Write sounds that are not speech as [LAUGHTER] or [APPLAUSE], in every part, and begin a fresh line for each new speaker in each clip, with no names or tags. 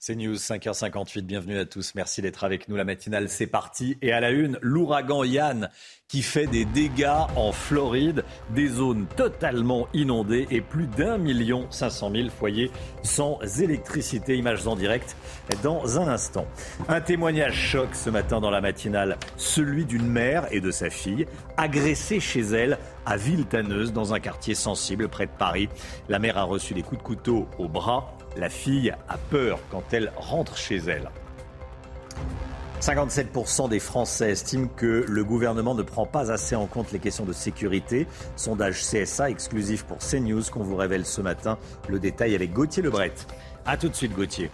C'est News 5h58, bienvenue à tous, merci d'être avec nous. La matinale, c'est parti. Et à la une, l'ouragan Yann qui fait des dégâts en Floride, des zones totalement inondées et plus d'un million cinq cent mille foyers sans électricité. Images en direct dans un instant. Un témoignage choc ce matin dans la matinale, celui d'une mère et de sa fille agressées chez elle à Villetaneuse dans un quartier sensible près de Paris. La mère a reçu des coups de couteau au bras. La fille a peur quand elle rentre chez elle. 57% des Français estiment que le gouvernement ne prend pas assez en compte les questions de sécurité. Sondage CSA exclusif pour CNews qu'on vous révèle ce matin. Le détail avec Gauthier Lebret. A tout de suite Gauthier.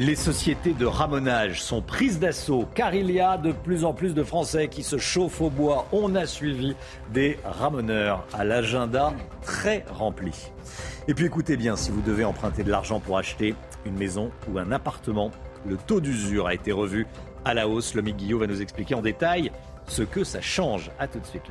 Les sociétés de ramonage sont prises d'assaut car il y a de plus en plus de Français qui se chauffent au bois. On a suivi des ramoneurs à l'agenda très rempli. Et puis écoutez bien, si vous devez emprunter de l'argent pour acheter une maison ou un appartement, le taux d'usure a été revu à la hausse. Le Guillot va nous expliquer en détail ce que ça change. A tout de suite,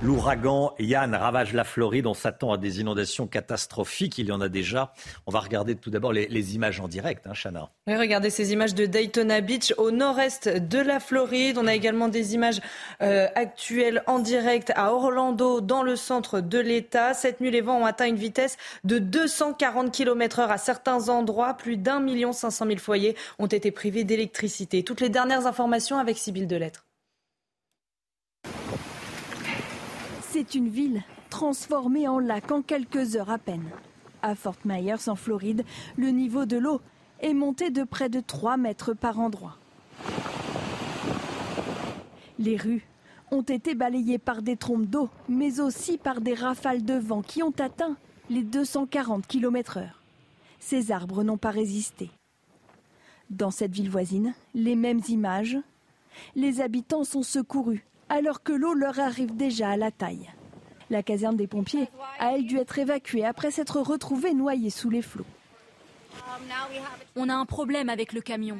L'ouragan Yann ravage la Floride. On s'attend à des inondations catastrophiques. Il y en a déjà. On va regarder tout d'abord les, images en direct, hein, Chana.
Oui, regardez ces images de Daytona Beach au nord-est de la Floride. On a également des images euh, actuelles en direct à Orlando, dans le centre de l'État. Cette nuit, les vents ont atteint une vitesse de 240 km heure à certains endroits. Plus d'un million cinq cent mille foyers ont été privés d'électricité. Toutes les dernières informations avec Sybille Delettre.
C'est une ville transformée en lac en quelques heures à peine. À Fort Myers, en Floride, le niveau de l'eau est monté de près de 3 mètres par endroit. Les rues ont été balayées par des trompes d'eau, mais aussi par des rafales de vent qui ont atteint les 240 km/h. Ces arbres n'ont pas résisté. Dans cette ville voisine, les mêmes images. Les habitants sont secourus alors que l'eau leur arrive déjà à la taille. La caserne des pompiers a elle dû être évacuée après s'être retrouvée noyée sous les flots.
On a un problème avec le camion.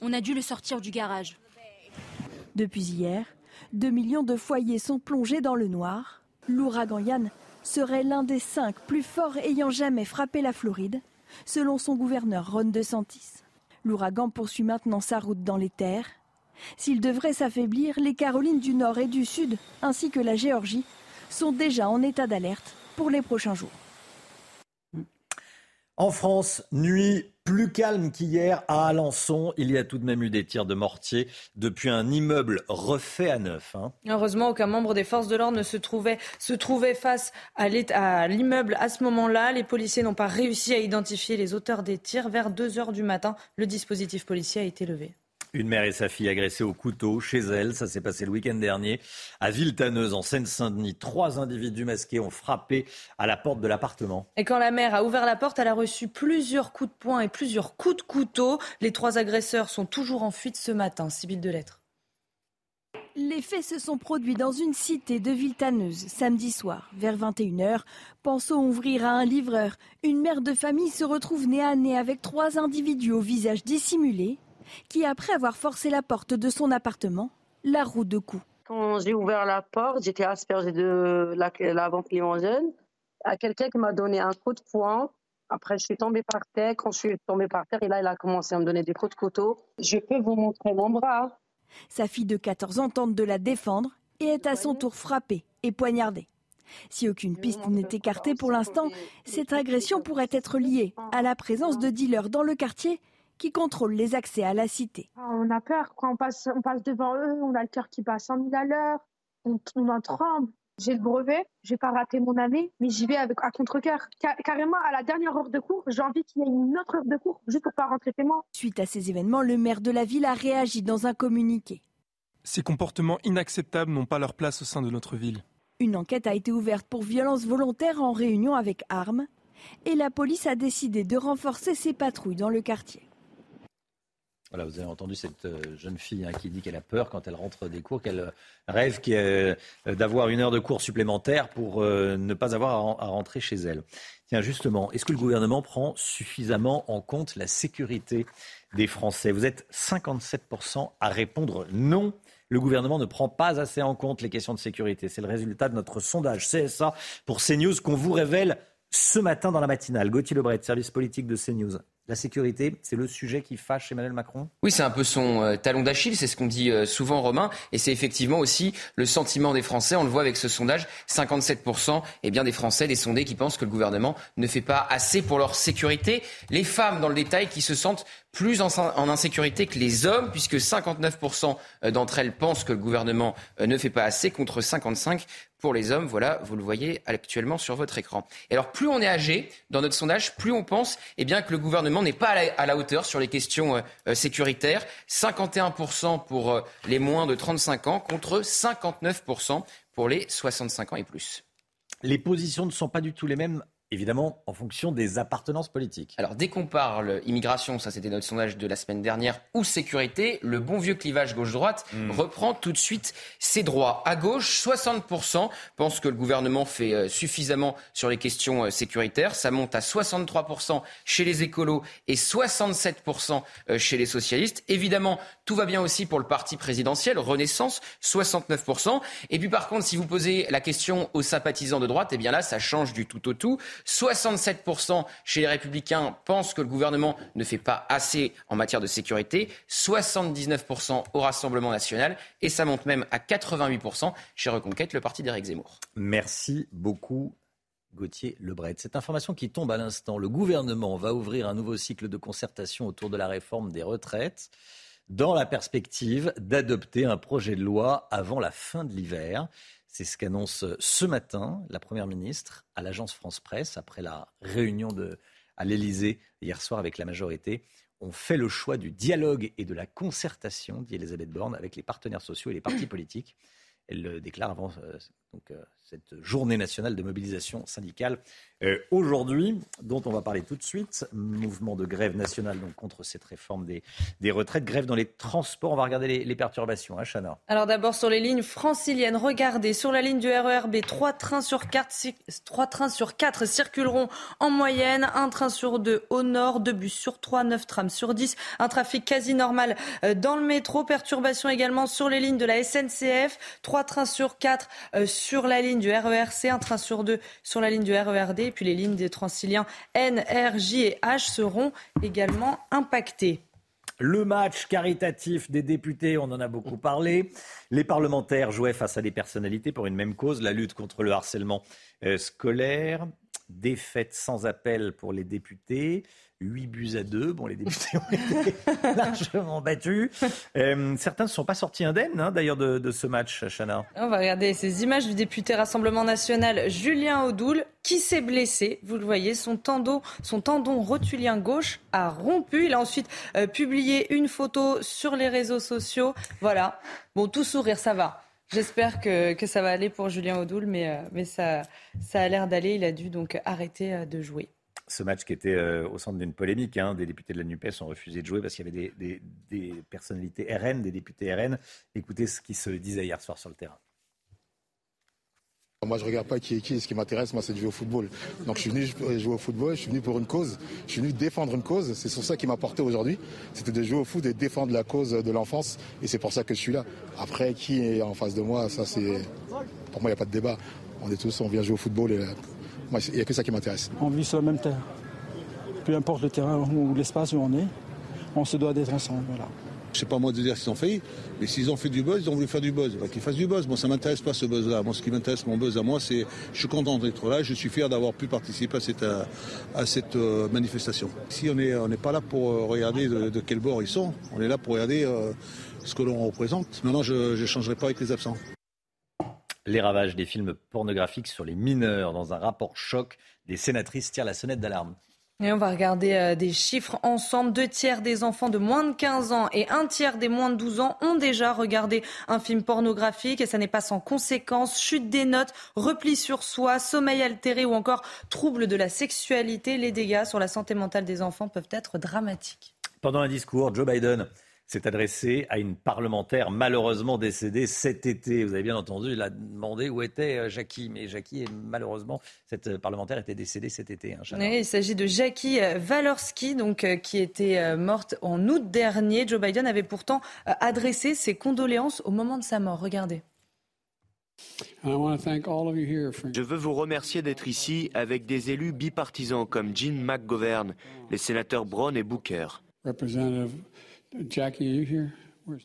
On a dû le sortir du garage.
Depuis hier, 2 millions de foyers sont plongés dans le noir. L'ouragan Yann serait l'un des cinq plus forts ayant jamais frappé la Floride, selon son gouverneur Ron DeSantis. L'ouragan poursuit maintenant sa route dans les terres s'il devrait s'affaiblir, les Carolines du Nord et du Sud, ainsi que la Géorgie, sont déjà en état d'alerte pour les prochains jours.
En France, nuit plus calme qu'hier à Alençon. Il y a tout de même eu des tirs de mortier depuis un immeuble refait à neuf. Hein.
Heureusement, aucun membre des forces de l'ordre ne se trouvait, se trouvait face à l'immeuble à ce moment-là. Les policiers n'ont pas réussi à identifier les auteurs des tirs. Vers 2 heures du matin, le dispositif policier a été levé.
Une mère et sa fille agressées au couteau chez elle. Ça s'est passé le week-end dernier à Villetaneuse, en Seine-Saint-Denis. Trois individus masqués ont frappé à la porte de l'appartement.
Et quand la mère a ouvert la porte, elle a reçu plusieurs coups de poing et plusieurs coups de couteau. Les trois agresseurs sont toujours en fuite ce matin. Sibylle de lettres.
Les faits se sont produits dans une cité de Villetaneuse samedi soir, vers 21h. Pensons ouvrir à un livreur. Une mère de famille se retrouve nez à nez avec trois individus au visage dissimulé qui, après avoir forcé la porte de son appartement, la roue de coups.
Quand j'ai ouvert la porte, j'étais aspergée de la, la à quelqu'un qui m'a donné un coup de poing. Après, je suis tombée par terre. Quand je suis tombée par terre, et là, il a commencé à me donner des coups de couteau. Je peux vous montrer mon bras.
Sa fille de 14 ans tente de la défendre et est à son tour frappée et poignardée. Si aucune piste n'est écartée pour l'instant, cette agression pourrait être liée à la présence de dealers dans le quartier qui contrôlent les accès à la cité.
Ah, on a peur quand on passe, on passe devant eux, on a le cœur qui bat à 100 000 à l'heure, on, en tremble. J'ai le brevet, j'ai pas raté mon année, mais j'y vais avec à contre-cœur. carrément, à la dernière heure de cours, j'ai envie qu'il y ait une autre heure de cours, juste pour pas rentrer chez moi.
Suite à ces événements, le maire de la ville a réagi dans un communiqué.
Ces comportements inacceptables n'ont pas leur place au sein de notre ville.
Une enquête a été ouverte pour violence volontaire en réunion avec armes et la police a décidé de renforcer ses patrouilles dans le quartier.
Voilà, vous avez entendu cette euh, jeune fille hein, qui dit qu'elle a peur quand elle rentre des cours, qu'elle euh, rêve euh, d'avoir une heure de cours supplémentaire pour ne pas avoir à rentrer chez elle. Tiens, justement, est-ce que le gouvernement prend suffisamment en compte la sécurité des Français? Vous êtes 57% à répondre non. Le gouvernement ne prend pas assez en compte les questions de sécurité. C'est le résultat de notre sondage CSA pour CNews qu'on vous révèle ce matin dans la matinale. Gauthier Lebret, service politique de CNews. La sécurité, c'est le sujet qui fâche Emmanuel Macron
Oui, c'est un peu son euh, talon d'Achille, c'est ce qu'on dit euh, souvent Romain, et c'est effectivement aussi le sentiment des Français. On le voit avec ce sondage, 57% eh bien, des Français, des sondés qui pensent que le gouvernement ne fait pas assez pour leur sécurité. Les femmes, dans le détail, qui se sentent plus en, insécurité que les hommes, puisque 59% euh, d'entre elles pensent que le gouvernement ne fait pas assez, contre 55% pour les hommes. Voilà, vous le voyez actuellement sur votre écran. Et alors, plus on est âgé dans notre sondage, plus on pense eh bien, que le gouvernement n'est pas à la, hauteur sur les questions euh, euh, sécuritaires. 51% pour euh, les moins de 35 ans contre 59% pour les 65 ans et plus.
Les positions ne sont pas du tout les mêmes évidemment en fonction des appartenances politiques.
Alors dès qu'on parle immigration, ça c'était notre sondage de la semaine dernière, ou sécurité, le bon vieux clivage gauche-droite hmm. reprend tout de suite ses droits. À gauche, 60% pensent que le gouvernement fait euh, suffisamment sur les questions euh, sécuritaires. Ça monte à 63% chez les écolos et 67% euh, chez les socialistes. Évidemment, tout va bien aussi pour le parti présidentiel, Renaissance, 69%. Et puis par contre, si vous posez la question aux sympathisants de droite, eh bien là, ça change du tout au tout. 67% chez les républicains pensent que le gouvernement ne fait pas assez en matière de sécurité, 79% au Rassemblement national, et ça monte même à 88% chez Reconquête, le parti d'Éric Zemmour.
Merci beaucoup. Gauthier Lebret. Cette information qui tombe à l'instant, le gouvernement va ouvrir un nouveau cycle de concertation autour de la réforme des retraites dans la perspective d'adopter un projet de loi avant la fin de l'hiver. C'est ce qu'annonce ce matin la Première ministre à l'agence France Presse après la réunion de, à l'Elysée hier soir avec la majorité. On fait le choix du dialogue et de la concertation, dit Elisabeth Borne, avec les partenaires sociaux et les partis politiques. Elle le déclare avant euh, donc, euh, cette journée nationale de mobilisation syndicale euh, aujourd'hui, dont on va parler tout de suite. Mouvement de grève nationale contre cette réforme des, des retraites. Grève dans les transports. On va regarder les, perturbations. Hein,
Alors d'abord sur les lignes franciliennes. Regardez, sur la ligne du RERB, trois trains sur quatre, trois trains sur quatre circuleront en moyenne. Un train sur deux au nord, deux bus sur trois, neuf trams sur dix. Un trafic quasi normal euh, dans le métro. Perturbations également sur les lignes de la SNCF. Trois trains sur quatre sur la ligne du RERC, un train sur deux sur la ligne du RERD, et puis les lignes des Transiliens N, R, J et H seront également impactées.
Le match caritatif des députés, on en a beaucoup parlé. Les parlementaires jouaient face à des personnalités pour une même cause, la lutte contre le harcèlement euh, scolaire. Défaite sans appel pour les députés. 8 buts à 2. Bon, les députés ont été [LAUGHS] largement battus. Euh, certains ne sont pas sortis indemnes, hein, d'ailleurs, de, ce match, Chana.
On va regarder ces images du député Rassemblement National Julien Audoul, qui s'est blessé. Vous le voyez, son tendon, rotulien gauche a rompu. Il a ensuite euh, publié une photo sur les réseaux sociaux. Voilà. Bon, tout sourire, ça va. J'espère que, que, ça va aller pour Julien Audoul, mais, euh, mais ça, ça a l'air d'aller. Il a dû donc arrêter de jouer
ce match qui était euh, au centre d'une polémique. Hein. Des députés de la NUPES ont refusé de jouer parce qu'il y avait des, personnalités RN, des députés RN. Écoutez ce qui se disait hier soir sur le terrain.
Moi, je regarde pas qui est qui. Ce qui m'intéresse, moi, c'est de jouer au football. Donc, je suis venu jouer au football. Je suis venu pour une cause. Je suis venu défendre une cause. C'est sur ça qui m'a porté aujourd'hui. C'était de jouer au foot et défendre la cause de l'enfance. Et c'est pour ça que je suis là. Après, qui est en face de moi, ça, c'est. Pour moi, il n'y a pas de débat. On est tous, on vient jouer au football moi, il n'y a que ça qui m'intéresse.
On vit sur la même terre. Peu importe le terrain ou l'espace où on est, on se doit d'être ensemble. Voilà.
sais pas moi de dire qu'ils ont fait, mais s'ils ont fait du buzz, ils ont voulu faire du buzz. qu'ils fassent du buzz. Moi, ça m'intéresse pas ce buzz-là. Moi, ce qui m'intéresse, mon buzz à moi, c'est je suis content d'être là. Je suis fier d'avoir pu participer à cette, à cette euh, manifestation. Si on n'est on pas là pour euh, regarder de, quel bord ils sont, on est là pour regarder euh, ce que l'on représente. Maintenant, je ne changerai pas avec les absents
les ravages des films pornographiques sur les mineurs. Dans un rapport choc, des sénatrices tirent la sonnette d'alarme.
Et on va regarder euh, des chiffres ensemble. Deux tiers des enfants de moins de 15 ans et un tiers des moins de 12 ans ont déjà regardé un film pornographique et ça n'est pas sans conséquences. Chute des notes, repli sur soi, sommeil altéré ou encore troubles de la sexualité. Les dégâts sur la santé mentale des enfants peuvent être dramatiques.
Pendant un discours, Joe Biden s'est adressé à une parlementaire malheureusement décédée cet été. Vous avez bien entendu, il a demandé où était euh, Jackie. Mais Jackie, malheureusement, cette parlementaire était décédée cet été.
Hein, il s'agit de Jackie euh, Walorski, donc, euh, qui était morte en août dernier. Joe Biden avait pourtant adressé ses condoléances au moment de sa mort. Regardez.
Je veux vous remercier d'être ici avec des élus bipartisans comme Jim McGovern, les sénateurs Brown et Booker.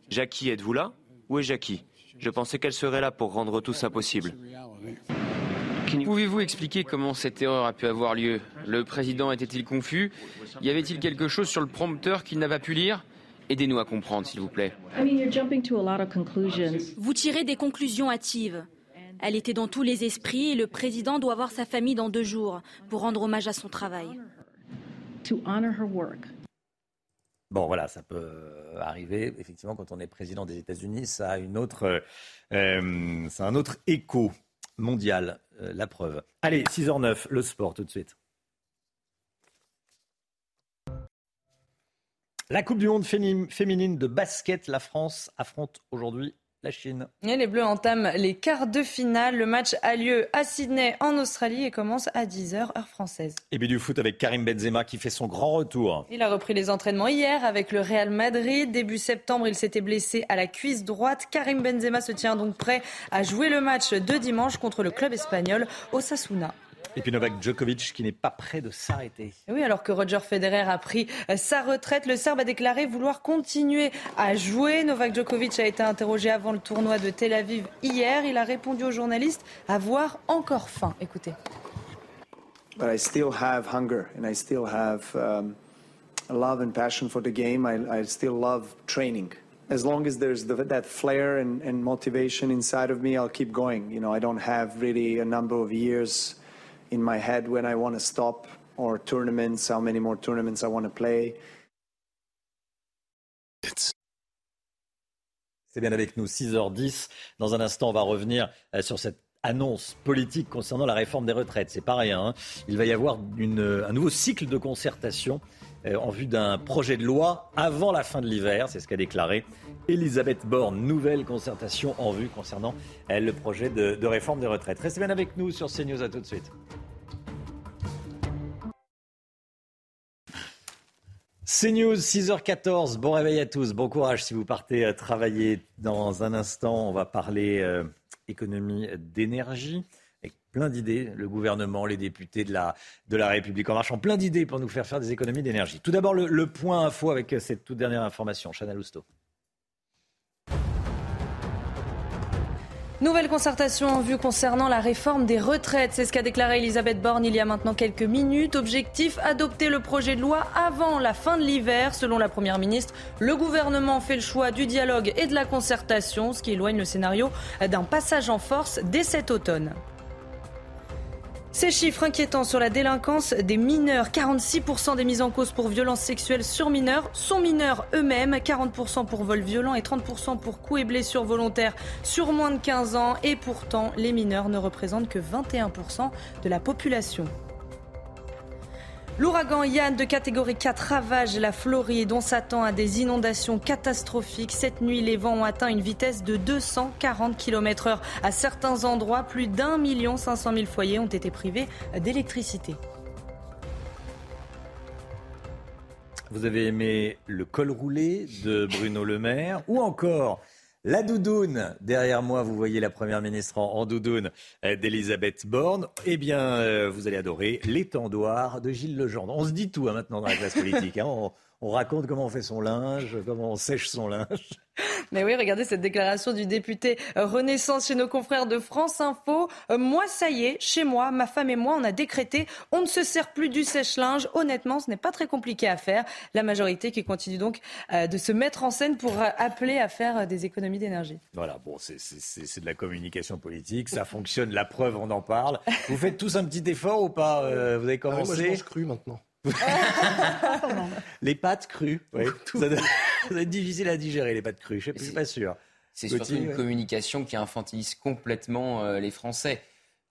Jackie, êtes-vous là? Où est Jackie? Je pensais qu'elle serait là pour rendre tout ça possible.
Pouvez-vous expliquer comment cette erreur a pu avoir lieu? Le président était-il confus? Y avait-il quelque chose sur le prompteur qu'il n'a pas pu lire? Aidez-nous à comprendre, s'il vous plaît.
Vous tirez des conclusions hâtives. Elle était dans tous les esprits et le président doit voir sa famille dans deux jours pour rendre hommage à son travail.
Bon, voilà, ça peut arriver. Effectivement, quand on est président des États-Unis, ça a une autre, euh, un autre écho mondial, euh, la preuve. Allez, 6h09, le sport tout de suite. La Coupe du Monde féminine de basket, la France affronte aujourd'hui la Chine.
les Bleus entament les quarts de finale. Le match a lieu à Sydney en Australie et commence à 10h heure française.
Et puis du foot avec Karim Benzema qui fait son grand retour.
Il a repris les entraînements hier avec le Real Madrid. Début septembre, il s'était blessé à la cuisse droite. Karim Benzema se tient donc prêt à jouer le match de dimanche contre le club espagnol Osasuna.
Et puis Novak Djokovic qui n'est pas prêt de s'arrêter.
Oui, alors que Roger Federer a pris euh, sa retraite, le Serbe a déclaré vouloir continuer à jouer. Novak Djokovic a été interrogé avant le tournoi de Tel Aviv hier. Il a répondu aux journalistes avoir encore faim. Écoutez.
But I still have hunger and I still have um, love and passion for the game. I, I still love training. As long as there's the, that flair and, and motivation inside of me, I'll keep going. You know, I don't have really a number of years in my head when I want to stop or tournaments, how many more tournaments I want to play.
C'est bien avec nous, 6h10. Dans un instant, on va revenir euh, sur cette annonce politique concernant la réforme des retraites. C'est pas rien. Hein. Il va y avoir une, un nouveau cycle de concertation euh, en vue d'un projet de loi avant la fin de l'hiver. C'est ce qu'a déclaré Elisabeth Borne. Nouvelle concertation en vue concernant euh, le projet de, de réforme des retraites. Restez bien avec nous sur CNews. À tout de suite. CNews, 6h14. Bon réveil à tous. Bon courage si vous partez euh, travailler. Dans un instant, on va parler euh, économie d'énergie. Avec plein d'idées, le gouvernement, les députés de la, de la République en marche ont plein d'idées pour nous faire faire des économies d'énergie. Tout d'abord, le, le, point info avec cette toute dernière information. Chana Lousteau.
Nouvelle concertation en vue concernant la réforme des retraites. C'est ce qu'a déclaré Elisabeth Borne il y a maintenant quelques minutes. Objectif, adopter le projet de loi avant la fin de l'hiver. Selon la Première ministre, le gouvernement fait le choix du dialogue et de la concertation, ce qui éloigne le scénario d'un passage en force dès cet automne. Ces chiffres inquiétants sur la délinquance des mineurs, 46% des mises en cause pour violences sexuelles sur mineurs sont mineurs eux-mêmes, 40% pour vol violent et 30% pour coups et blessures volontaires sur moins de 15 ans. Et pourtant, les mineurs ne représentent que 21% de la population. L'ouragan Yann de catégorie 4 ravage la Floride. On s'attend à des inondations catastrophiques. Cette nuit, les vents ont atteint une vitesse de 240 km/h. À certains endroits, plus d'un million cinq cent mille foyers ont été privés d'électricité.
Vous avez aimé le col roulé de Bruno Le Maire ou encore la doudoune, derrière moi, vous voyez la première ministre en, doudoune euh, d'Elisabeth Borne. Eh bien, euh, vous allez adorer l'étendoir de Gilles Legendre. On se dit tout hein, maintenant dans la classe politique. Hein. Raconte comment on fait son linge, comment on sèche son linge.
Mais oui, regardez cette déclaration du député euh, Renaissance chez nos confrères de France Info. Euh, moi, ça y est, chez moi, ma femme et moi, on a décrété, on ne se sert plus du sèche-linge. Honnêtement, ce n'est pas très compliqué à faire. La majorité qui continue donc euh, de se mettre en scène pour appeler à faire des économies d'énergie.
Voilà, bon, c'est de la communication politique, ça fonctionne, la preuve, on en parle. Vous faites tous un petit effort ou pas Vous avez commencé
ah, Moi, je mange cru maintenant. [LAUGHS]
les pâtes crues, oui. [LAUGHS] ça, doit, être difficile à digérer, les pâtes crues, je ne suis pas sûr.
C'est surtout une communication qui infantilise complètement euh, les Français.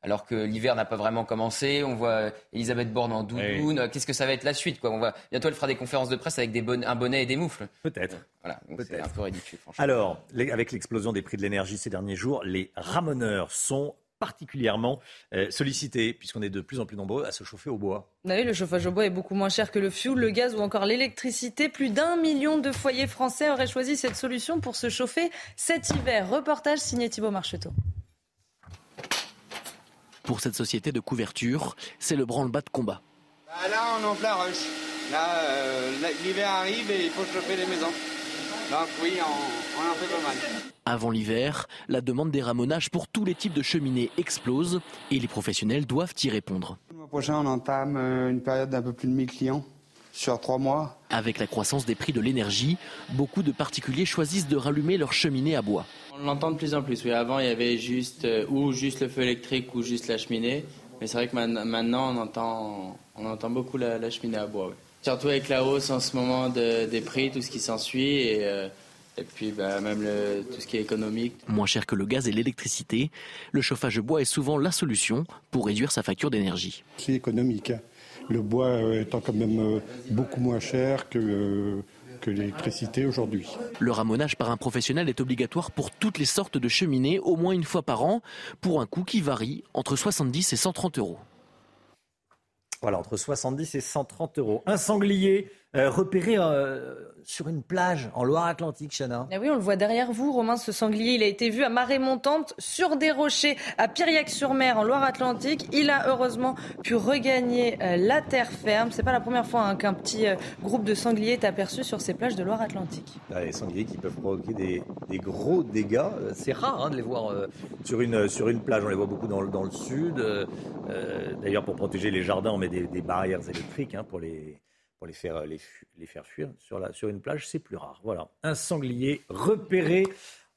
Alors que l'hiver n'a pas vraiment commencé, on voit Elisabeth Borne en doudoune. Qu'est-ce que ça va être la suite quoi? On va... Bientôt, elle fera des conférences de presse avec des un bonnet et des moufles.
Peut-être.
Voilà, c'est un peu ridicule.
Franchement. Alors, avec l'explosion des prix de l'énergie ces derniers jours, les ramoneurs sont particulièrement euh, sollicités, puisqu'on est de plus en plus nombreux à se chauffer au bois.
Ah oui, le chauffage au bois est beaucoup moins cher que le fioul, le gaz ou encore l'électricité. Plus d'un million de foyers français auraient choisi cette solution pour se chauffer cet hiver. Reportage signé Thibault Marcheteau.
Pour cette société de couverture, c'est le branle-bas de combat.
Bah là, on est en plein rush. Là, euh, l'hiver arrive et il faut chauffer les maisons. Donc oui, on, on en fait pas mal.
Avant l'hiver, la demande des ramonages pour tous les types de cheminées explose et les professionnels doivent y répondre.
Le mois prochain, on entame euh, une période d'un peu plus de 1000 clients sur trois mois.
Avec la croissance des prix de l'énergie, beaucoup de particuliers choisissent de rallumer leur cheminée à bois.
On l'entend de plus en plus. Oui, avant, il y avait juste euh, ou juste le feu électrique ou juste la cheminée. Mais c'est vrai que maintenant, on entend, on entend beaucoup la, cheminée à bois. Surtout avec la hausse en ce moment des prix, tout ce qui s'ensuit. Et, euh, et puis bah, même tout ce qui est économique.
Moins cher que le gaz et l'électricité, le chauffage bois est souvent la solution pour réduire sa facture d'énergie.
C'est économique. Hein. Le bois euh, étant quand même euh, beaucoup moins cher que, euh, que l'électricité aujourd'hui.
Le ramonage par un professionnel est obligatoire pour toutes les sortes de cheminées, au moins une fois par an, pour un coût qui varie entre 70 et 130 euros.
Voilà, entre 70 et 130 euros. Un sanglier euh, repéré euh, sur une plage en Loire-Atlantique, Chana.
Ah oui, on le voit derrière vous, Romain, ce sanglier. Il a été vu à marée montante sur des rochers à Piriac-sur-Mer en Loire-Atlantique. Il a heureusement pu regagner euh, la terre ferme. C'est pas la première fois hein, qu'un petit groupe de sangliers est aperçu sur ces plages de Loire-Atlantique.
Ah, les sangliers qui peuvent provoquer des, gros dégâts. C'est rare hein, de les voir sur, une, sur une plage. On les voit beaucoup dans, dans le sud. D'ailleurs, pour protéger les jardins, on met des, barrières électriques hein, pour les pour les faire, les, faire fuir sur, la, sur une plage, c'est plus rare. Voilà, un sanglier repéré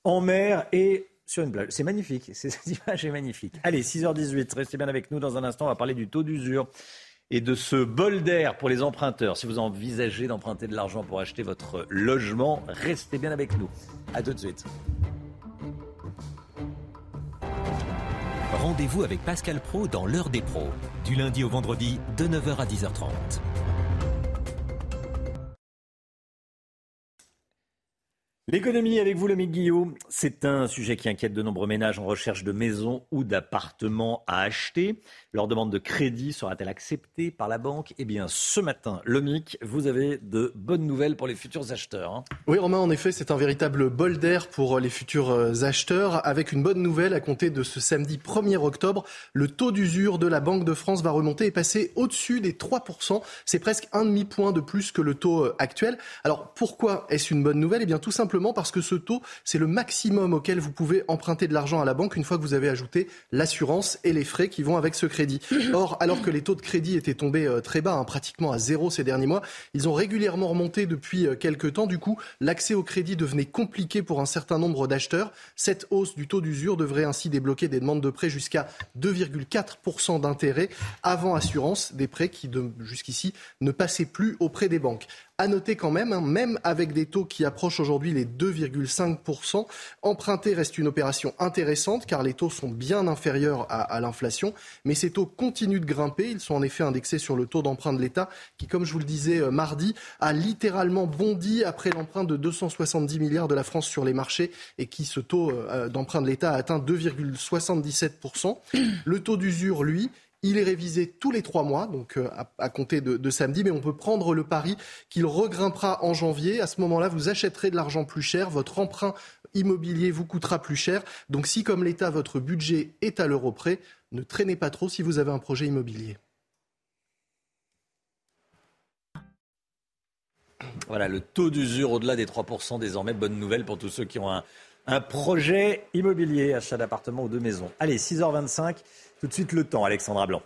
en mer et sur une plage. C'est magnifique, [LAUGHS] cette image est magnifique. Allez, 6h18, restez bien avec nous dans un instant, on va parler du taux d'usure et de ce bol d'air pour les emprunteurs. Si vous envisagez d'emprunter de l'argent pour acheter votre logement, restez bien avec nous. À tout de suite.
Rendez-vous avec Pascal Pro dans l'heure des pros, du lundi au vendredi de 9h à 10h30.
L'économie avec vous, le Guillaume, c'est un sujet qui inquiète de nombreux ménages en recherche de maisons ou d'appartements à acheter. Leur demande de crédit sera-t-elle acceptée par la banque? Eh bien, ce matin, Lomic, vous avez de bonnes nouvelles pour les futurs acheteurs. Hein.
oui, Romain, en effet, c'est un véritable bol d'air pour les futurs euh, acheteurs. Avec une bonne nouvelle, à compter de ce samedi 1er octobre, le taux d'usure de la Banque de France va remonter et passer au-dessus des 3%. C'est presque un demi-point de plus que le taux euh, actuel. Alors, pourquoi est-ce une bonne nouvelle? Eh bien, tout simplement parce que ce taux, c'est le maximum auquel vous pouvez emprunter de l'argent à la banque une fois que vous avez ajouté l'assurance et les frais qui vont avec ce crédit. [COUGHS] Or, alors que les taux de crédit étaient tombés euh, très bas, hein, pratiquement à zéro ces derniers mois, ils ont régulièrement remonté depuis euh, quelques temps. Du coup, l'accès au crédit devenait compliqué pour un certain nombre d'acheteurs. Cette hausse du taux d'usure devrait ainsi débloquer des demandes de prêts jusqu'à 2,4% d'intérêt avant assurance, des prêts qui jusqu'ici ne passaient plus auprès des banques. À noter quand même, hein, même avec des taux qui approchent aujourd'hui les 2,5%, emprunter reste une opération intéressante car les taux sont bien inférieurs à, l'inflation. Mais ces taux continuent de grimper. Ils sont en effet indexés sur le taux d'emprunt de l'État qui, comme je vous le disais euh, mardi, a littéralement bondi après l'emprunt de 270 milliards de la France sur les marchés et qui, ce taux euh, d'emprunt de l'État a atteint 2,77%. Le taux d'usure, lui, il est révisé tous les trois mois, donc euh, à, compter de, samedi, mais on peut prendre le pari qu'il regrimpera en janvier. À ce moment-là, vous achèterez de l'argent plus cher, votre emprunt immobilier vous coûtera plus cher. Donc si, comme l'État, votre budget est à l'euro près, ne traînez pas trop si vous avez un projet immobilier.
Voilà, le taux d'usure au-delà des 3% désormais. Bonne nouvelle pour tous ceux qui ont un, un projet immobilier, achat d'appartement ou de maison. Allez, 6h25. Tout de suite le temps, Alexandra Blanc.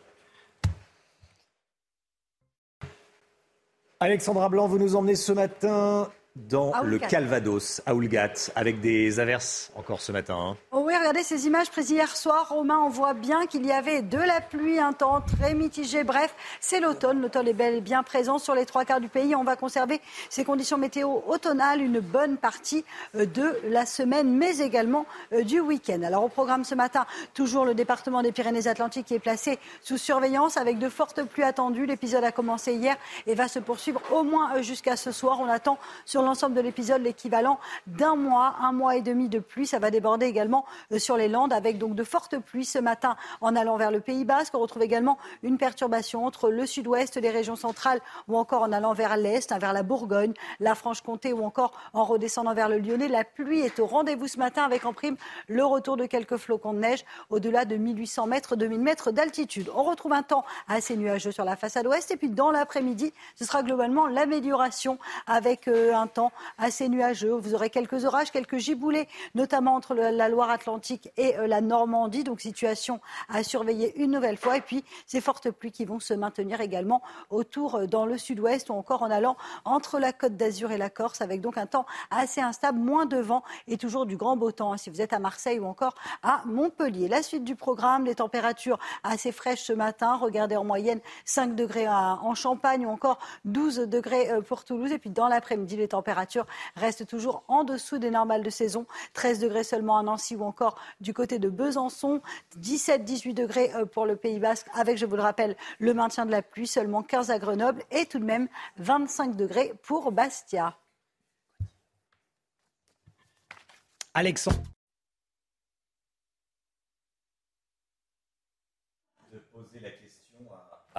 Alexandra Blanc, vous nous emmenez ce matin dans le Calvados, à Oulgat, avec des averses encore ce matin. Hein.
Oh oui, regardez ces images prises hier soir. Romain, on voit bien qu'il y avait de la pluie, un temps très mitigé. Bref, c'est l'automne. L'automne est bel et bien présent sur les trois quarts du pays. On va conserver ces conditions météo automnales une bonne partie euh, de la semaine, mais également euh, du week-end. Alors au programme ce matin, toujours le département des Pyrénées-Atlantiques qui est placé sous surveillance avec de fortes pluies attendues. L'épisode a commencé hier et va se poursuivre au moins euh, jusqu'à ce soir. On attend sur l'ensemble de l'épisode l'équivalent d'un mois, un mois et demi de pluie. Ça va déborder également euh, sur les Landes avec donc de fortes pluies ce matin en allant vers le Pays Basque. On retrouve également une perturbation entre le sud-ouest, les régions centrales ou encore en allant vers l'est, hein, vers la Bourgogne, la Franche-Comté ou encore en redescendant vers le Lyonnais. La pluie est au rendez-vous ce matin avec en prime le retour de quelques flocons de neige au-delà de 1800 mètres, 2000 mètres d'altitude. On retrouve un temps assez nuageux sur la façade ouest et puis dans l'après-midi, ce sera globalement l'amélioration avec euh, un temps assez nuageux. Vous aurez quelques orages, quelques giboulées, notamment entre la Loire-Atlantique et euh, la Normandie. Donc situation à surveiller une nouvelle fois. Et puis ces fortes pluies qui vont se maintenir également autour euh, dans le sud-ouest ou encore en allant entre la Côte d'Azur et la Corse avec donc un temps assez instable, moins de vent et toujours du grand beau temps hein, si vous êtes à Marseille ou encore à Montpellier. La suite du programme, les températures assez fraîches ce matin. Regardez en moyenne 5 degrés en Champagne ou encore 12 degrés euh, pour Toulouse. Et puis dans l'après-midi, les températures reste toujours en dessous des normales de saison. 13 degrés seulement à Nancy ou encore du côté de Besançon. 17-18 degrés euh, pour le Pays Basque avec, je vous le rappelle, le maintien de la pluie. Seulement 15 à Grenoble et tout de même 25 degrés pour Bastia.
Alexandre.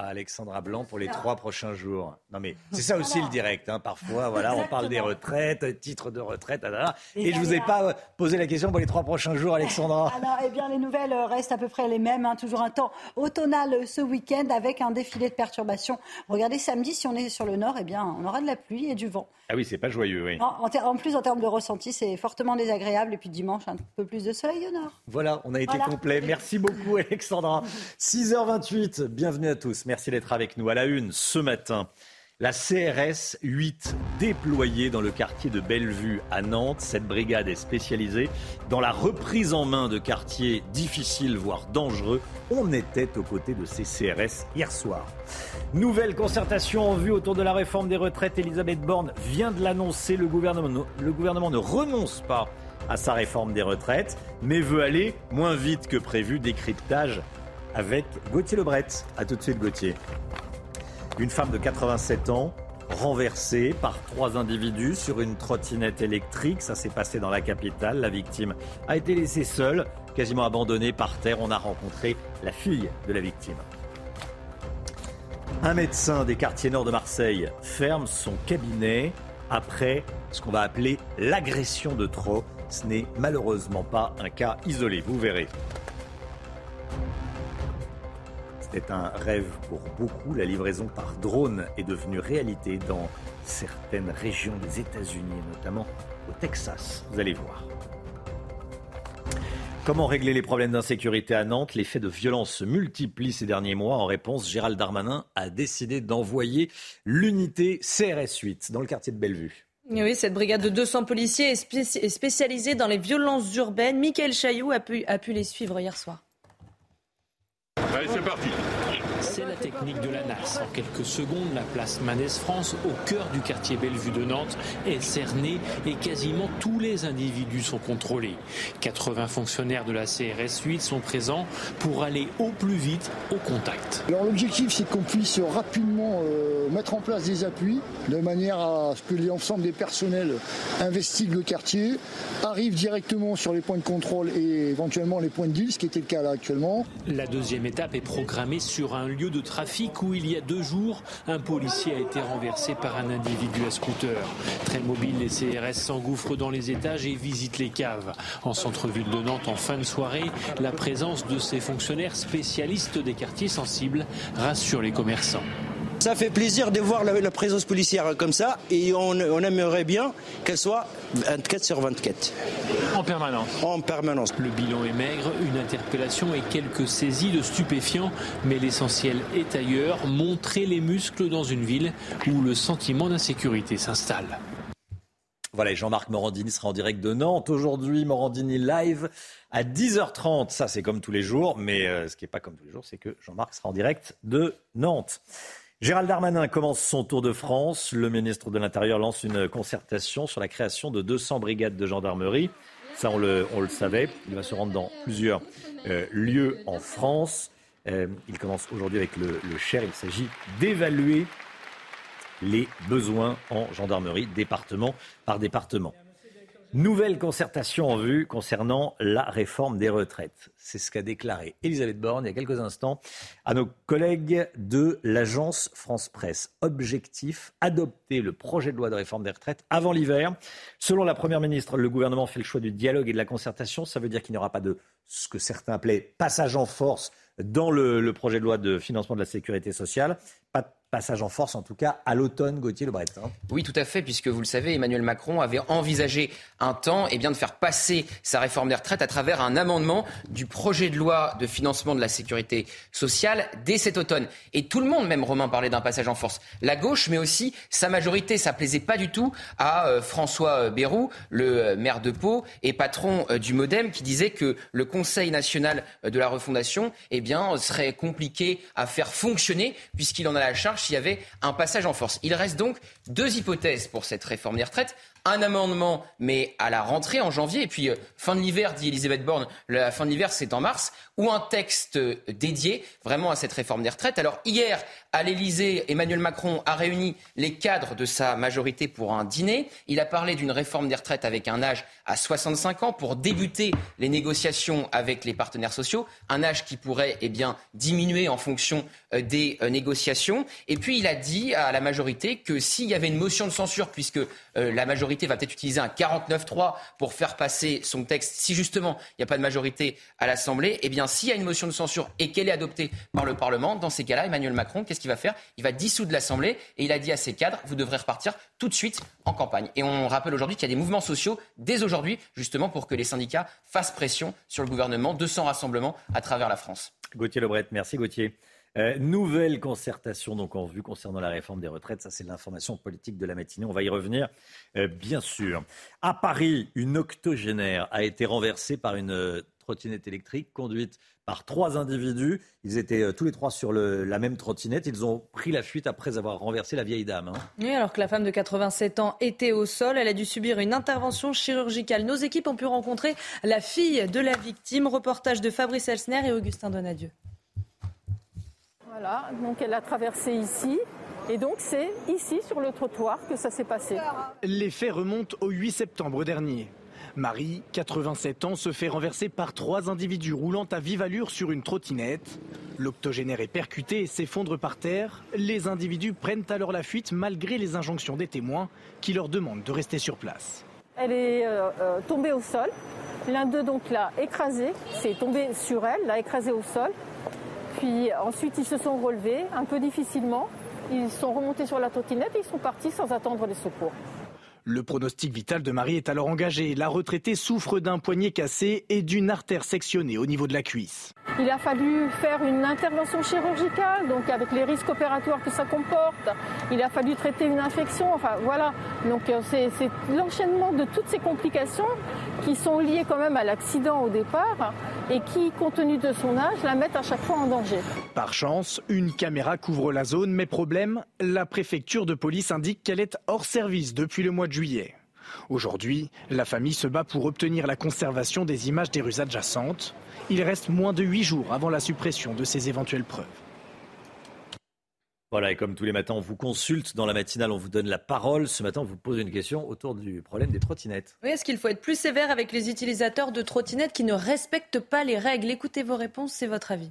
Alexandra Blanc pour les trois prochains jours. Non mais c'est ça aussi le direct. Hein. Parfois, voilà, on parle des retraites, titres de retraite, et je vous ai pas posé la question pour les trois prochains jours, Alexandra. [LAUGHS]
Alors, eh bien, les nouvelles restent à peu près les mêmes. Hein. Toujours un temps automnal ce week-end avec un défilé de perturbations. Regardez samedi, si on est sur le nord, eh bien, on aura de la pluie et du vent.
Ah oui, c'est pas joyeux, oui.
En, plus, en termes de ressenti, c'est fortement désagréable. Et puis dimanche, un peu plus de soleil au nord.
Voilà, on a été complet. Merci beaucoup, Alexandra. [LAUGHS] 6h28, bienvenue à tous. Merci d'être avec nous. À la une, ce matin, la CRS 8 déployée dans le quartier de Bellevue à Nantes. Cette brigade est spécialisée dans la reprise en main de quartiers difficiles, voire dangereux. On était aux côtés de ces CRS hier soir. Nouvelle concertation en vue autour de la réforme des retraites. Elisabeth Borne vient de l'annoncer. Le gouvernement, le gouvernement ne renonce pas à sa réforme des retraites, mais veut aller moins vite que prévu. Décryptage avec Gauthier Lebret. A tout de suite, Gauthier. Une femme de 87 ans renversée par trois individus sur une trottinette électrique. Ça s'est passé dans la capitale. La victime a été laissée seule, quasiment abandonnée par terre. On a rencontré la fille de la victime. Un médecin des quartiers nord de Marseille ferme son cabinet après ce qu'on va appeler l'agression de trop. Ce n'est malheureusement pas un cas isolé, vous verrez. C'était un rêve pour beaucoup. La livraison par drone est devenue réalité dans certaines régions des États-Unis, notamment au Texas. Vous allez voir. Comment régler les problèmes d'insécurité à Nantes? Les faits de violence se multiplient ces derniers mois. En réponse, Gérald Darmanin a décidé d'envoyer l'unité CRS 8 dans le quartier de Bellevue.
Oui, cette brigade de 200 policiers est, spécialisée dans les violences urbaines. Michael Chailloux a pu, a pu les suivre hier soir.
Allez, c'est parti.
C'est la technique de la NAS. En quelques secondes, la place Manès France, au cœur du quartier Bellevue de Nantes, est cernée et quasiment tous les individus sont contrôlés. 80 fonctionnaires de la CRS 8 sont présents pour aller au plus vite au contact.
Alors l'objectif, c'est qu'on puisse rapidement euh, mettre en place des appuis de manière à ce que l'ensemble des personnels investiguent le quartier, arrivent directement sur les points de contrôle et éventuellement les points de deal, ce qui était le cas là actuellement.
La deuxième étape est programmée sur un lieu de trafic où il y a deux jours, un policier a été renversé par un individu à scooter. Très mobile, les CRS s'engouffrent dans les étages et visitent les caves. En centre-ville de Nantes, en fin de soirée, la présence de ces fonctionnaires spécialistes des quartiers sensibles rassure les commerçants.
Ça fait plaisir de voir la, présence policière comme ça et on, aimerait bien qu'elle soit 24 sur 24.
En permanence
En permanence.
Le bilan est maigre, une interpellation et quelques saisies de stupéfiants, mais l'essentiel est ailleurs, montrer les muscles dans une ville où le sentiment d'insécurité s'installe.
Voilà, Jean-Marc Morandini sera en direct de Nantes. Aujourd'hui, Morandini live à 10h30. Ça, c'est comme tous les jours. Mais euh, ce qui n'est pas comme tous les jours, c'est que Jean-Marc sera en direct de Nantes. Gérald Darmanin commence son tour de France. Le ministre de l'Intérieur lance une concertation sur la création de 200 brigades de gendarmerie. Ça, on le, savait. Il va se rendre dans plusieurs euh, lieux en France. Euh, il commence aujourd'hui avec le Cher. Il s'agit d'évaluer les besoins en gendarmerie, département par département. Nouvelle concertation en vue concernant la réforme des retraites. C'est ce qu'a déclaré Elisabeth Borne il y a quelques instants à nos collègues de l'agence France Presse. Objectif, adopter le projet de loi de réforme des retraites avant l'hiver. Selon la Première ministre, le gouvernement fait le choix du dialogue et de la concertation. Ça veut dire qu'il n'y aura pas de ce que certains appelaient passage en force dans le, projet de loi de financement de la sécurité sociale. Pas de passage en force, en tout cas, à l'automne, Gauthier Lebret. Hein.
Oui, tout à fait, puisque vous le savez, Emmanuel Macron avait envisagé un temps eh bien, de faire passer sa réforme des retraites à travers un amendement du projet de loi de financement de la sécurité sociale dès cet automne. Et tout le monde, même Romain, parlait d'un passage en force. La gauche, mais aussi sa majorité, ça plaisait pas du tout à euh, François Bayrou, le euh, maire de Pau et patron euh, du Modem, qui disait que le Conseil national de la refondation eh bien, serait compliqué à faire fonctionner, puisqu'il en a la charge s'il y avait un passage en force. Il reste donc deux hypothèses pour cette réforme des retraites un amendement, mais à la rentrée en janvier, et puis euh, fin de l'hiver, dit Elisabeth Borne, la fin de l'hiver c'est en mars, ou un texte euh, dédié vraiment à cette réforme des retraites. Alors hier, à l'Elysée, Emmanuel Macron a réuni les cadres de sa majorité pour un dîner. Il a parlé d'une réforme des retraites avec un âge à 65 ans pour débuter les négociations avec les partenaires sociaux, un âge qui pourrait eh bien, diminuer en fonction euh, des négociations. Et puis il a dit à la majorité que s'il y avait une motion de censure, puisque la majorité va peut-être utiliser un 49-3 pour faire passer son texte. Si justement il n'y a pas de majorité à l'Assemblée, eh bien s'il y a une motion de censure et qu'elle est adoptée par le Parlement, dans ces cas-là, Emmanuel Macron, qu'est-ce qu'il va faire? Il va dissoudre l'Assemblée et il a dit à ses cadres, vous devrez repartir tout de suite en campagne. Et on rappelle aujourd'hui qu'il y a des mouvements sociaux dès aujourd'hui, justement pour que les syndicats fassent pression sur le gouvernement. 200 rassemblements à travers la France.
Gauthier Lebret, merci Gauthier. Euh, nouvelle concertation donc en vue concernant la réforme des retraites. Ça, c'est l'information politique de la matinée. On va y revenir, euh, bien sûr. À Paris, une octogénaire a été renversée par une euh, trottinette électrique conduite par trois individus. Ils étaient tous les trois sur la même trottinette. Ils ont pris la fuite après avoir renversé la vieille dame. Hein.
Oui, alors que la femme de 87 ans était au sol, elle a dû subir une intervention chirurgicale. Nos équipes ont pu rencontrer la fille de la victime. Reportage de Fabrice Elsner et Augustin Donadieu.
Voilà, donc elle a traversé ici. Et donc c'est ici sur le trottoir que ça s'est passé.
Les faits remontent au 8 septembre dernier. Marie, 87 ans, se fait renverser par trois individus roulant à vive allure sur une trottinette. L'octogénaire est percuté et s'effondre par terre. Les individus prennent alors la fuite malgré les injonctions des témoins qui leur demandent de rester sur place.
Elle est euh, euh, tombée au sol. L'un d'eux donc l'a écrasée, c'est tombé sur elle, l'a écrasée au sol. Puis ensuite, ils se sont relevés un peu difficilement. Ils sont remontés sur la trottinette et ils sont partis sans attendre les secours.
Le pronostic vital de Marie est alors engagé. La retraitée souffre d'un poignet cassé et d'une artère sectionnée au niveau de la cuisse.
Il a fallu faire une intervention chirurgicale, donc avec les risques opératoires que ça comporte. Il a fallu traiter une infection. Enfin voilà. Donc euh, c'est l'enchaînement de toutes ces complications qui sont liées quand même à l'accident au départ et qui, compte tenu de son âge, la mettent à chaque fois en danger.
Par chance, une caméra couvre la zone, mais problème, la préfecture de police indique qu'elle est hors service depuis le mois de juillet. Aujourd'hui, la famille se bat pour obtenir la conservation des images des rues adjacentes. Il reste moins de huit jours avant la suppression de ces éventuelles preuves.
Voilà, et comme tous les matins, on vous consulte dans la matinale, on vous donne la parole. Ce matin, on vous pose une question autour du problème des trottinettes.
Oui, est-ce qu'il faut être plus sévère avec les utilisateurs de trottinettes qui ne respectent pas les règles? Écoutez vos réponses, c'est votre avis.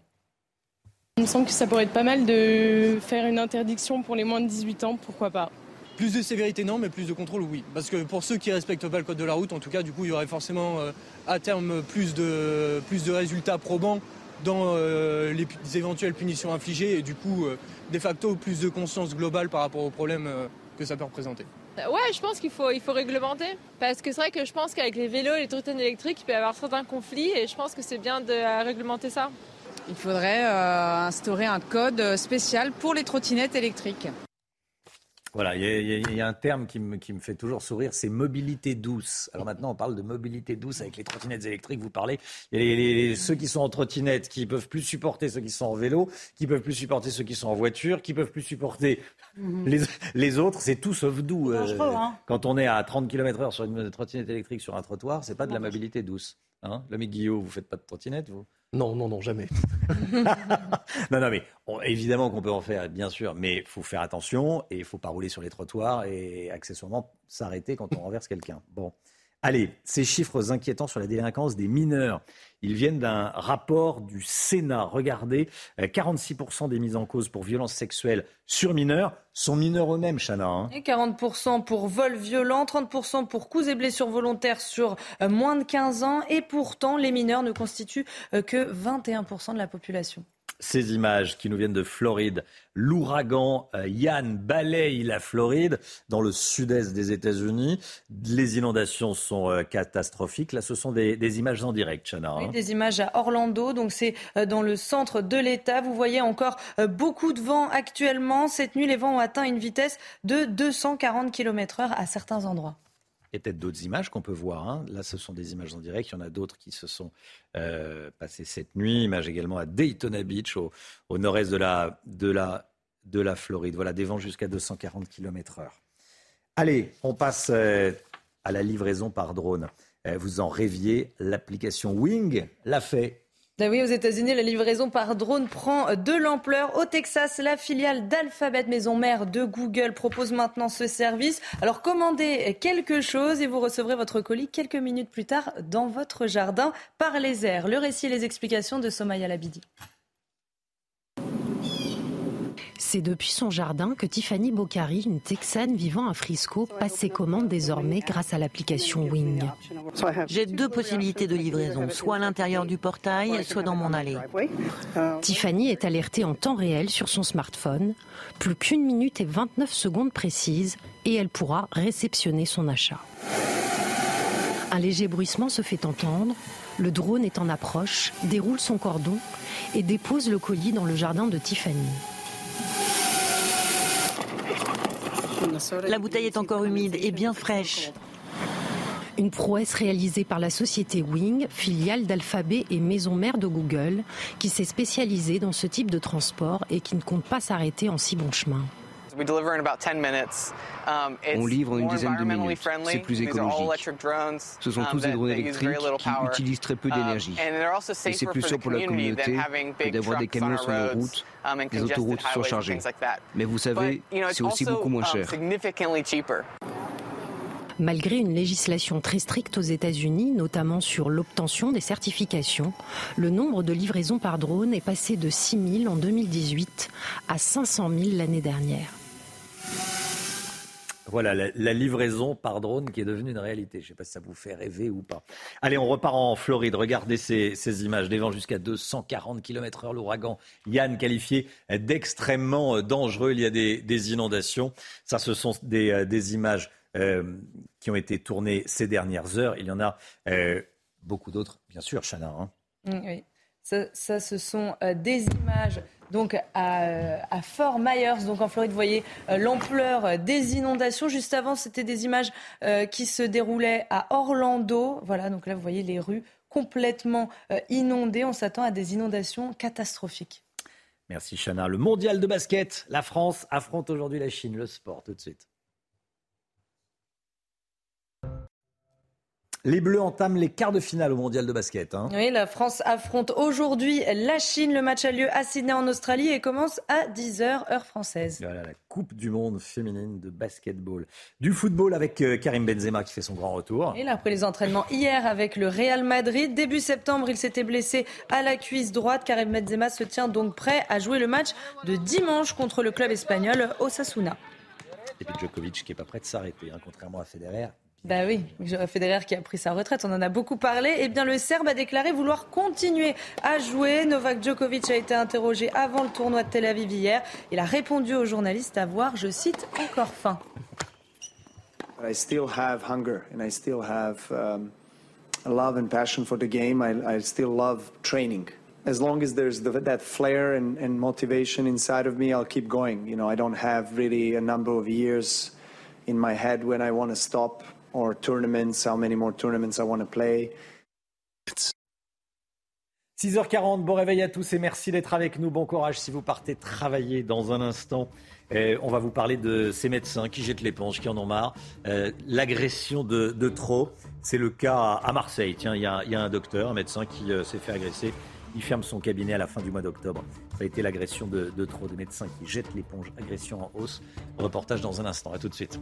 Il me semble que ça pourrait être pas mal de faire une interdiction pour les moins de 18 ans, pourquoi pas.
Plus de sévérité, non, mais plus de contrôle, oui. Parce que pour ceux qui ne respectent pas le code de la route, en tout cas, du coup, il y aurait forcément euh, à terme plus de, plus de résultats probants dans euh, les, éventuelles punitions infligées et du coup, euh, de facto, plus de conscience globale par rapport aux problèmes que ça peut représenter.
Ouais, je pense qu'il faut, il faut réglementer. Parce que c'est vrai que je pense qu'avec les vélos et les trottinettes électriques, il peut y avoir certains conflits et je pense que c'est bien de réglementer ça.
Il faudrait instaurer un code spécial pour les trottinettes électriques.
Voilà, il y, a un terme qui me, fait toujours sourire, c'est mobilité douce. Alors maintenant, on parle de mobilité douce avec les trottinettes électriques. Vous parlez, il y a ceux qui sont en trottinette, qui peuvent plus supporter ceux qui sont en vélo, qui peuvent plus supporter ceux qui sont en voiture, qui peuvent plus supporter mhm. les, autres. C'est tout sauf doux. Euh, hein. Quand on est à 30 km/h sur une trottinette électrique sur un trottoir, c'est pas de la mobilité douce. Hein L'ami Guillaume, vous faites pas de trottinette, vous?
Non, non, non, jamais. [LAUGHS]
non, non, mais évidemment qu'on peut en faire, bien sûr, mais il faut faire attention et il faut pas rouler sur les trottoirs et accessoirement s'arrêter quand on renverse quelqu'un. Bon. Allez, ces chiffres inquiétants sur la délinquance des mineurs, ils viennent d'un rapport du Sénat. Regardez, 46% euh, des mises en cause pour violences sexuelles sur mineurs sont mineurs eux-mêmes, Chana. Hein.
Et 40% pour vol violent, 30% pour coups et blessures volontaires sur euh, moins de 15 ans. Et pourtant, les mineurs ne constituent euh, que 21% de la population.
Ces images qui nous viennent de Floride, l'ouragan euh, Yann balaye la Floride dans le sud-est des États-Unis. Les inondations sont euh, catastrophiques. Là, ce sont des, images en direct, Chana.
Oui, hein. des images à Orlando, donc c'est euh, dans le centre de l'État. Vous voyez encore beaucoup de vent actuellement. Cette nuit, les vents ont atteint une vitesse de 240 km/h à certains endroits.
A peut-être d'autres images qu'on peut voir. Hein. Là, ce sont des images en direct. Il y en a d'autres qui se sont euh, passées cette nuit. Images également à Daytona Beach, au, nord-est de la Floride. Voilà, des vents jusqu'à 240 km/h. Allez, on passe euh, à la livraison par drone. Euh, vous en rêviez, l'application Wing l'a fait.
Ah oui, aux États-Unis, la livraison par drone prend de l'ampleur. Au Texas, la filiale d'Alphabet, maison mère de Google, propose maintenant ce service. Alors commandez quelque chose et vous recevrez votre colis quelques minutes plus tard dans votre jardin par les airs. Le récit et les explications de Somaya Labidi.
C'est depuis son jardin que Tiffany Boccari, une Texane vivant à Frisco, passe ses commandes désormais grâce à l'application Wing.
J'ai deux possibilités de livraison, soit à l'intérieur du portail, soit dans mon allée.
Tiffany est alertée en temps réel sur son smartphone. Plus qu'une minute et 29 secondes précises et elle pourra réceptionner son achat. Un léger bruissement se fait entendre. Le drone est en approche, déroule son cordon et dépose le colis dans le jardin de Tiffany.
La bouteille est encore humide et bien fraîche.
Une prouesse réalisée par la société Wing, filiale d'Alphabet et maison mère de Google, qui s'est spécialisée dans ce type de transport et qui ne compte pas s'arrêter en si bon chemin.
Um, On livre en une dizaine de minutes. C'est plus écologique. Ce sont um, tous des drones électriques qui utilisent très peu um, d'énergie. Et c'est plus sûr pour la communauté que d'avoir des camions sur nos routes, des autoroutes surchargées. Mais vous savez, c'est aussi beaucoup moins cher.
Malgré une législation très stricte aux États-Unis, notamment sur l'obtention des certifications, le nombre de livraisons par drone est passé de 6 000 en 2018 à 500 000 l'année dernière.
Voilà, la, livraison par drone qui est devenue une réalité. Je ne sais pas si ça vous fait rêver ou pas. Allez, on repart en Floride. Regardez ces, images. Des vents jusqu'à 240 km/h. L'ouragan Yann qualifié d'extrêmement dangereux. Il y a des, inondations. Ça, ce sont des, euh, images euh, qui ont été tournées ces dernières heures. Il y en a euh, beaucoup d'autres, bien sûr, Chana. Hein.
Oui, ça, ce sont des images donc à, Fort Myers, donc en Floride. Vous voyez euh, l'ampleur des inondations. Juste avant, c'était des images euh, qui se déroulaient à Orlando. Voilà, donc là, vous voyez les rues complètement euh, inondées. On s'attend à des inondations catastrophiques.
Merci Chana. Le mondial de basket, la France affronte aujourd'hui la Chine. Le sport, tout de suite. Les Bleus entament les quarts de finale au mondial de basket. Hein.
Oui, la France affronte aujourd'hui la Chine. Le match a lieu à Sydney en Australie et commence à 10h heure française.
Voilà la Coupe du monde féminine de basketball. Du football avec euh, Karim Benzema qui fait son grand retour.
Et là, après les entraînements hier avec le Real Madrid, début septembre, il s'était blessé à la cuisse droite. Karim Benzema se tient donc prêt à jouer le match de dimanche contre le club espagnol Osasuna.
Et puis Djokovic qui n'est pas prêt de s'arrêter, hein, contrairement à Federer.
Bah oui, Federer qui a pris sa retraite, on en a beaucoup parlé. Eh bien, le Serbe a déclaré vouloir continuer à jouer. Novak Djokovic a été interrogé avant le tournoi de Tel Aviv hier. Il a répondu aux journalistes à voir, je cite, encore faim.
I still have hunger and I still have um, a love and passion for the game. I, I still love training. as long as there's the, that flair and, and, motivation inside of me, I'll keep going. You know, I don't have really a number of years in my head when I want to stop or tournaments, how many more tournaments I want to play.
6h40, bon réveil à tous et merci d'être avec nous. Bon courage si vous partez travailler dans un instant. on va vous parler de ces médecins qui jettent l'éponge, qui en ont marre. Euh, l'agression de, trop, c'est le cas à Marseille. Tiens, il y, y, a un docteur, un médecin qui euh, s'est fait agresser. Il ferme son cabinet à la fin du mois d'octobre. Ça a été l'agression de, de, trop, des médecins qui jettent l'éponge. Agression en hausse. Reportage dans un instant. À tout de suite.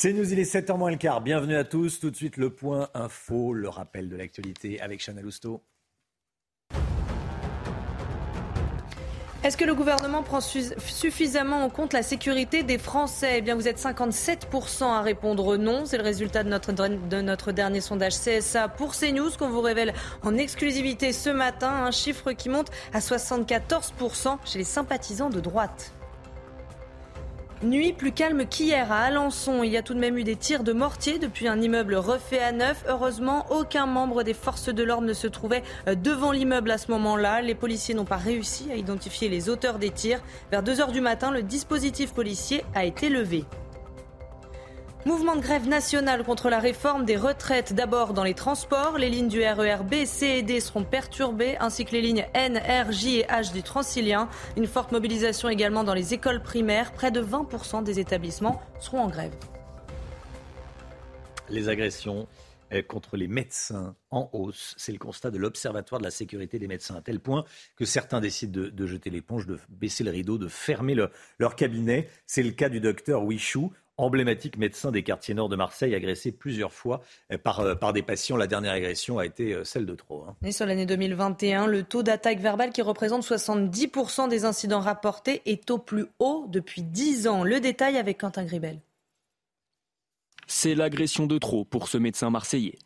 C'est nous, il est 7h moins le quart. Bienvenue à tous. Tout de suite, le point info, le rappel de l'actualité avec Chanel Housteau.
Est-ce que le gouvernement prend suffisamment en compte la sécurité des Français? Eh bien, vous êtes 57% à répondre non. C'est le résultat de notre, de notre dernier sondage CSA pour CNews qu'on vous révèle en exclusivité ce matin. Un chiffre qui monte à 74% chez les sympathisants de droite. Nuit plus calme qu'hier à Alençon. Il y a tout de même eu des tirs de mortier depuis un immeuble refait à neuf. Heureusement, aucun membre des forces de l'ordre ne se trouvait euh, devant l'immeuble à ce moment-là. Les policiers n'ont pas réussi à identifier les auteurs des tirs. Vers 2 heures du matin, le dispositif policier a été levé. Mouvement de grève national contre la réforme des retraites. D'abord dans les transports, les lignes du RER B, C et D seront perturbées, ainsi que les lignes N, R, J et H du Transilien. Une forte mobilisation également dans les écoles primaires. Près de 20% des établissements seront en grève.
Les agressions eh, contre les médecins en hausse. C'est le constat de l'Observatoire de la sécurité des médecins, à tel point que certains décident de, jeter l'éponge, de baisser le rideau, de fermer leur cabinet. C'est le cas du docteur Wichou emblématique médecin des quartiers nord de Marseille, agressé plusieurs fois euh, par, euh, par des patients. La dernière agression a été euh, celle de trop. Hein.
Et sur l'année 2021, le taux d'attaque verbale qui représente 70% des incidents rapportés est au plus haut depuis 10 ans. Le détail avec Quentin Gribel.
C'est l'agression de trop pour ce médecin marseillais.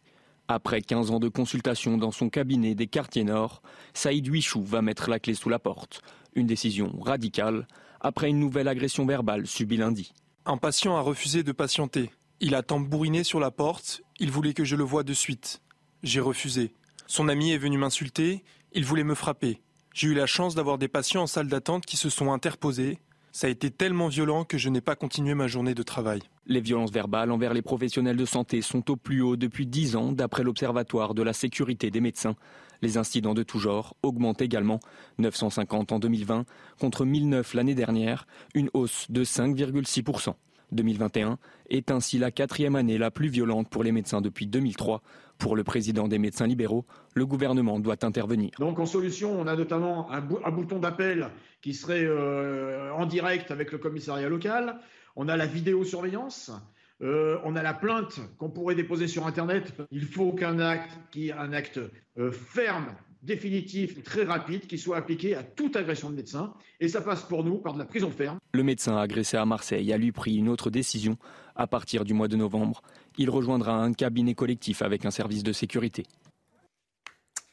Après 15 ans de consultation dans son cabinet des quartiers nord, Saïd Huichou va mettre la clé sous la porte. Une décision radicale après une nouvelle agression verbale subie lundi.
Un patient a refusé de patienter. Il a tambouriné sur la porte, il voulait que je le voie de suite. J'ai refusé. Son ami est venu m'insulter, il voulait me frapper. J'ai eu la chance d'avoir des patients en salle d'attente qui se sont interposés. Ça a été tellement violent que je n'ai pas continué ma journée de travail.
Les violences verbales envers les professionnels de santé sont au plus haut depuis 10 ans, d'après l'Observatoire de la sécurité des médecins. Les incidents de tout genre augmentent également. 950 en 2020 contre 1009 l'année dernière, une hausse de 5,6%. 2021 est ainsi la quatrième année la plus violente pour les médecins depuis 2003. Pour le président des médecins libéraux, le gouvernement doit intervenir.
Donc en solution, on a notamment un, bouton d'appel qui serait euh, en direct avec le commissariat local. On a la vidéosurveillance. Euh, on a la plainte qu'on pourrait déposer sur Internet. Il faut qu'un acte, qui un acte euh, ferme, définitif très rapide, qui soit appliqué à toute agression de médecin. Et ça passe pour nous par de la prison ferme.
Le médecin agressé à Marseille a lui pris une autre décision. À partir du mois de novembre, il rejoindra un cabinet collectif avec un service de sécurité.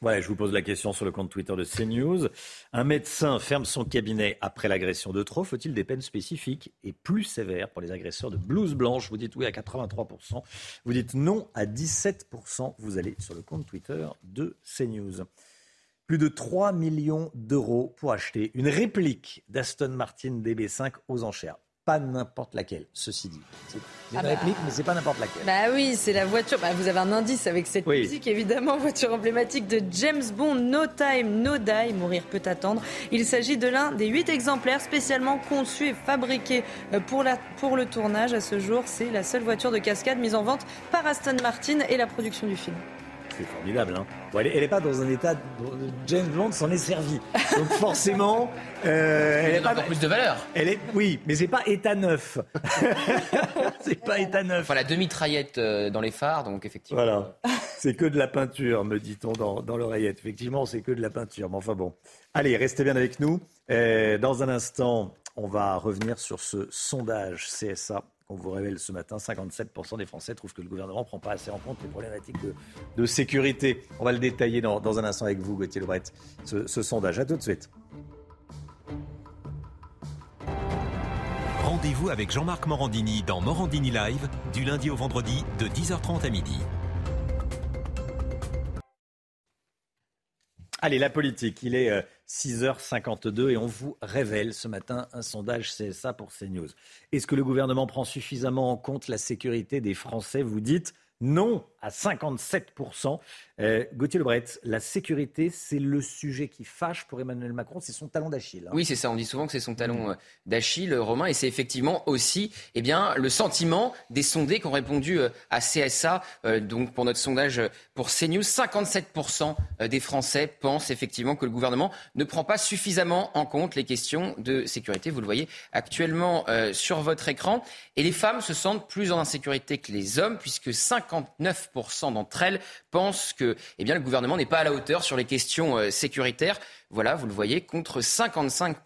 Voilà, je vous pose la question sur le compte Twitter de CNews. Un médecin ferme son cabinet après l'agression de trop. Faut-il des peines spécifiques et plus sévères pour les agresseurs de blouse blanche? Vous dites oui à 83%. Vous dites non à 17%. Vous allez sur le compte Twitter de CNews. Plus de 3 millions d'euros pour acheter une réplique d'Aston Martin DB5 aux enchères pas n'importe laquelle, ceci dit. C'est une ah bah. réplique, mais c'est pas n'importe laquelle.
Bah oui, c'est la voiture. Bah, vous avez un indice avec cette musique, évidemment, [LAUGHS] voiture emblématique de James Bond, No Time, No Die, Mourir peut attendre. Il s'agit de l'un des huit exemplaires spécialement conçus et fabriqués euh, pour, la, pour le tournage. À ce jour, c'est la seule voiture de cascade mise en vente par Aston Martin et la production du film
c'est formidable. Hein. elle n'est pas dans un état. James Bond s'en est servi. Donc forcément.
Euh, elle, n'a pas plus de valeur.
Elle est, oui, mais c'est pas état neuf. [LAUGHS] c'est pas état neuf.
Enfin, la demi-traillette euh, dans les phares, donc effectivement.
Voilà. C'est que de la peinture, me dit-on dans, dans l'oreillette. Effectivement, c'est que de la peinture. Mais enfin bon. Allez, restez bien avec nous. Euh, dans un instant, on va revenir sur ce sondage CSA on vous révèle ce matin, 57% des Français trouvent que le gouvernement ne prend pas assez en compte les problématiques de, sécurité. On va le détailler dans, un instant avec vous, Gauthier Lebret, ce, ce sondage. À tout de suite.
Rendez-vous avec Jean-Marc Morandini dans Morandini Live, du lundi au vendredi, de 10h30 à midi.
Allez, la politique, il est euh, 6h52 et on vous révèle ce matin un sondage CSA pour CNews. Est-ce que le gouvernement prend suffisamment en compte la sécurité des Français? Vous dites non à 57%. Euh, Gauthier Lebret, la sécurité, c'est le sujet qui fâche pour Emmanuel Macron, c'est son talon d'Achille.
Hein. Oui, c'est ça, on dit souvent que c'est son talon euh, d'Achille, euh, Romain, et c'est effectivement aussi eh bien, le sentiment des sondés qui ont répondu à CSA, donc pour notre sondage pour CNews. 57% des Français pensent effectivement que le gouvernement ne prend pas suffisamment en compte les questions de sécurité. Vous le voyez actuellement sur votre écran. Et les femmes se sentent plus en insécurité que les hommes, puisque 59 d'entre elles pensent que eh bien, le gouvernement n'est pas à la hauteur sur les questions euh, sécuritaires. Voilà, vous le voyez, contre 55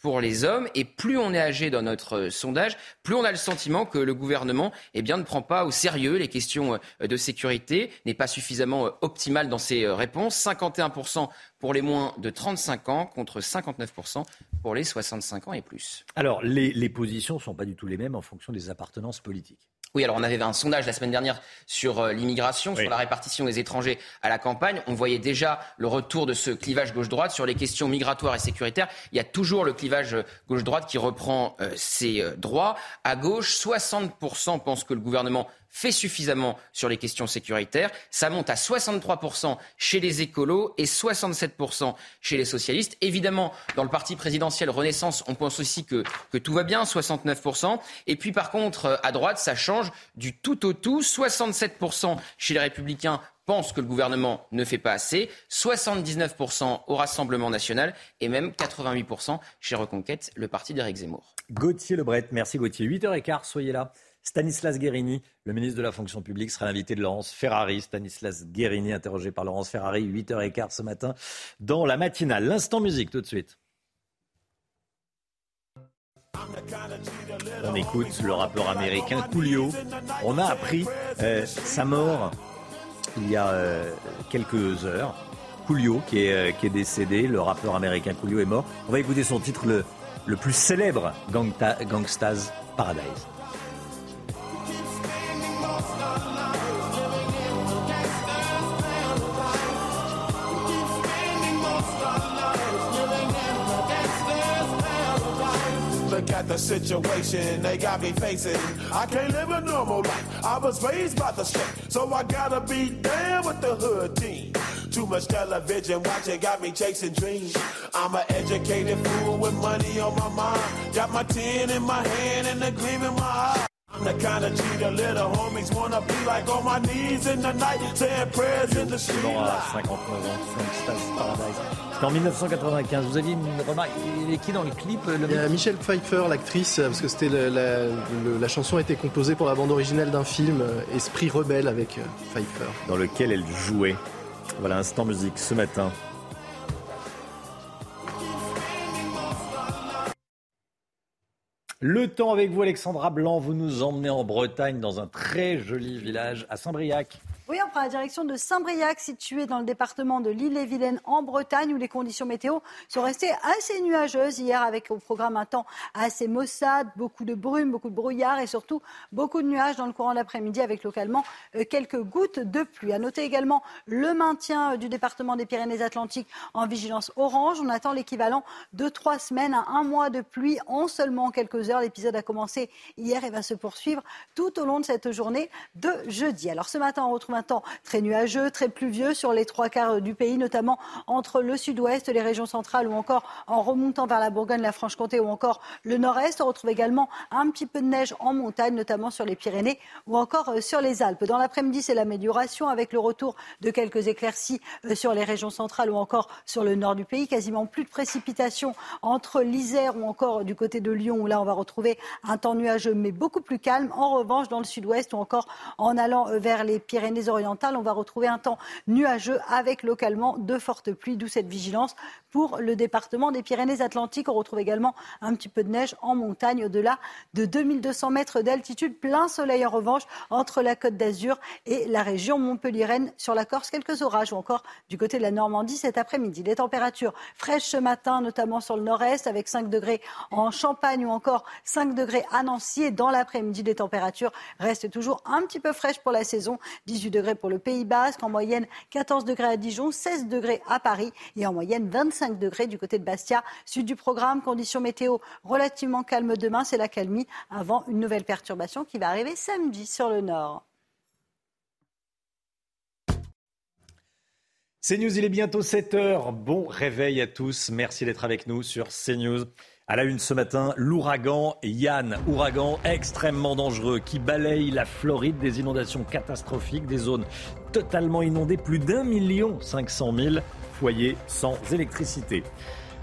pour les hommes. Et plus on est âgé dans notre euh, sondage, plus on a le sentiment que le gouvernement eh bien, ne prend pas au sérieux les questions euh, de sécurité, n'est pas suffisamment optimal dans ses réponses. 51% pour les moins de 35 ans contre 59% pour les 65 ans et plus.
Alors, les, les positions ne sont pas du tout les mêmes en fonction des appartenances politiques.
Oui, alors on avait un sondage la semaine dernière sur euh, l'immigration, sur la répartition des étrangers à la campagne. On voyait déjà le retour de ce clivage gauche-droite sur les questions migratoires et sécuritaires. Il y a toujours le clivage euh, gauche-droite qui reprend euh, ses droits. À gauche, 60% pensent que le gouvernement fait suffisamment sur les questions sécuritaires. Ça monte à 63% chez les écolos et 67% chez les socialistes. Évidemment, dans le parti présidentiel Renaissance, on pense aussi que, que tout va bien, 69%. Et puis par contre, à droite, ça change du tout au tout. 67% chez les républicains pensent que le gouvernement ne fait pas assez, 79% au Rassemblement national et même 88% chez Reconquête, le parti d'Éric Zemmour.
Gauthier Lebret, merci Gauthier. 8h15, soyez là. Stanislas Guérini, le ministre de la fonction publique, sera l'invité de Laurence Ferrari. Stanislas Guérini, interrogé par Laurence Ferrari, 8h15 ce matin, dans la matinale. L'instant musique, tout de suite. On écoute le rappeur américain Coolio. On a appris euh, sa mort il y a euh, quelques heures. Coolio qui est, euh, qui est décédé, le rappeur américain Coolio est mort. On va écouter son titre le, plus célèbre, Gangsta's Paradise. Got the situation they got me facing. I can't live a normal life. I was raised by the street, so I gotta be down with the hood team. Too much television watching got me chasing dreams. I'm an educated fool with money on my mind. Got my tin in my hand and the gleam in my eye. I'm the kind of cheater little homies wanna be like on my knees in the night, saying prayers in the street. 59 ans, Paradise. en 1995. Vous aviez une remarque. Il est qui dans le clip
Il y a Michelle Pfeiffer, l'actrice, parce que c'était la, la, chanson a été composée pour la bande originale d'un film, euh, Esprit rebelle, avec euh, Pfeiffer.
Dans lequel elle jouait. Voilà, instant musique ce matin. Le temps avec vous, Alexandra Blanc. Vous nous emmenez en Bretagne dans un très joli village à Saint-Briac.
Oui, on prend la direction de Saint-Briac, situé dans le département de l'île-et-Vilaine, en Bretagne, où les conditions météo sont restées assez nuageuses hier, avec au programme un temps assez maussade, beaucoup de brume, beaucoup de brouillard et surtout beaucoup de nuages dans le courant de l'après-midi, avec localement euh, quelques gouttes de pluie. À noter également le maintien euh, du département des Pyrénées-Atlantiques en vigilance orange. On attend l'équivalent de trois semaines à un mois de pluie en seulement quelques heures. L'épisode a commencé hier et va se poursuivre tout au long de cette journée de jeudi. Alors ce matin, on retrouve temps très nuageux, très pluvieux sur les trois quarts du pays, notamment entre le sud-ouest, les régions centrales ou encore en remontant vers la Bourgogne, la Franche-Comté ou encore le nord-est. On retrouve également un petit peu de neige en montagne, notamment sur les Pyrénées ou encore euh, sur les Alpes. Dans l'après-midi, c'est l'amélioration avec le retour de quelques éclaircies euh, sur les régions centrales ou encore sur le nord du pays. Quasiment plus de précipitations entre l'Isère ou encore du côté de Lyon, où là, on va retrouver un temps nuageux, mais beaucoup plus calme. En revanche, dans le sud-ouest ou encore en allant euh, vers les Pyrénées on va retrouver un temps nuageux avec localement de fortes pluies, d'où cette vigilance pour le département des Pyrénées-Atlantiques. On retrouve également un petit peu de neige en montagne au-delà de 2200 mètres d'altitude. Plein soleil en revanche entre la côte d'Azur et la région montpelliéraine sur la Corse. Quelques orages ou encore du côté de la Normandie cet après-midi. Les températures fraîches ce matin, notamment sur le nord-est, avec 5 degrés en Champagne ou encore 5 degrés à Nancy. Et dans l'après-midi, les températures restent toujours un petit peu fraîches pour la saison. 18 degrés pour le Pays Basque, en moyenne 14 degrés à Dijon, 16 degrés à Paris et en moyenne 25 degrés du côté de Bastia. Suite du programme, conditions météo relativement calmes demain, c'est la calmie avant une nouvelle perturbation qui va arriver samedi sur le nord.
CNews, il est bientôt 7 heures. Bon réveil à tous. Merci d'être avec nous sur CNews. À la une ce matin, l'ouragan Yann, ouragan extrêmement dangereux qui balaye la Floride des inondations catastrophiques, des zones totalement inondées, plus d'un million cinq cent mille foyers sans électricité.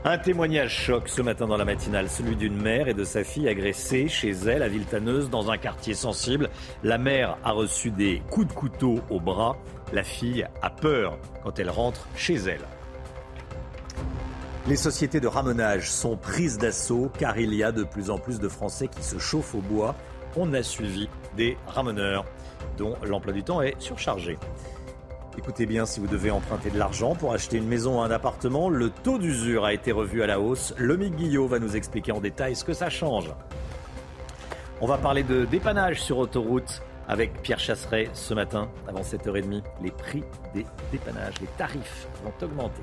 Un témoignage choc ce matin dans la matinale, celui d'une mère et de sa fille agressées chez elle à Villetaneuse dans un quartier sensible. La mère a reçu des coups de couteau au bras. La fille a peur quand elle rentre chez elle. Les sociétés de ramonage sont prises d'assaut car il y a de plus en plus de Français qui se chauffent au bois. On a suivi des ramoneurs dont l'emploi du temps est surchargé. Écoutez bien, si vous devez emprunter de l'argent pour acheter une maison ou un appartement, le taux d'usure a été revu à la hausse. Lomi Guillot va nous expliquer en détail ce que ça change. On va parler de dépannage sur autoroute avec Pierre Chasseret ce matin, avant 7h30. Les prix des dépannages, les tarifs vont augmenter.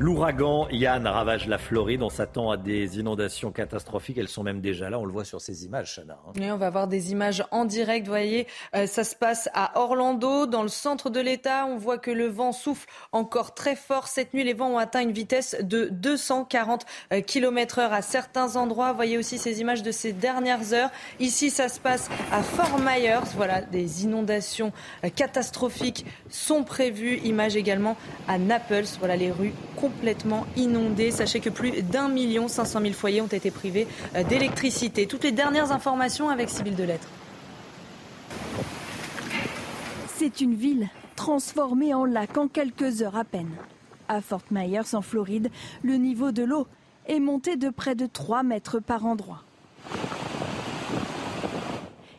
L'ouragan Yann ravage la Floride. On s'attend à des inondations catastrophiques. Elles sont même déjà là. On le voit sur ces images, Chana.
Hein. on va voir des images en direct. Voyez, euh, ça se passe à Orlando, dans le centre de l'État. On voit que le vent souffle encore très fort. Cette nuit, les vents ont atteint une vitesse de 240 euh, km heure à certains endroits. Vous voyez aussi ces images de ces dernières heures. Ici, ça se passe à Fort Myers. Voilà, des inondations euh, catastrophiques sont prévues. Images également à Naples. Voilà les rues complètement inondé. Sachez que plus d'un million cinq cent mille foyers ont été privés euh, d'électricité. Toutes les dernières informations avec Sybille Delettre.
C'est une ville transformée en lac en quelques heures à peine. À Fort Myers, en Floride, le niveau de l'eau est monté de près de 3 mètres par endroit.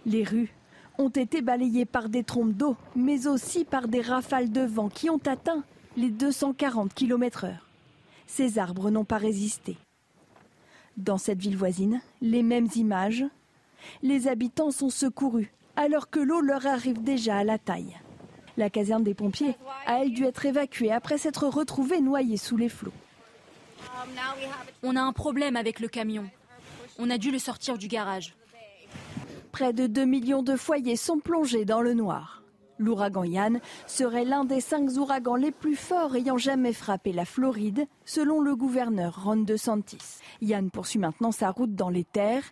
Les rues ont été balayées par des trompes d'eau, mais aussi par des rafales de vent qui ont atteint les 240 km/h. Ces arbres n'ont pas résisté. Dans cette ville voisine, les mêmes images. Les habitants sont secourus alors que l'eau leur arrive déjà à la taille. La caserne des pompiers a elle dû être évacuée après s'être retrouvée noyée sous les flots.
On a un problème avec le camion. On a dû le sortir du garage.
Près de 2 millions de foyers sont plongés dans le noir. L'ouragan Yann serait l'un des cinq ouragans les plus forts ayant jamais frappé la Floride, selon le gouverneur Ron DeSantis. Yann poursuit maintenant sa route dans les terres.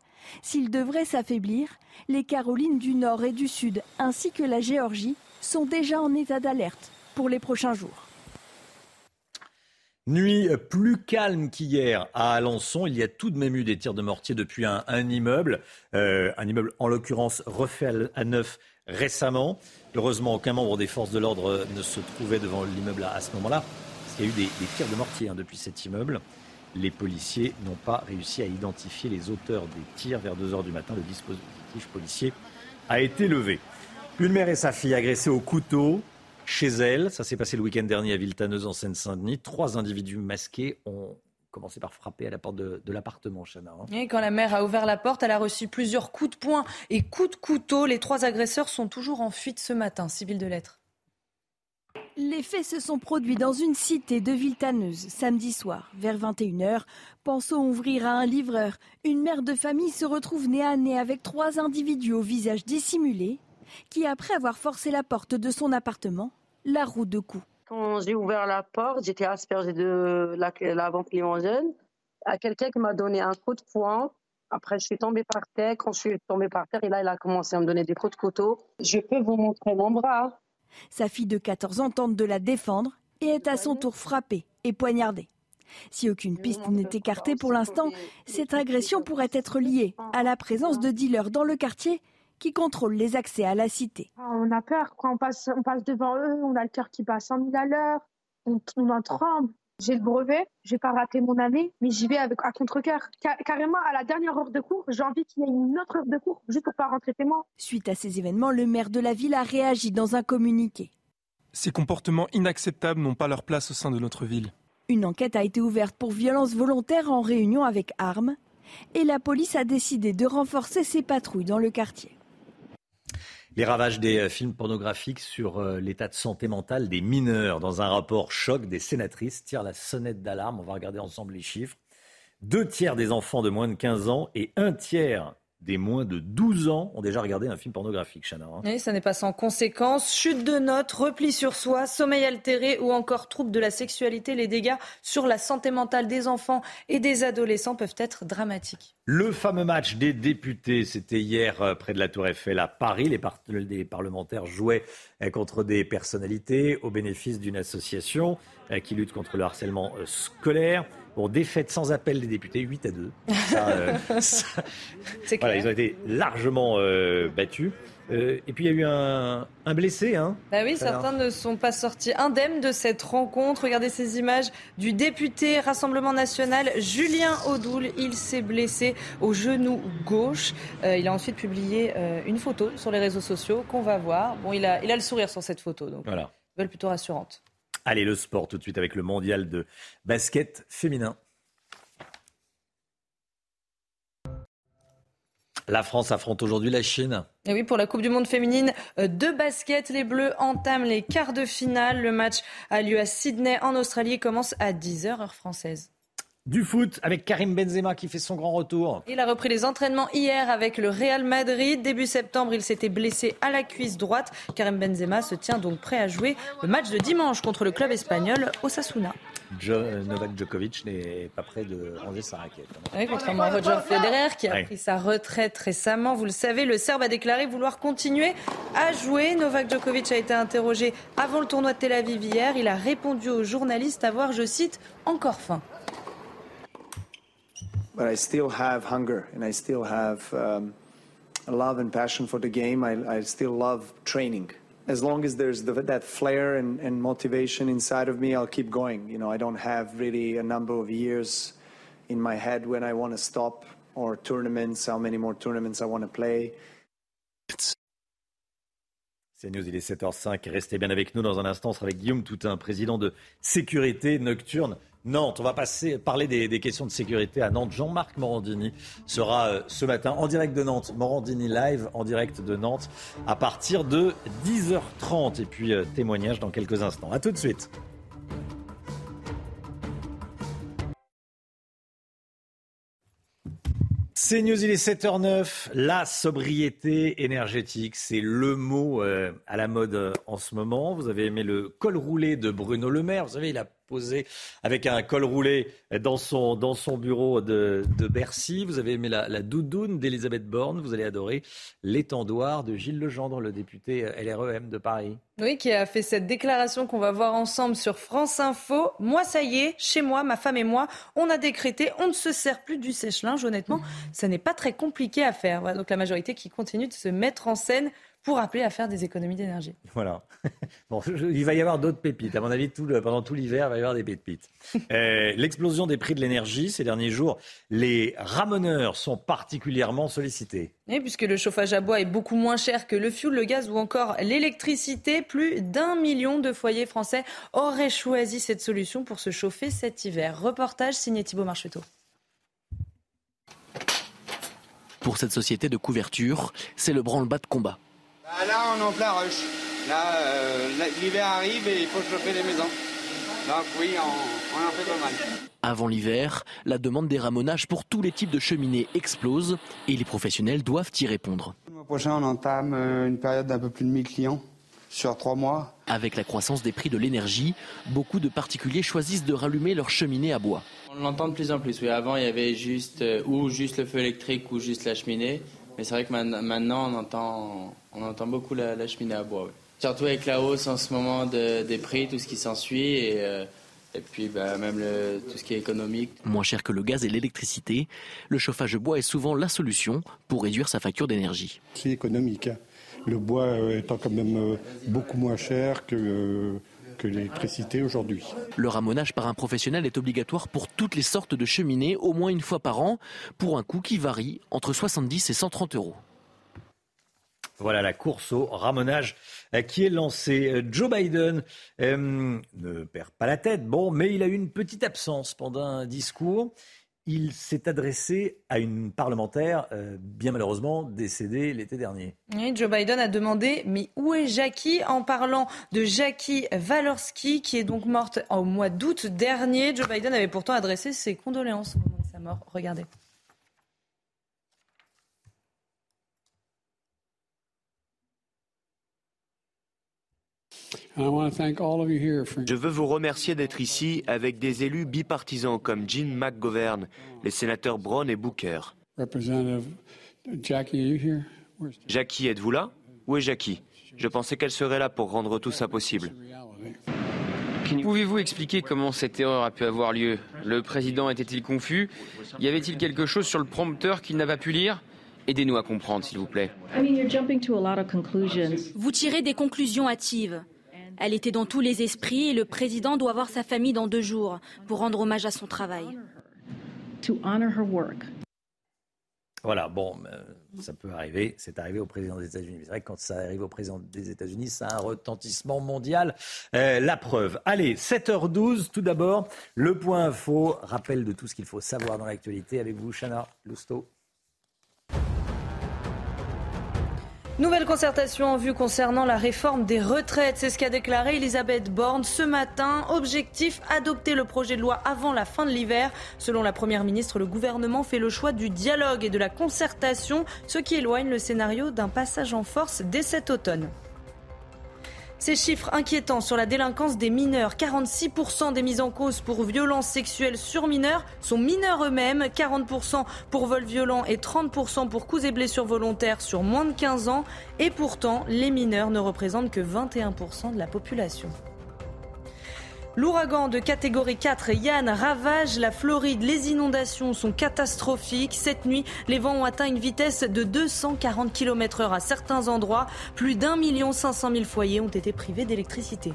S'il devrait s'affaiblir, les Carolines du Nord et du Sud, ainsi que la Géorgie, sont déjà en état d'alerte pour les prochains jours.
Nuit plus calme qu'hier à Alençon. Il y a tout de même eu des tirs de mortier depuis un, immeuble. Euh, un immeuble, en l'occurrence, refait à neuf récemment. Heureusement, aucun membre des forces de l'ordre ne se trouvait devant l'immeuble à, ce moment-là. Il y a eu des, tirs de mortier hein, depuis cet immeuble. Les policiers n'ont pas réussi à identifier les auteurs des tirs. Vers 2 heures du matin, le dispositif policier a été levé. Une mère et sa fille agressées au couteau chez elle. Ça s'est passé le week-end dernier à Villetaneuse en Seine-Saint-Denis. Trois individus masqués ont commencé par frapper à la porte de, l'appartement, Chana. Hein.
Et quand la mère a ouvert la porte, elle a reçu plusieurs coups de poing et coups de couteau. Les trois agresseurs sont toujours en fuite ce matin. Civil de lettres.
Les faits se sont produits dans une cité de Villetaneuse samedi soir, vers 21h. Pensons ouvrir à un livreur. Une mère de famille se retrouve nez à nez avec trois individus au visage dissimulé qui, après avoir forcé la porte de son appartement, la roue de coups.
Quand j'ai ouvert la porte, j'étais aspergée de la, jeune à quelqu'un qui m'a donné un coup de poing. Après, je suis tombée par terre. Quand je suis tombée par terre, et là, il a commencé à me donner des coups de couteau. Je peux vous montrer mon bras.
Sa fille de 14 ans tente de la défendre et est à son tour frappée et poignardée. Si aucune piste n'est écartée pour l'instant, cette agression pourrait être liée à la présence de dealers dans le quartier qui contrôlent les accès à la cité.
Ah, on a peur quand on passe, on passe devant eux, on a le cœur qui bat à 100 000 à l'heure, on, en tremble. J'ai le brevet, j'ai pas raté mon année, mais j'y vais avec à contre-cœur. carrément, à la dernière heure de cours, j'ai envie qu'il y ait une autre heure de cours, juste pour pas rentrer moi.
Suite à ces événements, le maire de la ville a réagi dans un communiqué.
Ces comportements inacceptables n'ont pas leur place au sein de notre ville.
Une enquête a été ouverte pour violence volontaire en réunion avec armes et la police a décidé de renforcer ses patrouilles dans le quartier.
Les ravages des euh, films pornographiques sur euh, l'état de santé mentale des mineurs. Dans un rapport choc, des sénatrices tirent la sonnette d'alarme. On va regarder ensemble les chiffres. Deux tiers des enfants de moins de 15 ans et un tiers des moins de 12 ans ont déjà regardé un film pornographique, Chana. Hein.
Oui, ça n'est pas sans conséquences. Chute de notes, repli sur soi, sommeil altéré ou encore troubles de la sexualité. Les dégâts sur la santé mentale des enfants et des adolescents peuvent être dramatiques.
Le fameux match des députés, c'était hier euh, près de la Tour Eiffel à Paris. Les, parlementaires jouaient euh, contre des personnalités au bénéfice d'une association euh, qui lutte contre le harcèlement scolaire. Bon, défaite sans appel des députés, 8 à 2. Euh, [LAUGHS] voilà, ils ont été largement euh, battus. Euh, et puis il y a eu un, blessé. Hein,
bah oui, certains ne sont pas sortis indemnes de cette rencontre. Regardez ces images du député Rassemblement national Julien Audoul. Il s'est blessé au genou gauche. il a ensuite publié une photo sur les réseaux sociaux qu'on va voir. Bon, il a, il a le sourire sur cette photo, donc voilà. une plutôt rassurante.
Allez, le sport tout de suite avec le mondial de basket féminin. La France affronte aujourd'hui la Chine.
Et oui, pour la Coupe du Monde féminine euh, de basket, les Bleus entament les quarts de finale. Le match a lieu à Sydney en Australie et commence à 10h heure française.
Du foot avec Karim Benzema qui fait son grand retour.
Il a repris les entraînements hier avec le Real Madrid. Début septembre, il s'était blessé à la cuisse droite. Karim Benzema se tient donc prêt à jouer le match de dimanche contre le club espagnol Osasuna.
Euh, Novak Djokovic n'est pas prêt de ranger sa raquette.
Oui, contrairement à Roger Federer qui a pris sa retraite récemment. Vous le savez, le Serbe a déclaré vouloir continuer à jouer. Novak Djokovic a été interrogé avant le tournoi de Tel Aviv hier. Il a répondu aux journalistes avoir, je cite, encore faim.
But I still have hunger and I still have um, love and passion for the game. I, I still love training. As long as there's the, that flair and, and motivation inside of me, I'll keep going. You know, I don't have really a number of years in my head when I want to stop or tournaments, how many more tournaments I want to play.
C'est News, il est 7h05. Restez bien avec nous dans un instant. On sera avec Guillaume Toutin, président de Sécurité Nocturne. Nantes. On va passer, parler des, questions de sécurité à Nantes. Jean-Marc Morandini sera euh, ce matin en direct de Nantes. Morandini live en direct de Nantes à partir de 10h30. Et puis euh, témoignage dans quelques instants. A tout de suite. C'est News, il est 7h09. La sobriété énergétique, c'est le mot euh, à la mode en ce moment. Vous avez aimé le col roulé de Bruno Le Maire. Vous savez, il a posé avec un col roulé dans son, dans son bureau de, de Bercy. Vous avez aimé la, la doudoune d'Elisabeth Borne. Vous allez adorer l'étendoir de Gilles Legendre, le député LREM de Paris.
Oui, qui a fait cette déclaration qu'on va voir ensemble sur France Info. Moi, ça y est, chez moi, ma femme et moi, on a décrété, on ne se sert plus du sèche-linge. Honnêtement, ça n'est pas très compliqué à faire. donc la majorité qui continue de se mettre en scène pour appeler à faire des économies d'énergie.
Voilà. [LAUGHS] Bon, il va y avoir d'autres pépites. À mon avis, tout pendant tout l'hiver, il va y avoir des pépites. Euh, l'explosion des prix de l'énergie ces derniers jours, les ramoneurs sont particulièrement sollicités.
Oui, puisque le chauffage à bois est beaucoup moins cher que le fioul, le gaz ou encore l'électricité, plus d'un million de foyers français auraient choisi cette solution pour se chauffer cet hiver. Reportage signé Thibault Marcheteau.
Pour cette société de couverture, c'est le branle-bas de combat.
Bah, là, on est en plein rush. Euh, là, l'hiver arrive et il faut chauffer les maisons. Donc oui, on, on en fait pas mal.
Avant l'hiver, la demande des ramonages pour tous les types de cheminées explose et les professionnels doivent y répondre.
Le mois prochain, on entame euh, une période d'un peu plus de 1000 clients sur trois mois.
Avec la croissance des prix de l'énergie, beaucoup de particuliers choisissent de rallumer leur cheminée à bois.
On l'entend de plus en plus. Oui, avant, il y avait juste euh, ou juste le feu électrique ou juste la cheminée. Mais c'est vrai que maintenant, on entend, on entend beaucoup la, cheminée à bois. Surtout avec la hausse en ce moment des prix, tout ce qui s'ensuit. Et, euh, et puis bah, même le, tout ce qui est économique.
Moins cher que le gaz et l'électricité, le chauffage bois est souvent la solution pour réduire sa facture d'énergie.
C'est économique. Hein. Le bois euh, étant quand même euh, beaucoup moins cher que l'électricité aujourd'hui.
Le ramonage par un professionnel est obligatoire pour toutes les sortes de cheminées, au moins une fois par an, pour un coût qui varie entre 70 et 130 euros.
Voilà la course au ramonage euh, qui est lancée. Euh, Joe Biden euh, ne perd pas la tête, bon, mais il a eu une petite absence pendant un discours. il s'est adressé à une parlementaire bien malheureusement décédée l'été dernier.
Oui, Joe Biden a demandé mais où est Jackie en parlant de Jackie Walorski qui est donc morte au mois d'août dernier. Joe Biden avait pourtant adressé ses condoléances au moment de sa mort. Regardez.
Je veux vous remercier d'être ici avec des élus bipartisans comme Jim McGovern, les sénateurs Brown et Booker. Jackie, êtes-vous là? Où est Jackie? Je pensais qu'elle serait là pour rendre tout ça possible.
Pouvez-vous expliquer comment cette erreur a pu avoir lieu? Le président était-il confus? Y avait-il quelque chose sur le prompteur qu'il n'a pas pu lire? Aidez-nous à comprendre, s'il vous plaît.
Vous tirez des conclusions hâtives. Elle était dans tous les esprits et le président doit voir sa famille dans deux jours pour rendre hommage à son travail.
Voilà, bon, euh, ça peut arriver. C'est arrivé au président des États-Unis. C'est vrai que quand ça arrive au président des États-Unis, ça a un retentissement mondial. Euh, la preuve. Allez, 7h12, tout d'abord, le point info. Rappel de tout ce qu'il faut savoir dans l'actualité avec vous, Chana Lousteau.
Nouvelle concertation en vue concernant la réforme des retraites. C'est ce qu'a déclaré Elisabeth Borne ce matin. Objectif, adopter le projet de loi avant la fin de l'hiver. Selon la Première ministre, le gouvernement fait le choix du dialogue et de la concertation, ce qui éloigne le scénario d'un passage en force dès cet automne. Ces chiffres inquiétants sur la délinquance des mineurs. 46% des mises en cause pour violences sexuelles sur mineurs sont mineurs eux-mêmes. 40% pour vol violent et 30% pour coups et blessures volontaires sur moins de 15 ans. Et pourtant, les mineurs ne représentent que 21% de la population. L'ouragan de catégorie 4 Yann ravage la Floride. Les inondations sont catastrophiques. Cette nuit, les vents ont atteint une vitesse de 240 km h à certains endroits. Plus d'un million cinq cent mille foyers ont été privés d'électricité.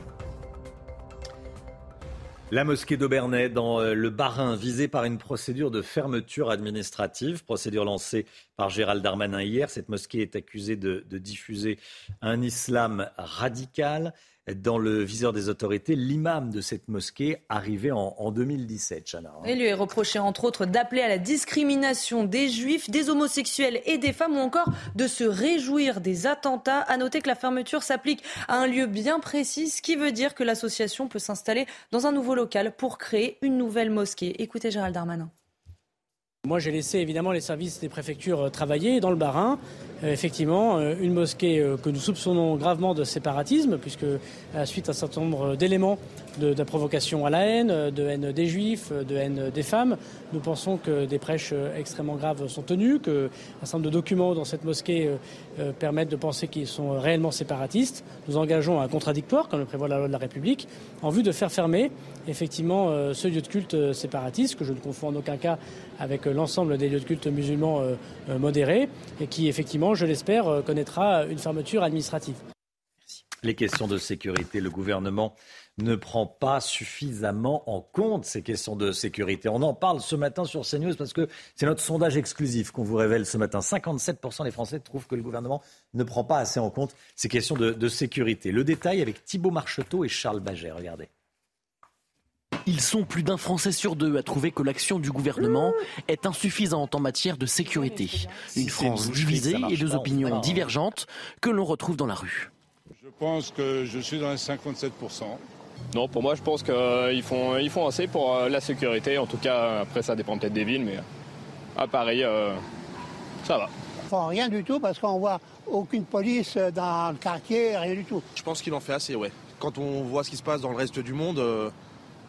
La mosquée d'Aubernay dans euh, le Bas-Rhin, visée par une procédure de fermeture administrative, procédure lancée par Gérald Darmanin hier. Cette mosquée est accusée de diffuser un islam radical dans le viseur des autorités l'imam de cette mosquée arrivé en, 2017, Chana.
Il lui est reproché entre autres d'appeler à la discrimination des juifs, des homosexuels et des femmes ou encore de se réjouir des attentats. À noter que la fermeture s'applique à un lieu bien précis, ce qui veut dire que l'association peut s'installer dans un nouveau local pour créer une nouvelle mosquée. Écoutez Gérald Darmanin.
Moi, j'ai laissé évidemment les services des préfectures euh, travailler dans le Bas-Rhin. Euh, effectivement, euh, une mosquée que nous soupçonnons gravement de séparatisme, puisque suite à un certain nombre d'éléments de, de, provocation à la haine, de haine des juifs, de haine des femmes, nous pensons que des prêches extrêmement graves sont tenues, qu'un certain nombre de documents dans cette mosquée permettent de penser qu'ils sont réellement séparatistes. Nous engageons un contradictoire, comme le prévoit la loi de la République, en vue de faire fermer effectivement ce lieu de culte séparatiste, que je ne confonds en aucun cas avec l'ensemble des lieux de culte musulmans euh, euh, modérés et qui, effectivement, je l'espère, euh, connaîtra une fermeture administrative.
Les questions de sécurité, le gouvernement ne prend pas suffisamment en compte ces questions de sécurité. On en parle ce matin sur CNews parce que c'est notre sondage exclusif qu'on vous révèle ce matin. 57% des Français trouvent que le gouvernement ne prend pas assez en compte ces questions de, de sécurité. Le détail avec Thibault Marcheteau et Charles Baget. Regardez.
Ils sont plus d'un Français sur deux à trouver que l'action du gouvernement est insuffisante en matière de sécurité. Une France divisée et deux opinions divergentes que l'on retrouve dans la rue.
Je pense que je suis dans les 57%.
Non, pour moi, je pense qu'ils font, ils font assez pour euh, la sécurité. En tout cas, après, ça dépend peut-être des villes, mais à Paris, euh, ça va.
Enfin, rien du tout, parce qu'on voit aucune police dans le quartier, rien du tout.
Je pense qu'il en fait assez, ouais. Quand on voit ce qui se passe dans le reste du monde, euh,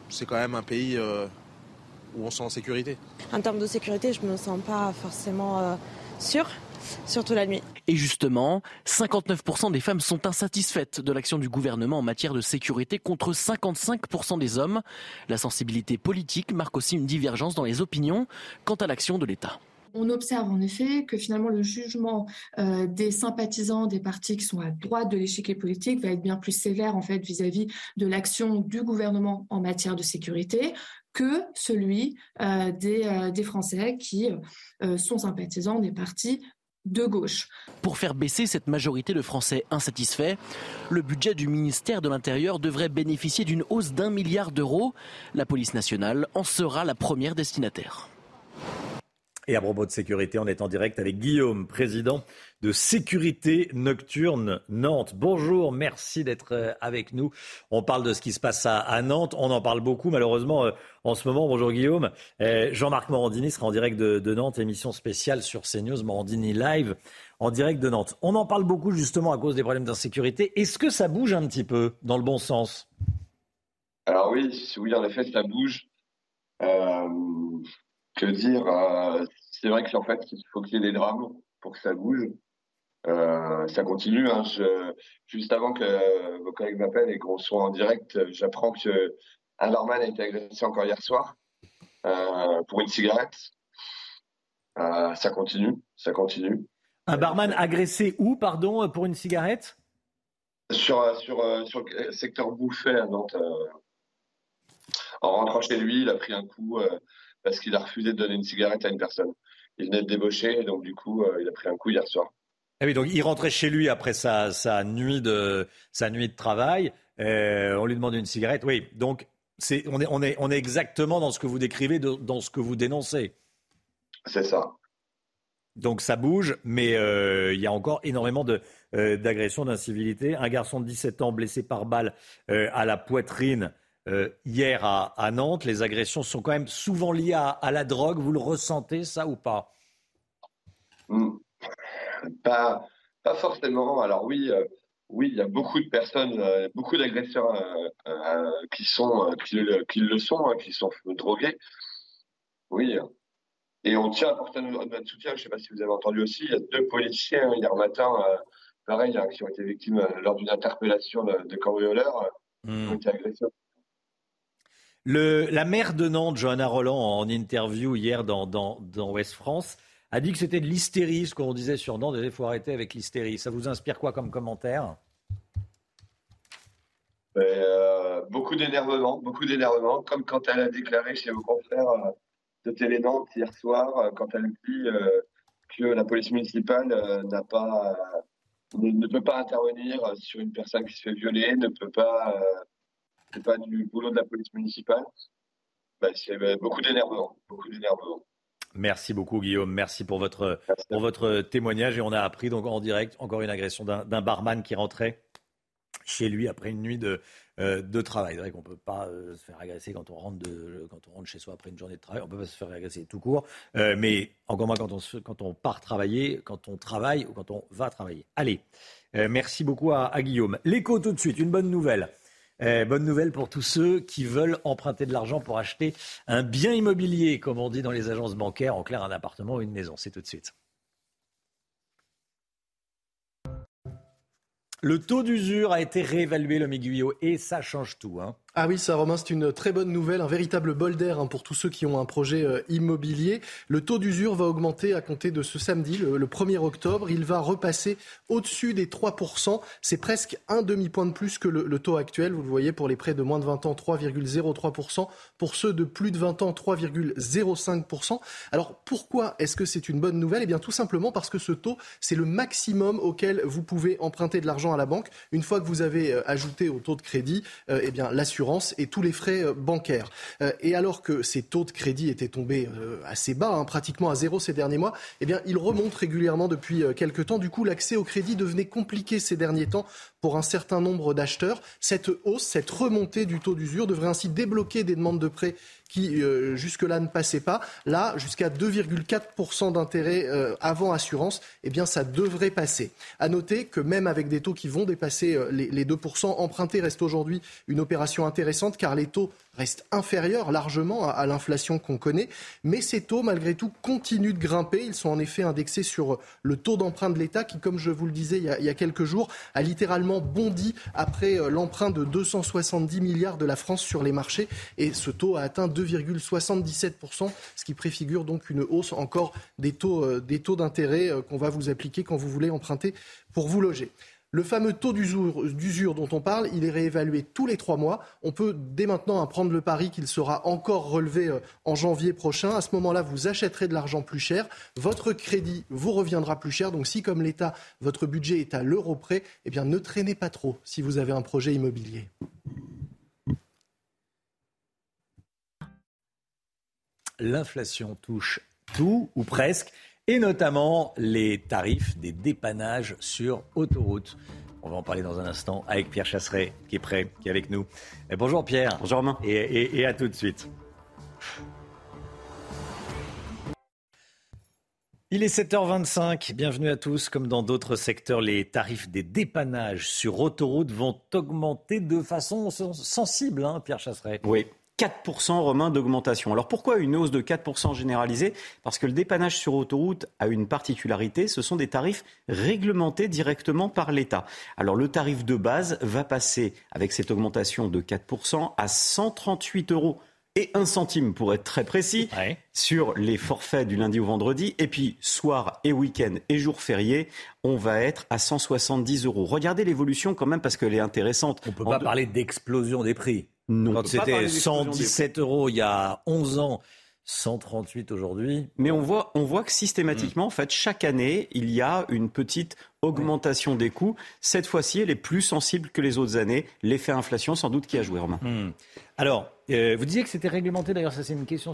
c'est quand même un pays euh, où on se sent en sécurité.
En termes de sécurité, je ne me sens pas forcément euh, sûre, surtout la nuit.
Et justement, 59% des femmes sont insatisfaites de l'action du gouvernement en matière de sécurité contre 55% des hommes. La sensibilité politique marque aussi une divergence dans les opinions quant à l'action de l'État.
On observe en effet que finalement le jugement euh, des sympathisants des partis qui sont à droite de l'échiquier politique va être bien plus sévère en fait vis-à-vis de l'action du gouvernement en matière de sécurité que celui euh, euh, des, Français qui sont sympathisants des partis de gauche.
Pour faire baisser cette majorité de Français insatisfaits, le budget du ministère de l'Intérieur devrait bénéficier d'une hausse d'un milliard d'euros. La police nationale en sera la première destinataire.
Et à propos de sécurité, on est en direct avec Guillaume, président de Sécurité Nocturne Nantes. Bonjour, merci d'être euh, avec nous. On parle de ce qui se passe à, Nantes. On en parle beaucoup, malheureusement, euh, en ce moment. Bonjour Guillaume. Euh, Jean-Marc Morandini sera en direct de, de, Nantes, émission spéciale sur CNews, Morandini Live, en direct de Nantes. On en parle beaucoup, justement, à cause des problèmes d'insécurité. Est-ce que ça bouge un petit peu dans le bon sens?
Alors oui, oui, en effet, ça bouge. Que dire c'est vrai qu'en fait, il faut qu'il y ait des drames pour que ça bouge. Euh, ça continue. Hein. juste avant que vos collègues m'appellent et qu'on soit en direct, j'apprends que un barman a été agressé encore hier soir euh, pour une cigarette. Euh, ça continue, ça continue.
Un barman agressé où, pardon, pour une cigarette?
Sur, sur, sur le secteur Bouffet à Nantes. en rentrant chez lui, il a pris un coup parce qu'il a refusé de donner une cigarette à une personne il venait de débaucher, et donc du coup, euh, il a pris un coup hier soir.
Ah oui, donc il rentrait chez lui après sa, sa nuit, de, sa nuit de travail. Euh, on lui demande une cigarette. Oui, donc on, est, on, est, on est exactement dans ce que vous décrivez, dans ce que vous dénoncez.
C'est ça.
Donc ça bouge, mais euh, il y a encore énormément d'agressions, d'incivilité. Un garçon de 17 ans blessé par balle à la poitrine euh, hier à, Nantes. Les agressions sont quand même souvent liées à, la drogue. Vous le ressentez, ça ou pas?
Hmm. pas, pas forcément. Alors oui, euh, oui, il y a beaucoup de personnes, euh, beaucoup d'agresseurs qui sont, qui, le sont, hein, qui sont drogués. Oui. Et on tient à porter notre soutien. Je ne sais pas si vous avez entendu aussi, il y a deux policiers hier matin, pareil, hein, qui ont été victimes lors d'une interpellation de, de cambrioleurs, qui ont été agressés
la maire de Nantes, Johanna Roland, en interview hier dans, dans, Ouest France, a dit que c'était de l'hystérie, ce qu'on disait sur Nantes, il faut arrêter avec l'hystérie. Ça vous inspire quoi comme commentaire?
Ben, euh, Beaucoup d'énervement, beaucoup d'énervement, comme quand elle a déclaré chez vos confrères euh, de Télé Nantes hier soir, euh, quand elle dit que la police municipale n'a pas, ne, peut pas intervenir sur une personne qui se fait violer, ne peut pas c'est pas du boulot de la police municipale. Bah, c'est bah, beaucoup d'énervement, beaucoup d'énervement.
Merci beaucoup Guillaume, merci pour votre, pour votre témoignage et on a appris donc en direct encore une agression d'un barman qui rentrait chez lui après une nuit de, euh, de travail. C'est vrai qu'on ne peut pas euh, se faire agresser quand on, rentre de, quand on rentre chez soi après une journée de travail. On ne peut pas se faire agresser tout court. Euh, mais encore moins quand on, quand on part travailler, quand on travaille ou quand on va travailler. Allez, merci beaucoup à, à Guillaume. L'écho tout de suite, une bonne nouvelle. Eh, bonne nouvelle pour tous ceux qui veulent emprunter de l'argent pour acheter un bien immobilier, comme on dit dans les agences bancaires, en clair un appartement ou une maison. C'est tout de suite. Le taux d'usure a été réévalué, le et ça change tout. Hein.
Ah oui, ça Romain, c'est une très bonne nouvelle, un véritable bol d'air hein, pour tous ceux qui ont un projet euh, immobilier. Le taux d'usure va augmenter à compter de ce samedi, le, 1er octobre. Il va repasser au-dessus des 3%. C'est presque un demi-point de plus que le, taux actuel. Vous le voyez, pour les prêts de moins de 20 ans, 3,03%. Pour ceux de plus de 20 ans, 3,05%. Alors pourquoi est-ce que c'est une bonne nouvelle? Eh bien tout simplement parce que ce taux, c'est le maximum auquel vous pouvez emprunter de l'argent à la banque. Une fois que vous avez euh, ajouté au taux de crédit, euh, eh bien l'assurance et tous les frais euh, bancaires. Euh, et alors que ces taux de crédit étaient tombés euh, assez bas, hein, pratiquement à zéro ces derniers mois, eh bien, ils remontent régulièrement depuis quelques temps. Du coup, l'accès au crédit devenait compliqué ces derniers temps pour un certain nombre d'acheteurs. Cette hausse, cette remontée du taux d'usure devrait ainsi débloquer des demandes de prêts qui euh, jusque-là ne passait pas. Là, jusqu'à 2,4% d'intérêt euh, avant assurance, eh bien, ça devrait passer. À noter que même avec des taux qui vont dépasser euh, les, les 2%, emprunter reste aujourd'hui une opération intéressante car les taux reste inférieur largement à, l'inflation qu'on connaît. Mais ces taux, malgré tout, continuent de grimper. Ils sont en effet indexés sur le taux d'emprunt de l'État qui, comme je vous le disais il y, a, quelques jours, a littéralement bondi après euh, l'emprunt de 270 milliards de la France sur les marchés. Et ce taux a atteint 2,77%, ce qui préfigure donc une hausse encore des taux, euh, d'intérêt euh, qu'on va vous appliquer quand vous voulez emprunter pour vous loger. Le fameux taux d'usure dont on parle, il est réévalué tous les trois mois. On peut dès maintenant prendre le pari qu'il sera encore relevé euh, en janvier prochain. À ce moment-là, vous achèterez de l'argent plus cher. Votre crédit vous reviendra plus cher. Donc si, comme l'État, votre budget est à l'euro près, eh bien ne traînez pas trop si vous avez un projet immobilier.
L'inflation touche tout ou presque, et notamment les tarifs des dépannages sur autoroute. On va en parler dans un instant avec Pierre Chasseret, qui est prêt, qui est avec nous. Et bonjour Pierre.
Bonjour Romain.
Et, et à tout de suite. Il est 7h25, bienvenue à tous. Comme dans d'autres secteurs, les tarifs des dépannages sur autoroute vont augmenter de façon sensible, hein, Pierre Chasseret.
Oui, 4% Romain d'augmentation. Alors pourquoi une hausse de 4% généralisée? Parce que le dépannage sur autoroute a une particularité, ce sont des tarifs réglementés directement par l'État. Alors le tarif de base va passer avec cette augmentation de 4% à 138 euros et un centime pour être très précis sur les forfaits du lundi au vendredi. Et puis soir et week-end et jours fériés, on va être à 170 euros. Regardez l'évolution quand même parce qu'elle est intéressante.
On ne peut pas parler d'explosion des prix. Non, Quand c'était 117 euros il y a 11 ans, 138 aujourd'hui.
Mais on voit, on voit que systématiquement, en fait, chaque année, il y a une petite augmentation des coûts. Cette fois-ci, elle est plus sensible que les autres années. L'effet inflation, sans doute, qui a joué, Romain.
Hmm. Alors, euh, vous disiez que c'était réglementé, d'ailleurs, ça c'est une question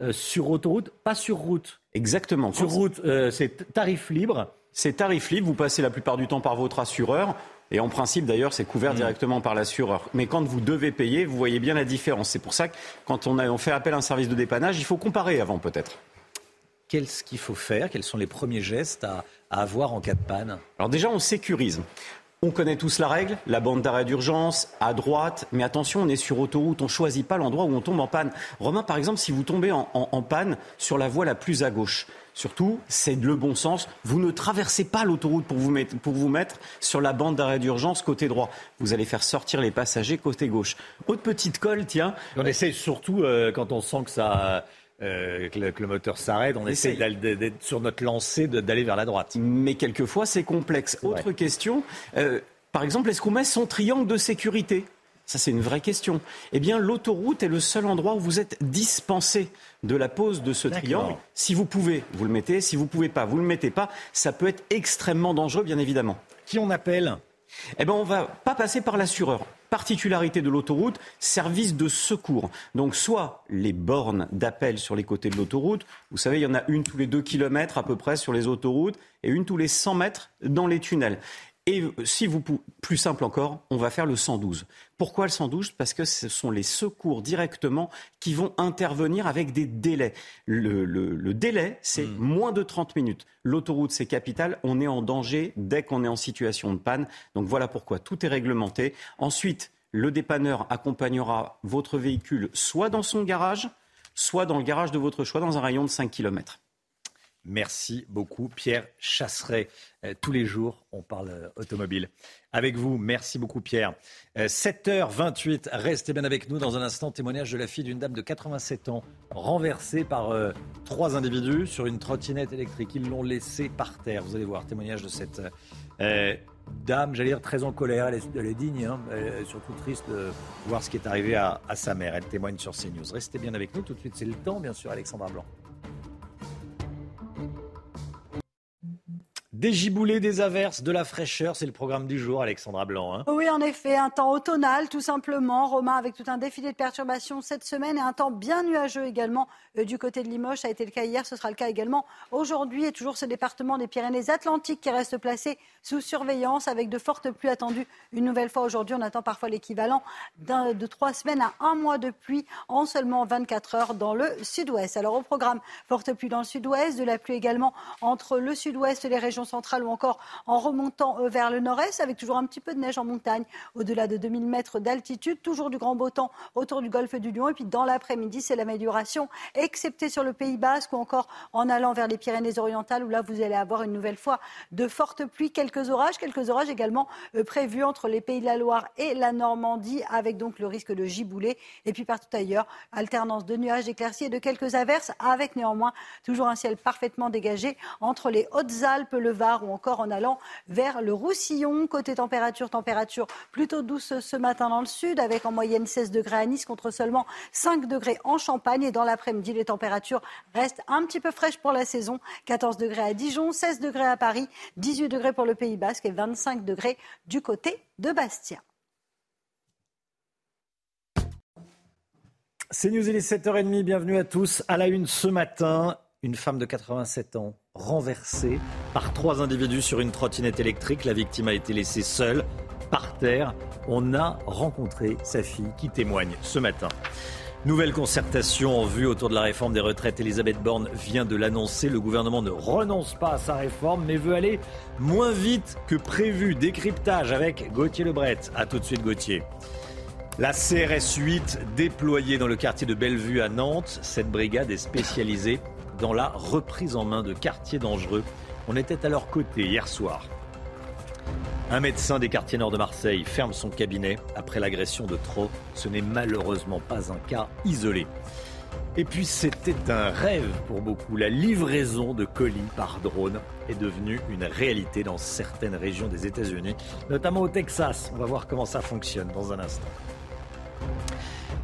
euh, sur autoroute, pas sur route.
Exactement.
Sur route, euh, c'est tarif libre.
C'est tarif libre, vous passez la plupart du temps par votre assureur. Et en principe, d'ailleurs, c'est couvert hmm. directement par l'assureur. Mais quand vous devez payer, vous voyez bien la différence. C'est pour ça que quand on, a, on fait appel à un service de dépannage, il faut comparer avant peut-être.
Qu'est-ce qu'il faut faire? Quels sont les premiers gestes à, à avoir en cas de panne?
Alors déjà, on sécurise. On connaît tous la règle, la bande d'arrêt d'urgence, à droite, mais attention, on est sur autoroute, on ne choisit pas l'endroit où on tombe en panne. Romain, par exemple, si vous tombez en, panne sur la voie la plus à gauche, Surtout, c'est le bon sens. Vous ne traversez pas l'autoroute pour vous, mettre, pour vous mettre sur la bande d'arrêt d'urgence côté droit. Vous allez faire sortir les passagers côté gauche. Autre petite colle, tiens.
On essaie surtout, euh, quand on sent que ça euh, que, le, moteur s'arrête, on essaie d'être sur notre lancée d'aller vers la droite.
Mais quelquefois, c'est complexe. Autre question, euh, par exemple, est-ce qu'on met son triangle de sécurité? Ça, c'est une vraie question. Eh bien, l'autoroute est le seul endroit où vous êtes dispensé de la pose de ce triangle. Si vous pouvez, vous le mettez. Si vous ne pouvez pas, vous ne le mettez pas. Ça peut être extrêmement dangereux, bien évidemment.
Qui on appelle?
Eh bien, on ne va pas passer par l'assureur particularité de l'autoroute, service de secours. Donc soit les bornes d'appel sur les côtés de l'autoroute, vous savez, il y en a une tous les deux kilomètres à peu près sur les autoroutes et une tous les 100 mètres dans les tunnels. Et si vous plus simple encore, on va faire le 112. Pourquoi le 112 Parce que ce sont les secours directement qui vont intervenir avec des délais. Le, délai, c'est hmm. moins de 30 minutes. L'autoroute, c'est capital. On est en danger dès qu'on est en situation de panne. Donc voilà pourquoi tout est réglementé. Ensuite, le dépanneur accompagnera votre véhicule soit dans son garage, soit dans le garage de votre choix, dans un rayon de 5 km.
Merci beaucoup, Pierre Chasseret. Euh, tous les jours, on parle euh, automobile. Avec vous, merci beaucoup, Pierre. 7h28, euh, restez bien avec nous. Dans un instant, témoignage de la fille d'une dame de 87 ans, renversée par trois individus sur une trottinette électrique. Ils l'ont laissée par terre. Vous allez voir, témoignage de cette dame, j'allais dire très en colère. Elle est, digne, hein. surtout triste de voir ce qui est arrivé à, à sa mère. Elle témoigne sur CNews. Restez bien avec nous. Tout de suite, c'est le temps, bien sûr, Alexandra Blanc. Des giboulées, des averses, de la fraîcheur, c'est le programme du jour, Alexandra Blanc. Hein.
oui, en effet, un temps automnal, tout simplement. Romain, avec tout un défilé de perturbations cette semaine et un temps bien nuageux également euh, du côté de Limoges. Ça a été le cas hier, ce sera le cas également aujourd'hui. Et toujours ce département des Pyrénées-Atlantiques qui reste placé sous surveillance avec de fortes pluies attendues. Une nouvelle fois aujourd'hui, on attend parfois l'équivalent de trois semaines à un mois de pluie en seulement 24 heures dans le sud-ouest. Alors au programme, forte pluie dans le sud-ouest, de la pluie également entre le sud-ouest et les régions ou encore en remontant euh, vers le nord-est avec toujours un petit peu de neige en montagne au-delà de 2000 mètres d'altitude. Toujours du grand beau temps autour du golfe du Lion. Et puis dans l'après-midi, c'est l'amélioration, excepté sur le Pays Basque ou encore en allant vers les Pyrénées-Orientales où là, vous allez avoir une nouvelle fois de fortes pluies, quelques orages, quelques orages également euh, prévus entre les Pays de la Loire et la Normandie avec donc le risque de giboulet. Et puis partout ailleurs, alternance de nuages, d'éclaircies et de quelques averses avec néanmoins toujours un ciel parfaitement dégagé entre les Hautes-Alpes, le ou encore en allant vers le Roussillon. Côté température, température plutôt douce ce matin dans le sud, avec en moyenne 16 degrés à Nice contre seulement 5 degrés en Champagne. Et dans l'après-midi, les températures restent un petit peu fraîches pour la saison. 14 degrés à Dijon, 16 degrés à Paris, 18 degrés pour le Pays Basque et 25 degrés du côté de Bastia.
C'est News, il est 7h30, bienvenue à tous. À la une ce matin, une femme de 87 ans renversée par trois individus sur une trottinette électrique. La victime a été laissée seule par terre. On a rencontré sa fille qui témoigne ce matin. Nouvelle concertation en vue autour de la réforme des retraites. Elisabeth Borne vient de l'annoncer. Le gouvernement ne renonce pas à sa réforme, mais veut aller moins vite que prévu. Décryptage avec Gauthier Lebret. A tout de suite, Gauthier. La CRS 8 déployée dans le quartier de Bellevue à Nantes. Cette brigade est spécialisée dans la reprise en main de quartiers dangereux. On était à leur côté hier soir. Un médecin des quartiers nord de Marseille ferme son cabinet après l'agression de trop. Ce n'est malheureusement pas un cas isolé. Et puis c'était un rêve pour beaucoup. La livraison de colis par drone est devenue une réalité dans certaines régions des États-Unis, notamment au Texas. On va voir comment ça fonctionne dans un instant.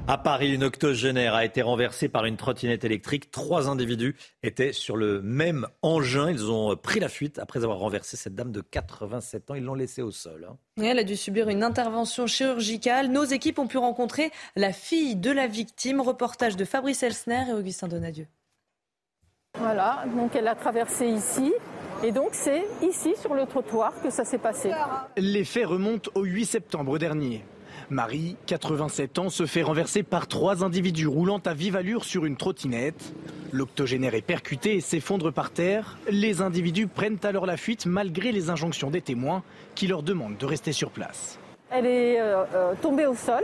À Paris, une octogénaire a été renversée par une trottinette électrique. Trois individus étaient sur le même engin. Ils ont pris la fuite après avoir renversé cette dame de 87 ans. Ils l'ont laissée au sol. Hein.
Elle a dû subir une intervention chirurgicale. Nos équipes ont pu rencontrer la fille de la victime. Reportage de Fabrice Elsner et Augustin Donadieu.
Voilà, donc elle a traversé ici. Et donc c'est ici sur le trottoir que ça s'est passé.
Les faits remontent au 8 septembre dernier. Marie, 87 ans, se fait renverser par trois individus roulant à vive allure sur une trottinette. L'octogénaire est percuté et s'effondre par terre. Les individus prennent alors la fuite malgré les injonctions des témoins qui leur demandent de rester sur place.
Elle est euh, euh, tombée au sol.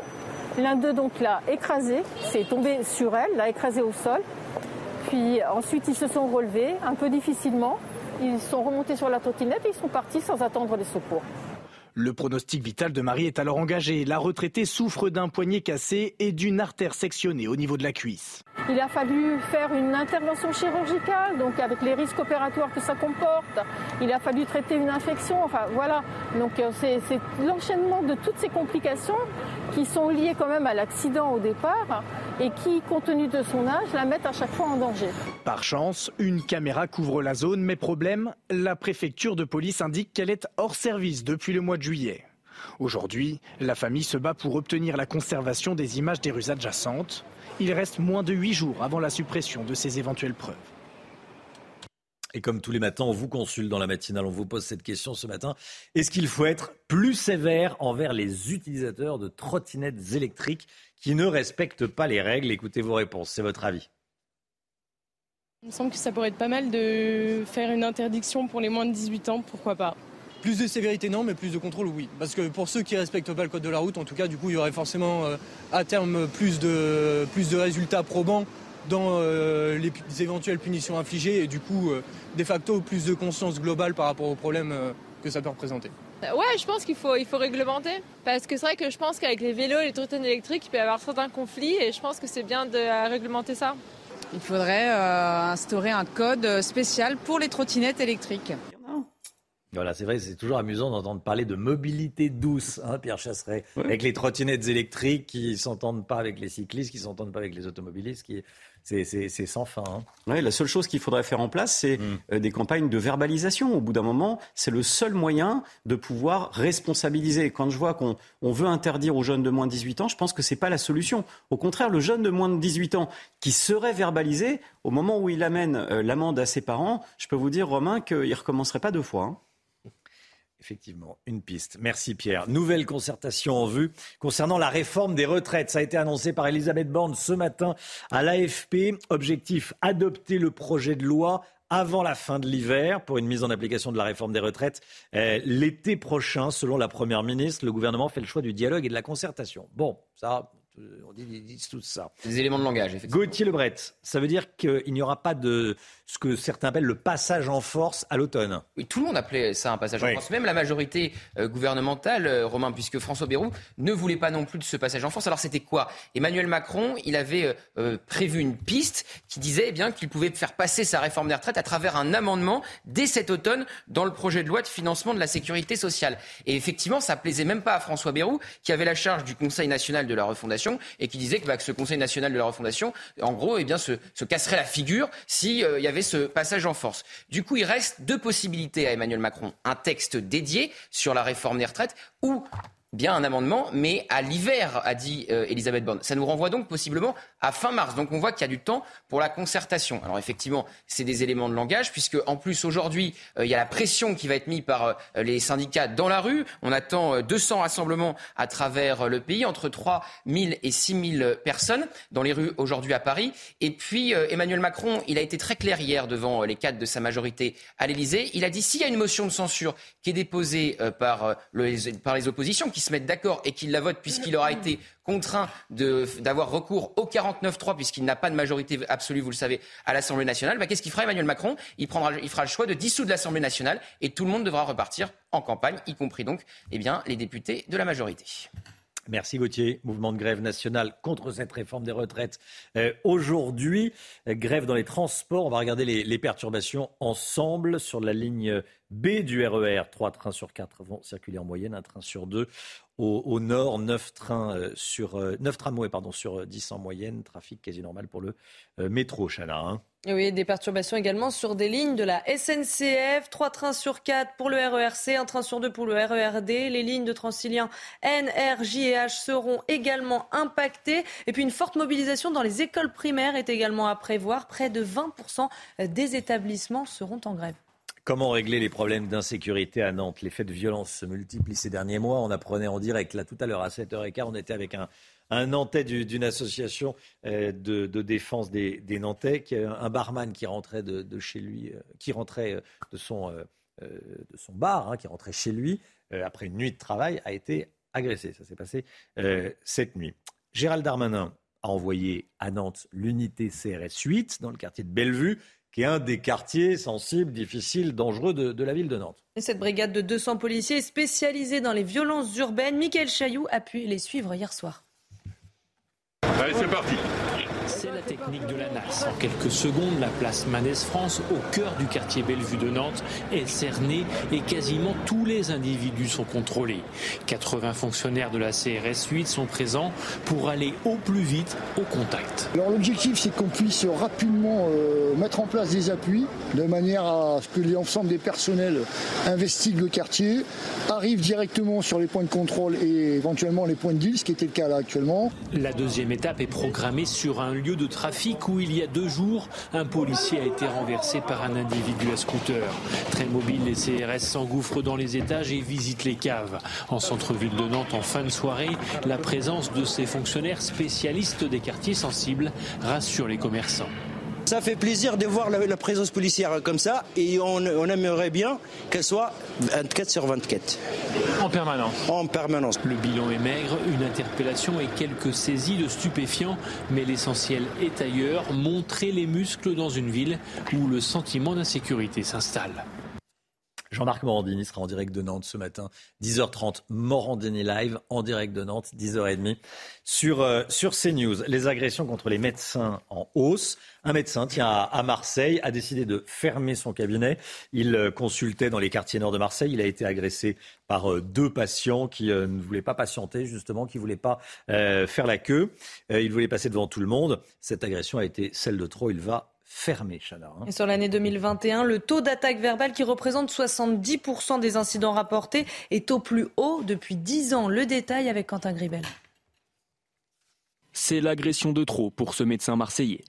L'un d'eux donc l'a écrasée, c'est tombé sur elle, l'a écrasée au sol. Puis ensuite ils se sont relevés un peu difficilement. Ils sont remontés sur la trottinette et ils sont partis sans attendre les secours.
Le pronostic vital de Marie est alors engagé. La retraitée souffre d'un poignet cassé et d'une artère sectionnée au niveau de la cuisse.
Il a fallu faire une intervention chirurgicale, donc avec les risques opératoires que ça comporte. Il a fallu traiter une infection. Enfin voilà. Donc euh, c'est l'enchaînement de toutes ces complications qui sont liées quand même à l'accident au départ et qui, compte tenu de son âge, la mettent à chaque fois en danger.
Par chance, une caméra couvre la zone, mais problème, la préfecture de police indique qu'elle est hors service depuis le mois de juillet. Aujourd'hui, la famille se bat pour obtenir la conservation des images des rues adjacentes. Il reste moins de huit jours avant la suppression de ces éventuelles preuves.
Et comme tous les matins, on vous consulte dans la matinale, on vous pose cette question ce matin. Est-ce qu'il faut être plus sévère envers les utilisateurs de trottinettes électriques qui ne respectent pas les règles? Écoutez vos réponses, c'est votre avis.
Il me semble que ça pourrait être pas mal de faire une interdiction pour les moins de 18 ans, pourquoi pas.
Plus de sévérité non, mais plus de contrôle oui. Parce que pour ceux qui ne respectent pas le code de la route, en tout cas, du coup, il y aurait forcément euh, à terme plus de, plus de résultats probants dans euh, les, éventuelles punitions infligées et du coup, euh, de facto, plus de conscience globale par rapport aux problèmes que ça peut représenter.
Ouais, je pense qu'il faut, il faut réglementer. Parce que c'est vrai que je pense qu'avec les vélos et les trottinettes électriques, il peut y avoir certains conflits et je pense que c'est bien de réglementer ça.
Il faudrait instaurer un code spécial pour les trottinettes électriques.
Voilà, c'est vrai, c'est toujours amusant d'entendre parler de mobilité douce, hein, Pierre Chasseret, avec les trottinettes électriques qui s'entendent pas avec les cyclistes, qui s'entendent pas avec les automobilistes, qui c'est sans fin.
Hein. la seule chose qu'il faudrait faire en place, c'est mm. euh, des campagnes de verbalisation. Au bout d'un moment, c'est le seul moyen de pouvoir responsabiliser. Quand je vois qu'on veut interdire aux jeunes de moins de 18 ans, je pense que c'est pas la solution. Au contraire, le jeune de moins de 18 ans qui serait verbalisé, au moment où il amène euh, l'amende à ses parents, je peux vous dire, Romain, qu'il recommencerait pas deux fois. Hein.
Effectivement, une piste. Merci Pierre. Nouvelle concertation en vue concernant la réforme des retraites. Ça a été annoncé par Elisabeth Borne ce matin à l'AFP. Objectif, adopter le projet de loi avant la fin de l'hiver pour une mise en application de la réforme des retraites euh, l'été prochain, selon la Première ministre. Le gouvernement fait le choix du dialogue et de la concertation. Bon, ça, on dit, tout ça.
Des éléments de langage, effectivement.
Gauthier Lebret, ça veut dire qu'il n'y aura pas de ce que certains appellent le passage en force à l'automne.
Oui, tout le monde appelait ça un passage en force. Même la majorité euh, gouvernementale, euh, Romain, puisque François Bayrou ne voulait pas non plus de ce passage en force. Alors c'était quoi? Emmanuel Macron, il avait euh, prévu une piste qui disait eh bien qu'il pouvait faire passer sa réforme des retraites à travers un amendement dès cet automne dans le projet de loi de financement de la sécurité sociale. Et effectivement, ça plaisait même pas à François Bayrou, qui avait la charge du Conseil national de la refondation et qui disait que, bah, ce Conseil national de la refondation, en gros, eh se, se casserait la figure s'il y avait ce passage en force. Du coup, il reste deux possibilités à Emmanuel Macron. Un texte dédié sur la réforme des retraites ou bien un amendement, mais à l'hiver, a dit euh, Elisabeth Borne. Ça nous renvoie donc possiblement à fin mars. Donc on voit qu'il y a du temps pour la concertation. Alors effectivement, c'est des éléments de langage, puisque en plus aujourd'hui, euh, il y a la pression qui va être mise par euh, les syndicats dans la rue. On attend 200 rassemblements à travers le pays, entre 3 000 et 6 000 personnes dans les rues aujourd'hui à Paris. Et puis Emmanuel Macron, il a été très clair hier devant les cadres de sa majorité à l'Élysée. Il a dit s'il y a une motion de censure qui est déposée par, par les oppositions, qui se mettent d'accord et qu'il la vote puisqu'il aura été contraint d'avoir recours au 49-3 puisqu'il n'a pas de majorité absolue, vous le savez, à l'Assemblée nationale, bah, qu'est-ce qu'il fera Emmanuel Macron? Il, prendra, il fera le choix de dissoudre l'Assemblée nationale et tout le monde devra repartir en campagne, y compris donc eh bien, les députés de la majorité.
Merci Gauthier. Mouvement de grève national contre cette réforme des retraites. Euh, aujourd'hui, grève dans les transports. On va regarder les, perturbations ensemble sur la ligne B du RER. Trois trains sur quatre vont circuler en moyenne, un train sur deux au, nord, 9 trains euh, sur 9 euh, tramways pardon sur 10 euh, en moyenne, trafic quasi normal pour le métro Chana. Hein.
Oui, des perturbations également sur des lignes de la SNCF, 3 trains sur 4 pour le RERC, un train sur 2 pour le RERD. Les lignes de Transilien N, R, J et H seront également impactées. Et puis une forte mobilisation dans les écoles primaires est également à prévoir. Près de 20% des établissements seront en grève.
Comment régler les problèmes d'insécurité à Nantes? Les faits de violence se multiplient ces derniers mois. On apprenait en direct, là tout à l'heure à 7h15, on était avec un, un Nantais d'une association euh, de, défense des, Nantais, un barman qui rentrait de, chez lui, euh, qui rentrait euh, de son, de son bar, hein, qui rentrait chez lui après une nuit de travail, a été agressé. Ça s'est passé cette nuit. Gérald Darmanin a envoyé à Nantes l'unité CRS 8 dans le quartier de Bellevue qui est un des quartiers sensibles, difficiles, dangereux de, la ville de Nantes.
Et cette brigade de 200 policiers spécialisée dans les violences urbaines, Michael Chailloux a pu les suivre hier soir.
Allez, c'est parti.
C'est la technique de la NAS. En quelques secondes, la place Manès France, au cœur du quartier Bellevue de Nantes, est cernée et quasiment tous les individus sont contrôlés. 80 fonctionnaires de la CRS 8 sont présents pour aller au plus vite au contact.
Alors l'objectif, c'est qu'on puisse rapidement euh, mettre en place des appuis de manière à ce que l'ensemble des personnels investiguent le quartier, arrivent directement sur les points de contrôle et éventuellement les points de deal, ce qui était le cas là actuellement.
La deuxième étape est programmée sur un lieu de trafic où il y a deux jours, un policier a été renversé par un individu à scooter. Très mobile, les CRS s'engouffrent dans les étages et visitent les caves. En centre-ville de Nantes, en fin de soirée, la présence de ces fonctionnaires spécialistes des quartiers sensibles rassure les commerçants.
Ça fait plaisir de voir la, présence policière comme ça et on, aimerait bien qu'elle soit 24 sur 24.
En permanence
En permanence.
Le bilan est maigre, une interpellation et quelques saisies de stupéfiants, mais l'essentiel est ailleurs, montrer les muscles dans une ville où le sentiment d'insécurité s'installe.
Jean-Marc Morandini sera en direct de Nantes ce matin, 10h30, Morandini Live, en direct de Nantes, 10h30, sur, euh, sur CNews. Les agressions contre les médecins en hausse. Un médecin, tiens, à, Marseille, a décidé de fermer son cabinet. Il euh, consultait dans les quartiers nord de Marseille. Il a été agressé par euh, deux patients qui ne voulaient pas patienter, justement, qui ne voulaient pas faire la queue. il voulait passer devant tout le monde. Cette agression a été celle de trop. Il va fermé, Chana.
Hein. Et sur l'année 2021, le taux d'attaque verbale qui représente 70% des incidents rapportés est au plus haut depuis 10 ans. Le détail avec Quentin Gribel.
C'est l'agression de trop pour ce médecin marseillais.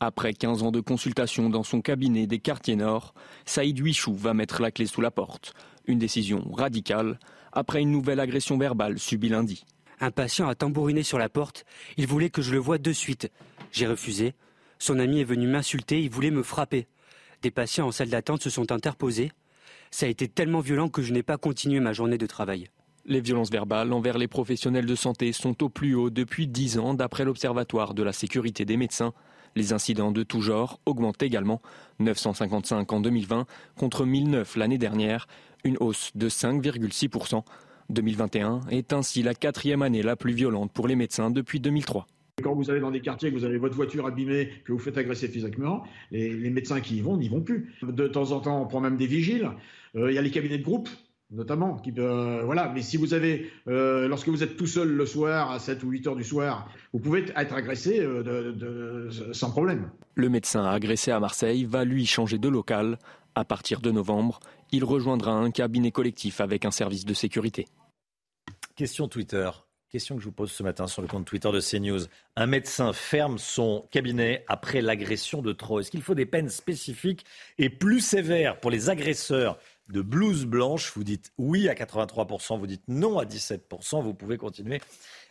Après 15 ans de consultation dans son cabinet des quartiers nord, Saïd Huichou va mettre la clé sous la porte. Une décision radicale après une nouvelle agression verbale subie lundi.
Un patient a tambouriné sur la porte. Il voulait que je le voie de suite. J'ai refusé. Son ami est venu m'insulter, il voulait me frapper. Des patients en salle d'attente se sont interposés. Ça a été tellement violent que je n'ai pas continué ma journée de travail.
Les violences verbales envers les professionnels de santé sont au plus haut depuis 10 ans d'après l'Observatoire de la sécurité des médecins. Les incidents de tout genre augmentent également, 955 en 2020 contre 1009 l'année dernière, une hausse de 5,6%. 2021 est ainsi la quatrième année la plus violente pour les médecins depuis 2003.
Quand vous allez dans des quartiers, que vous avez votre voiture abîmée, que vous faites agresser physiquement, les, médecins qui y vont n'y vont plus. De temps en temps, on prend même des vigiles. Euh, il y a les cabinets de groupe, notamment. Qui, euh, voilà. Mais si vous avez, euh, lorsque vous êtes tout seul le soir, à 7 ou 8 heures du soir, vous pouvez être agressé sans problème.
Le médecin agressé à Marseille va lui changer de local. À partir de novembre, il rejoindra un cabinet collectif avec un service de sécurité.
question Twitter. Question que je vous pose ce matin sur le compte Twitter de CNews. Un médecin ferme son cabinet après l'agression de trop. Est-ce qu'il faut des peines spécifiques et plus sévères pour les agresseurs de blouse blanche Vous dites oui à 83%, vous dites non à 17%. Vous pouvez continuer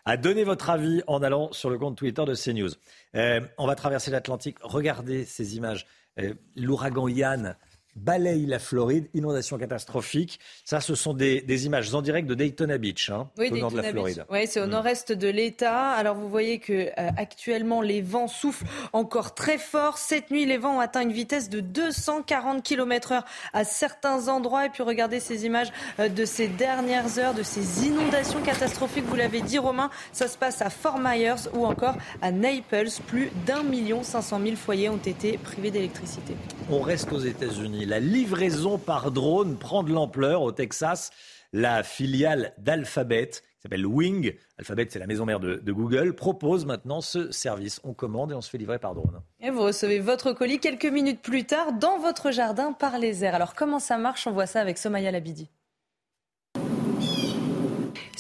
à donner votre avis en allant sur le compte Twitter de CNews. Euh, on va traverser l'Atlantique. Regardez ces images. Euh, l'ouragan Yann balaye la Floride, inondation catastrophique. Ça, ce sont des, images en direct de Daytona Beach, hein, au nord de la Floride.
Oui, c'est au mm. nord-est de l'État. Alors, vous voyez que euh, actuellement, les vents soufflent encore très fort. Cette nuit, les vents ont atteint une vitesse de 240 km/h à certains endroits. Et puis, regardez ces images euh, de ces dernières heures, de ces inondations catastrophiques. Vous l'avez dit, Romain, ça se passe à Fort Myers ou encore à Naples. Plus d'un million cinq cent mille foyers ont été privés d'électricité.
On reste aux États-Unis. La livraison par drone prend de l'ampleur au Texas. La filiale d'Alphabet, qui s'appelle Wing, Alphabet c'est la maison mère de, de, Google, propose maintenant ce service. On commande et on se fait livrer par drone.
Et vous recevez votre colis quelques minutes plus tard dans votre jardin par les airs. Alors comment ça marche? On voit ça avec Somaya Labidi.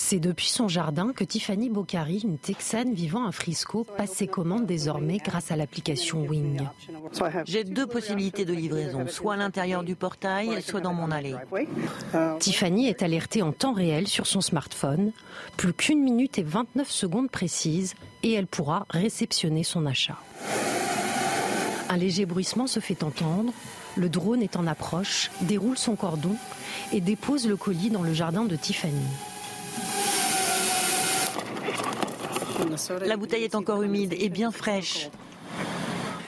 C'est depuis son jardin que Tiffany Boccari, une Texane vivant à Frisco, passe ses commandes désormais grâce à l'application Wing.
J'ai deux possibilités de livraison, soit à l'intérieur du portail, soit dans mon allée.
Tiffany est alertée en temps réel sur son smartphone. Plus qu'une minute et 29 secondes précises et elle pourra réceptionner son achat. Un léger bruissement se fait entendre. Le drone est en approche, déroule son cordon et dépose le colis dans le jardin de Tiffany.
La bouteille est encore humide et bien fraîche.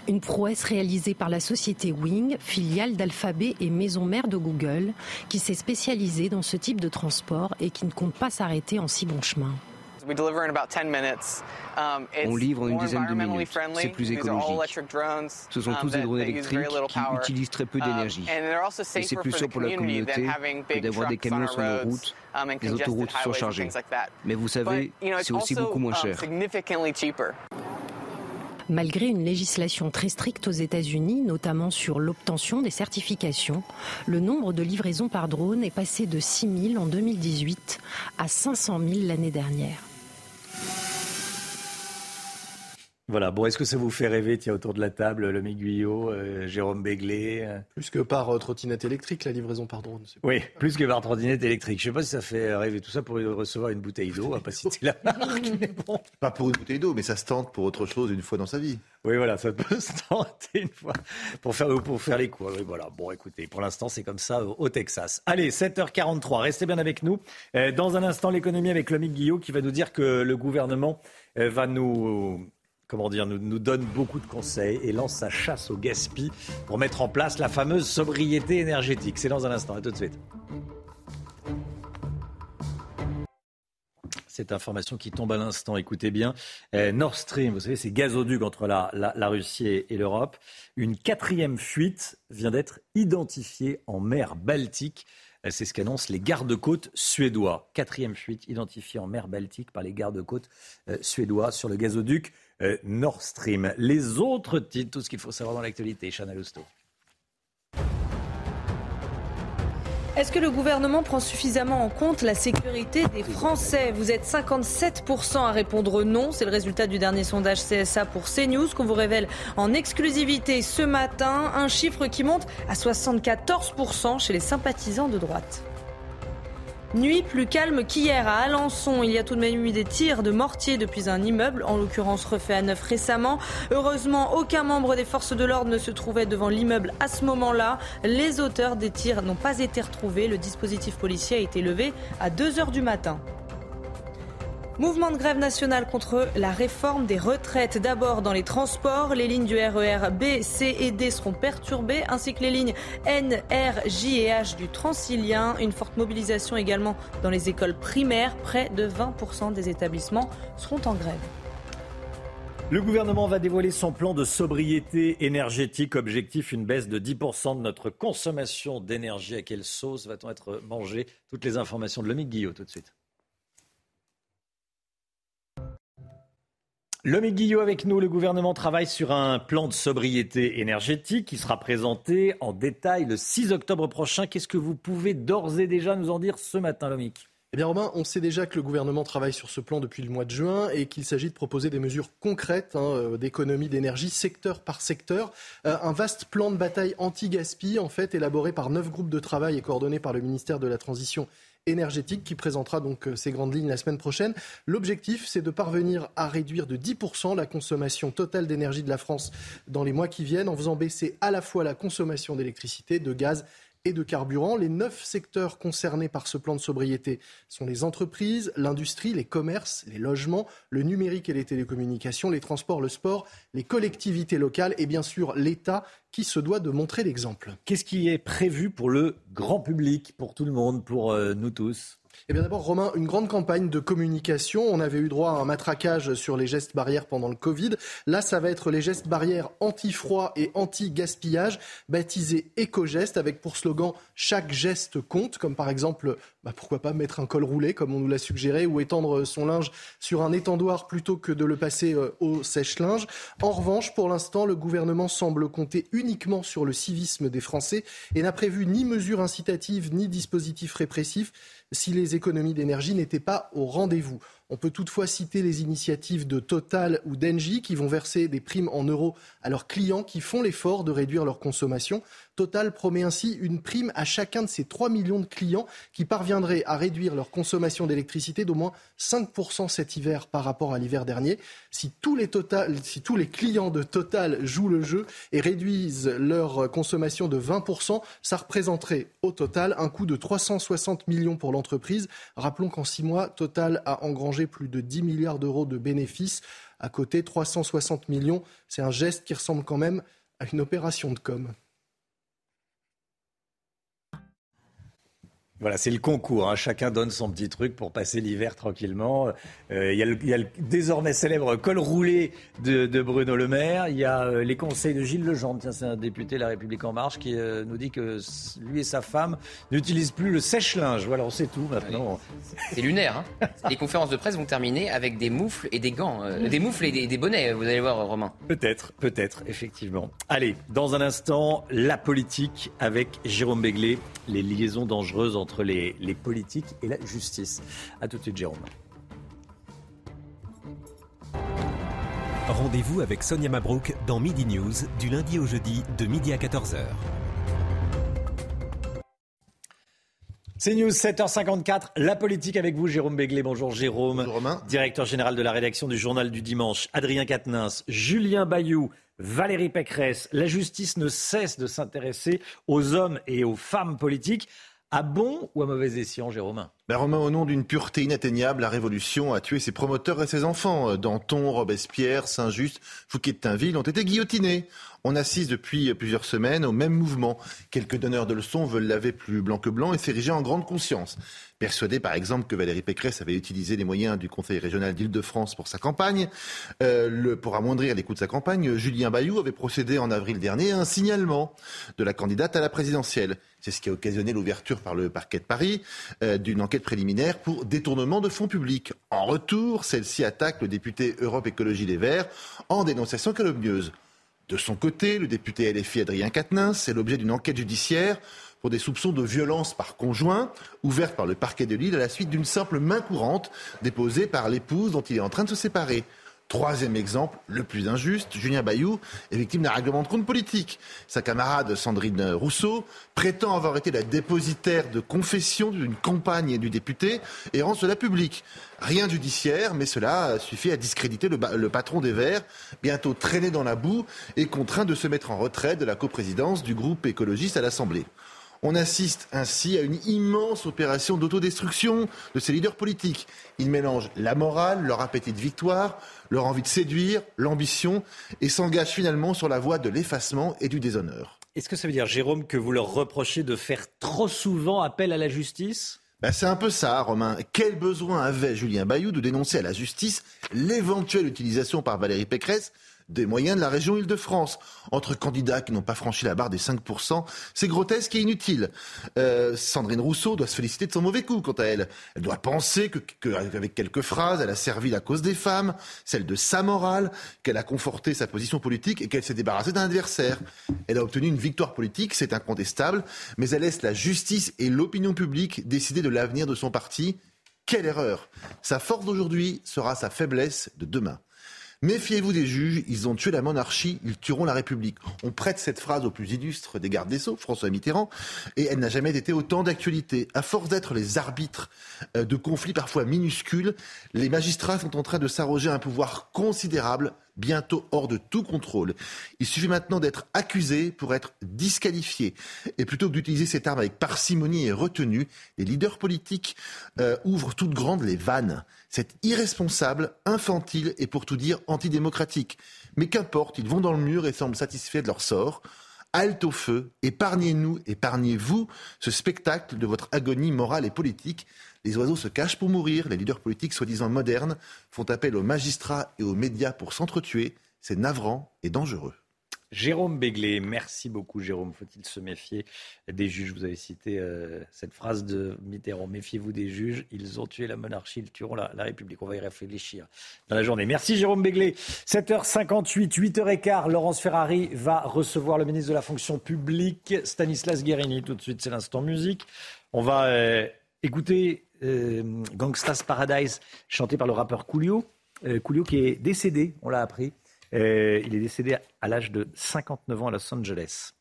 Une prouesse réalisée par la société Wing, filiale d'Alphabet et maison mère de Google, qui s'est spécialisée dans ce type de transport et qui ne compte pas s'arrêter en si bon chemin.
Um, On livre en une dizaine de minutes. C'est plus écologique. Ce sont um, tous des drones électriques qui utilisent très peu um, d'énergie. Et c'est plus sûr pour la communauté que d'avoir des camions sur nos routes, des autoroutes surchargées. Mais vous savez, c'est aussi beaucoup moins cher.
Malgré une législation très stricte aux États-Unis, notamment sur l'obtention des certifications, le nombre de livraisons par drone est passé de 6 000 en 2018 à 500 000 l'année dernière. Bye.
Voilà, bon, est-ce que ça vous fait rêver, tiens, autour de la table, le Guyot, euh, Jérôme Béglé euh?
Plus que par euh, trottinette électrique, la livraison par drone.
Oui, plus que par trottinette électrique. Je ne sais pas si ça fait rêver tout ça pour recevoir une bouteille d'eau, on va pas citer la [LAUGHS] marque,
Pas pour une bouteille d'eau, mais ça se tente pour autre chose une fois dans sa vie.
Oui, voilà, ça peut [LAUGHS] se tenter une fois pour faire, pour faire les coups. Oui, voilà, bon, écoutez, pour l'instant, c'est comme ça au Texas. Allez, 7h43, restez bien avec nous. Dans un instant, l'économie avec Lomique Guillot qui va nous dire que le gouvernement va nous comment dire, nous, donne beaucoup de conseils et lance sa chasse au gaspillage pour mettre en place la fameuse sobriété énergétique. C'est dans un instant. À tout de suite. Cette information qui tombe à l'instant, écoutez bien. Euh, Nord Stream, vous savez, c'est gazoduc entre la, la Russie et l'Europe. Une quatrième fuite vient d'être identifiée en mer Baltique. Euh, c'est ce qu'annoncent les gardes-côtes suédois. Quatrième fuite identifiée en mer Baltique par les gardes-côtes euh, suédois sur le gazoduc Nord Stream. Les autres titres, tout ce qu'il faut savoir dans l'actualité, Chana Lousteau.
Est-ce que le gouvernement prend suffisamment en compte la sécurité des Français? Vous êtes 57% à répondre non. C'est le résultat du dernier sondage CSA pour CNews qu'on vous révèle en exclusivité ce matin. Un chiffre qui monte à 74% chez les sympathisants de droite. Nuit plus calme qu'hier à Alençon. Il y a tout de même eu des tirs de mortier depuis un immeuble, en l'occurrence refait à neuf récemment. Heureusement, aucun membre des forces de l'ordre ne se trouvait devant l'immeuble à ce moment-là. Les auteurs des tirs n'ont pas été retrouvés. Le dispositif policier a été levé à 2 heures du matin. Mouvement de grève nationale contre la réforme des retraites. D'abord dans les transports, les lignes du RER e B, C et D seront perturbées, ainsi que les lignes N, R, J et H du Transilien. Une forte mobilisation également dans les écoles primaires. Près de 20% des établissements seront en grève.
Le gouvernement va dévoiler son plan de sobriété énergétique. Objectif, une baisse de 10% de notre consommation d'énergie. À quelle sauce va-t-on être mangé? Toutes les informations de Lomique Guillot tout de suite. L'homme Guillot avec nous. Le gouvernement travaille sur un plan de sobriété énergétique qui sera présenté en détail le 6 octobre prochain. Qu'est-ce que vous pouvez d'ores et déjà nous en dire ce matin, Lomique?
Eh bien Romain, on sait déjà que le gouvernement travaille sur ce plan depuis le mois de juin et qu'il s'agit de proposer des mesures concrètes hein, euh, d'économie d'énergie secteur par secteur. Euh, un vaste plan de bataille anti-gaspi, en fait, élaboré par neuf groupes de travail et coordonné par le ministère de la Transition énergétique qui présentera donc ses grandes lignes la semaine prochaine. L'objectif, c'est de parvenir à réduire de 10% la consommation totale d'énergie de la France dans les mois qui viennent en faisant baisser à la fois la consommation d'électricité, de gaz de carburant. Les neuf secteurs concernés par ce plan de sobriété sont les entreprises, l'industrie, les commerces, les logements, le numérique et les télécommunications, les transports, le sport, les collectivités locales et bien sûr l'État qui se doit de montrer l'exemple.
Qu'est-ce qui est prévu pour le grand public, pour tout le monde, pour euh, nous tous?
Eh bien d'abord, Romain, une grande campagne de communication. On avait eu droit à un matraquage sur les gestes barrières pendant le Covid. Là, ça va être les gestes barrières anti-froid et anti-gaspillage, baptisés éco-gestes, avec pour slogan chaque geste compte, comme par exemple, bah, pourquoi pas mettre un col roulé, comme on nous l'a suggéré, ou étendre son linge sur un étendoir plutôt que de le passer euh, au sèche-linge. En revanche, pour l'instant, le gouvernement semble compter uniquement sur le civisme des Français et n'a prévu ni mesures incitatives ni dispositifs répressifs si les économies d'énergie n'étaient pas au rendez-vous. On peut toutefois citer les initiatives de Total ou d'Engie qui vont verser des primes en euros à leurs clients qui font l'effort de réduire leur consommation. Total promet ainsi une prime à chacun de ces 3 millions de clients qui parviendraient à réduire leur consommation d'électricité d'au moins 5% cet hiver par rapport à l'hiver dernier. Si tous, les clients de Total jouent le jeu et réduisent leur consommation de 20%, ça représenterait au total un coût de 360 millions pour l'entreprise. Rappelons qu'en six mois, Total a engrangé plus de 10 milliards d'euros de bénéfices. À côté, 360 millions, c'est un geste qui ressemble quand même à une opération de com'.
Voilà, c'est le concours. Hein. Chacun donne son petit truc pour passer l'hiver tranquillement. Euh, il y, a le désormais célèbre col roulé de, Bruno Le Maire. Il y a euh, les conseils de Gilles Legendre. Tiens, c'est un député de La République En Marche qui euh, nous dit que lui et sa femme n'utilisent plus le sèche-linge. Voilà, on sait tout maintenant.
C'est lunaire. Hein. [LAUGHS] les conférences de presse vont terminer avec des moufles et des gants. des moufles et des, des, bonnets, vous allez voir, Romain.
Peut-être, peut-être, effectivement. Allez, dans un instant, la politique avec Jérôme Béglé. Les liaisons dangereuses entre les, politiques et la justice. A tout de suite, Jérôme.
Rendez-vous avec Sonia Mabrouk dans Midi News du lundi au jeudi de midi à 14h.
C'est News 7h54, la politique avec vous, Jérôme Béglé. Bonjour Jérôme.
Bonjour Romain.
Directeur général de la rédaction du Journal du Dimanche. Adrien Quatennens, Julien Bayou, Valérie Pécresse. La justice ne cesse de s'intéresser aux hommes et aux femmes politiques. À bon ou à mauvais escient, Jérôme?
Ben Romain, au nom d'une pureté inatteignable, la Révolution a tué ses promoteurs et ses enfants. Danton, Robespierre, Saint-Just, Fouquet-Tinville ont été guillotinés. On assiste depuis plusieurs semaines au même mouvement. Quelques donneurs de leçons veulent laver plus blanc que blanc et s'ériger en grande conscience. Persuadé par exemple que Valérie Pécresse avait utilisé les moyens du Conseil régional d'Île-de-France pour sa campagne, euh, pour amoindrir les coûts de sa campagne, Julien Bayou avait procédé en avril dernier à un signalement de la candidate à la présidentielle. C'est ce qui a occasionné l'ouverture par le parquet de Paris euh, d'une enquête préliminaire pour détournement de fonds publics. En retour, celle-ci attaque le député Europe Écologie Les Verts en dénonciation calomnieuse. De son côté, le député LFI Adrien Quatennens, c'est l'objet d'une enquête judiciaire pour des soupçons de violence par conjoint, ouverte par le parquet de Lille à la suite d'une simple main courante déposée par l'épouse dont il est en train de se séparer. Troisième exemple, le plus injuste, Julien Bayou est victime d'un règlement de compte politique. Sa camarade Sandrine Rousseau prétend avoir été la dépositaire de confession d'une campagne du député et rend cela public. Rien judiciaire, mais cela suffit à discréditer le, le, patron des Verts, bientôt traîné dans la boue et contraint de se mettre en retrait de la coprésidence du groupe écologiste à l'Assemblée. On assiste ainsi à une immense opération d'autodestruction de ces leaders politiques. Ils mélangent la morale, leur appétit de victoire, leur envie de séduire, l'ambition, et s'engagent finalement sur la voie de l'effacement et du déshonneur.
Est-ce que ça veut dire, Jérôme, que vous leur reprochez de faire trop souvent appel à la justice?
Ben c'est un peu ça, Romain. Quel besoin avait Julien Bayou de dénoncer à la justice l'éventuelle utilisation par Valérie Pécresse des moyens de la région Île-de-France. Entre candidats qui n'ont pas franchi la barre des 5%, c'est grotesque et inutile. Euh, Sandrine Rousseau doit se féliciter de son mauvais coup, quant à elle. Elle doit penser qu'avec quelques phrases, elle a servi la cause des femmes, celle de sa morale, qu'elle a conforté sa position politique et qu'elle s'est débarrassée d'un adversaire. Elle a obtenu une victoire politique, c'est incontestable, mais elle laisse la justice et l'opinion publique décider de l'avenir de son parti Quelle erreur Sa force d'aujourd'hui sera sa faiblesse de demain. Méfiez-vous des juges, ils ont tué la monarchie, ils tueront la République. On prête cette phrase au plus illustre des gardes des Sceaux, François Mitterrand, et elle n'a jamais été autant d'actualité. À force d'être les arbitres euh, de conflits parfois minuscules, les magistrats sont en train de s'arroger un pouvoir considérable bientôt hors de tout contrôle. Il suffit maintenant d'être accusé pour être disqualifié. Et plutôt que d'utiliser cette arme avec parcimonie et retenue, les leaders politiques euh, ouvrent toutes grandes les vannes. C'est irresponsable, infantile et pour tout dire antidémocratique. Mais qu'importe, ils vont dans le mur et semblent satisfaits de leur sort. Halte au feu, épargnez-nous, épargnez-vous ce spectacle de votre agonie morale et politique. Les oiseaux se cachent pour mourir. Les leaders politiques, soi-disant modernes, font appel aux magistrats et aux médias pour s'entretuer. C'est navrant et dangereux.
Jérôme Béglé, merci beaucoup Jérôme. Faut-il se méfier des juges? Vous avez cité euh, cette phrase de Mitterrand, méfiez-vous des juges, ils ont tué la monarchie, ils tueront la, République. On va y réfléchir dans la journée. Merci Jérôme Béglé. 7h58, 8h15, Laurence Ferrari va recevoir le ministre de la fonction publique, Stanislas Guérini. Tout de suite, c'est l'instant musique. On va euh, écouter Gangsta's Paradise, chanté par le rappeur Coolio. Euh, Coolio qui est décédé, on l'a appris. Euh, il est décédé à l'âge de 59 ans à Los Angeles.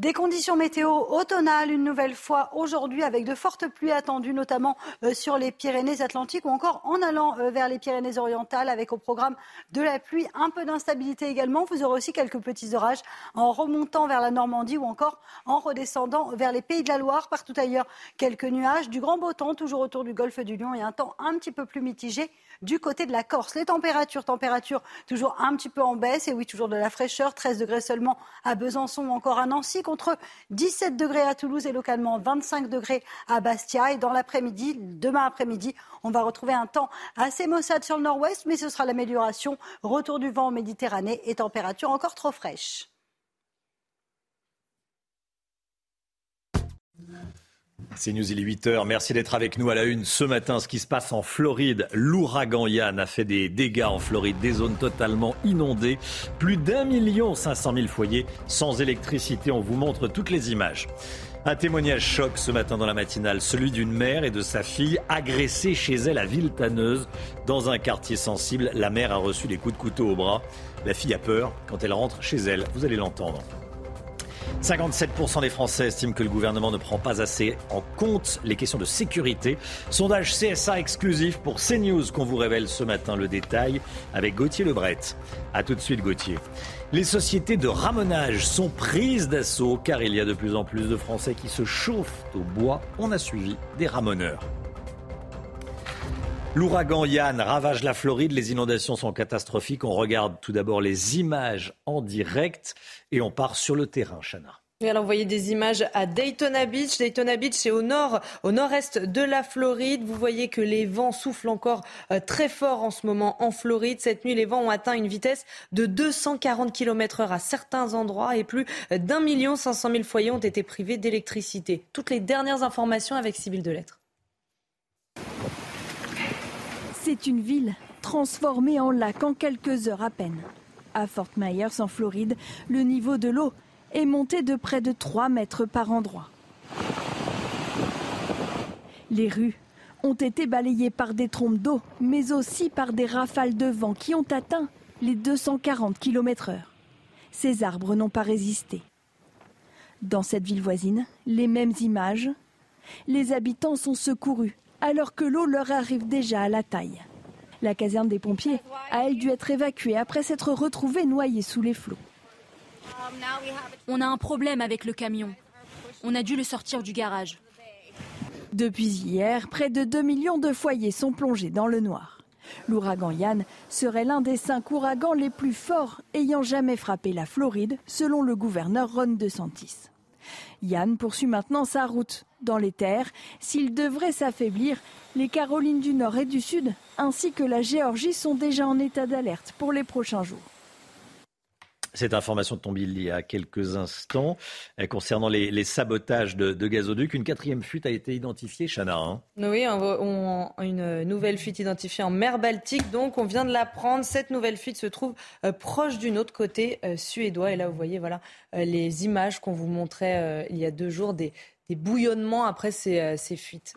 Des conditions météo automnales une nouvelle fois aujourd'hui avec de fortes pluies attendues notamment euh, sur les Pyrénées-Atlantiques ou encore en allant euh, vers les Pyrénées-Orientales avec au programme de la pluie, un peu d'instabilité également. Vous aurez aussi quelques petits orages en remontant vers la Normandie ou encore en redescendant vers les Pays de la Loire. Partout ailleurs, quelques nuages, du grand beau temps toujours autour du golfe du Lion et un temps un petit peu plus mitigé du côté de la Corse. Les températures, températures toujours un petit peu en baisse et oui, toujours de la fraîcheur, 13 degrés seulement à Besançon encore à Nancy, contre 17 degrés à Toulouse et localement 25 degrés à Bastia. Et dans l'après-midi, demain après-midi, on va retrouver un temps assez maussade sur le nord-ouest, mais ce sera l'amélioration. Retour du vent en Méditerranée et température encore trop fraîche.
C'est News, il est 8h. Merci d'être avec nous à la une ce matin. Ce qui se passe en Floride, l'ouragan Yann a fait des dégâts en Floride, des zones totalement inondées. Plus d'un million cinq cent mille foyers sans électricité. On vous montre toutes les images. Un témoignage choc ce matin dans la matinale, celui d'une mère et de sa fille agressées chez elle à Villetaneuse. Dans un quartier sensible, la mère a reçu des coups de couteau au bras. La fille a peur quand elle rentre chez elle. Vous allez l'entendre. 57% des Français estiment que le gouvernement ne prend pas assez en compte les questions de sécurité. Sondage CSA exclusif pour CNews qu'on vous révèle ce matin le détail avec Gauthier Lebret. A tout de suite Gauthier. Les sociétés de ramonage sont prises d'assaut car il y a de plus en plus de Français qui se chauffent au bois. On a suivi des ramoneurs. L'ouragan Yann ravage la Floride, les inondations sont catastrophiques. On regarde tout d'abord les images en direct et on part sur le terrain, Chana.
Et alors, vous voyez des images à Daytona Beach. Daytona Beach, c'est au nord, au nord-est de la Floride. Vous voyez que les vents soufflent encore euh, très fort en ce moment en Floride. Cette nuit, les vents ont atteint une vitesse de 240 km heure à certains endroits et plus d'un million cinq cent mille foyers ont été privés d'électricité. Toutes les dernières informations avec Sybille Delettre.
C'est une ville transformée en lac en quelques heures à peine. À Fort Myers, en Floride, le niveau de l'eau est monté de près de 3 mètres par endroit. Les rues ont été balayées par des trompes d'eau, mais aussi par des rafales de vent qui ont atteint les 240 km/h. Ces arbres n'ont pas résisté. Dans cette ville voisine, les mêmes images. Les habitants sont secourus alors que l'eau leur arrive déjà à la taille. La caserne des pompiers a elle dû être évacuée après s'être retrouvée noyée sous les flots.
On a un problème avec le camion. On a dû le sortir du garage.
Depuis hier, près de 2 millions de foyers sont plongés dans le noir. L'ouragan Yann serait l'un des cinq ouragans les plus forts ayant jamais frappé la Floride, selon le gouverneur Ron DeSantis. Yann poursuit maintenant sa route dans les terres. S'il devrait s'affaiblir, les Carolines du Nord et du Sud, ainsi que la Géorgie, sont déjà en état d'alerte pour les prochains jours.
Cette information tombe il y a quelques instants euh, concernant les, sabotages de, gazoducs. Une quatrième fuite a été identifiée, Chana. Hein.
Oui, une nouvelle fuite identifiée en mer Baltique. Donc, on vient de l'apprendre. Cette nouvelle fuite se trouve euh, proche d'une autre côté euh, suédois. Et là, vous voyez, voilà les images qu'on vous montrait il y a deux jours des, bouillonnements après ces fuites.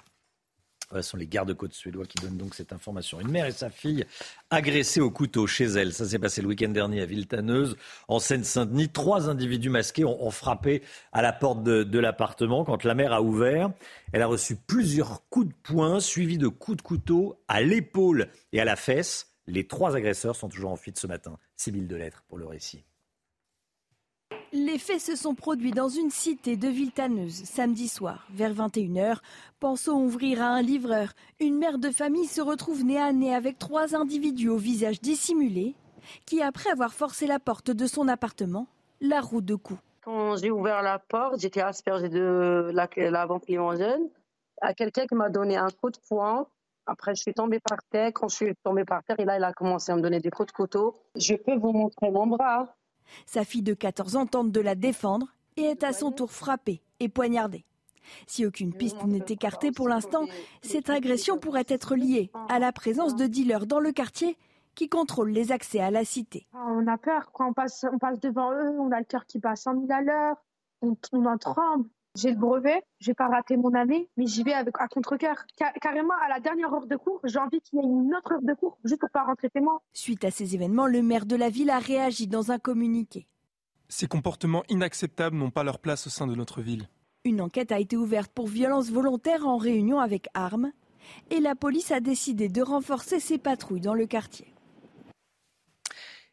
Ce sont les gardes-côtes suédois qui donnent donc cette information. Une mère et sa fille agressées au couteau chez elle. Ça s'est passé le week-end dernier à Villetaneuse, en Seine-Saint-Denis. Trois individus masqués ont, frappé à la porte de, l'appartement. Quand la mère a ouvert, elle a reçu plusieurs coups de poing suivis de coups de couteau à l'épaule et à la fesse. Les trois agresseurs sont toujours en fuite ce matin. Sybille Delettre pour le récit.
Les faits se sont produits dans une cité de Villetaneuse samedi soir, vers 21h. Pensons ouvrir à un livreur. Une mère de famille se retrouve nez à nez avec trois individus au visage dissimulé qui, après avoir forcé la porte de son appartement, la roue de coups.
Quand j'ai ouvert la porte, j'étais aspergée de la, la vente jeune à quelqu'un qui m'a donné un coup de poing. Après, je suis tombée par terre. Quand je suis tombée par terre, et là, il a commencé à me donner des coups de couteau. Je peux vous montrer mon bras.
Sa fille de 14 ans tente de la défendre et est à son tour frappée et poignardée. Si aucune piste n'est écartée pour l'instant, cette agression pourrait être liée à la présence de dealers dans le quartier qui contrôlent les accès à la cité.
Ah, on a peur quand on passe, passe devant eux, on a le cœur qui à 100 000 à l'heure, on, on en tremble. J'ai le brevet, je vais pas rater mon année, mais j'y vais avec à contre-cœur. carrément, à la dernière heure de cours, j'ai envie qu'il y ait une autre heure de cours, juste pour pas rentrer témoin.
Suite à ces événements, le maire de la ville a réagi dans un communiqué.
Ces comportements inacceptables n'ont pas leur place au sein de notre ville.
Une enquête a été ouverte pour violence volontaire en réunion avec armes et la police a décidé de renforcer ses patrouilles dans le quartier.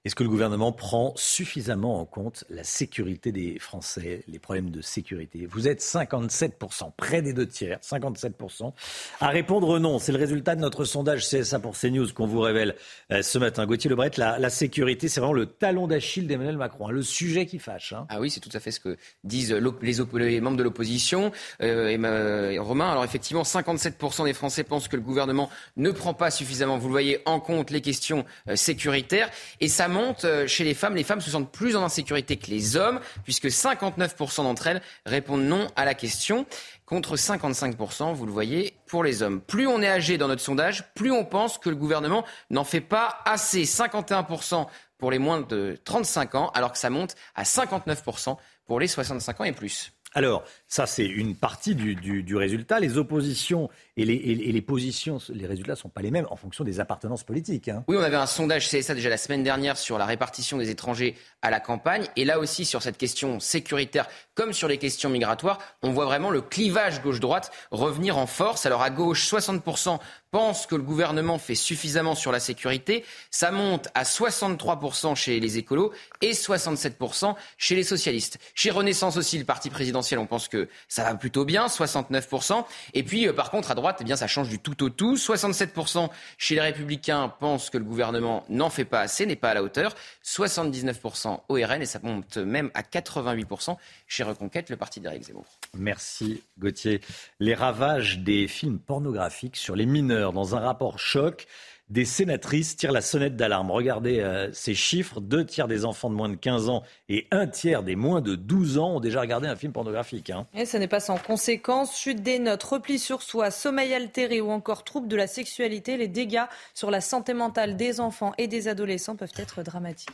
Est-ce que le gouvernement prend suffisamment en compte la sécurité des Français, les problèmes de sécurité? Vous êtes 57%, près des deux tiers, 57%, à répondre non. C'est le résultat de notre sondage CSA pour CNews qu'on vous révèle euh, ce matin. Gauthier Lebret, la, sécurité, c'est vraiment le talon d'Achille d'Emmanuel Macron, hein, le sujet qui fâche. Hein.
Ah oui, c'est tout à fait ce que disent les, membres de l'opposition. Euh, Romain, alors effectivement, 57% des Français pensent que le gouvernement ne prend pas suffisamment, vous le voyez, en compte les questions euh, sécuritaires. Et ça monte euh, chez les femmes. Les femmes se sentent plus en insécurité que les hommes, puisque 59% d'entre elles répondent non à la question, contre 55%, vous le voyez, pour les hommes. Plus on est âgé dans notre sondage, plus on pense que le gouvernement n'en fait pas assez. 51% pour les moins de 35 ans, alors que ça monte à 59% pour les 65 ans et plus.
Alors, ça, c'est une partie du, résultat. Les oppositions et les, positions, les résultats ne sont pas les mêmes en fonction des appartenances politiques. Hein.
Oui, on avait un sondage CSA déjà la semaine dernière sur la répartition des étrangers à la campagne. Et là aussi, sur cette question sécuritaire comme sur les questions migratoires, on voit vraiment le clivage gauche-droite revenir en force. Alors, à gauche, 60% pensent que le gouvernement fait suffisamment sur la sécurité. Ça monte à 63% chez les écolos et 67% chez les socialistes. Chez Renaissance aussi, le parti présidentiel, on pense que ça va plutôt bien, 69%. Et puis, euh, par contre, à droite, eh bien, ça change du tout au tout. 67% chez les Républicains pensent que le gouvernement n'en fait pas assez, n'est pas à la hauteur. 79% au RN et ça monte même à 88% chez Reconquête, le parti d'Éric Zemmour.
Merci Gauthier. Les ravages des films pornographiques sur les mineurs dans un rapport choc des sénatrices tirent la sonnette d'alarme. Regardez euh, ces chiffres. Deux tiers des enfants de moins de 15 ans et un tiers des moins de 12 ans ont déjà regardé un film pornographique. Hein.
Et ce n'est pas sans conséquence. Chute des notes, repli sur soi, sommeil altéré ou encore trouble de la sexualité. Les dégâts sur la santé mentale des enfants et des adolescents peuvent être dramatiques.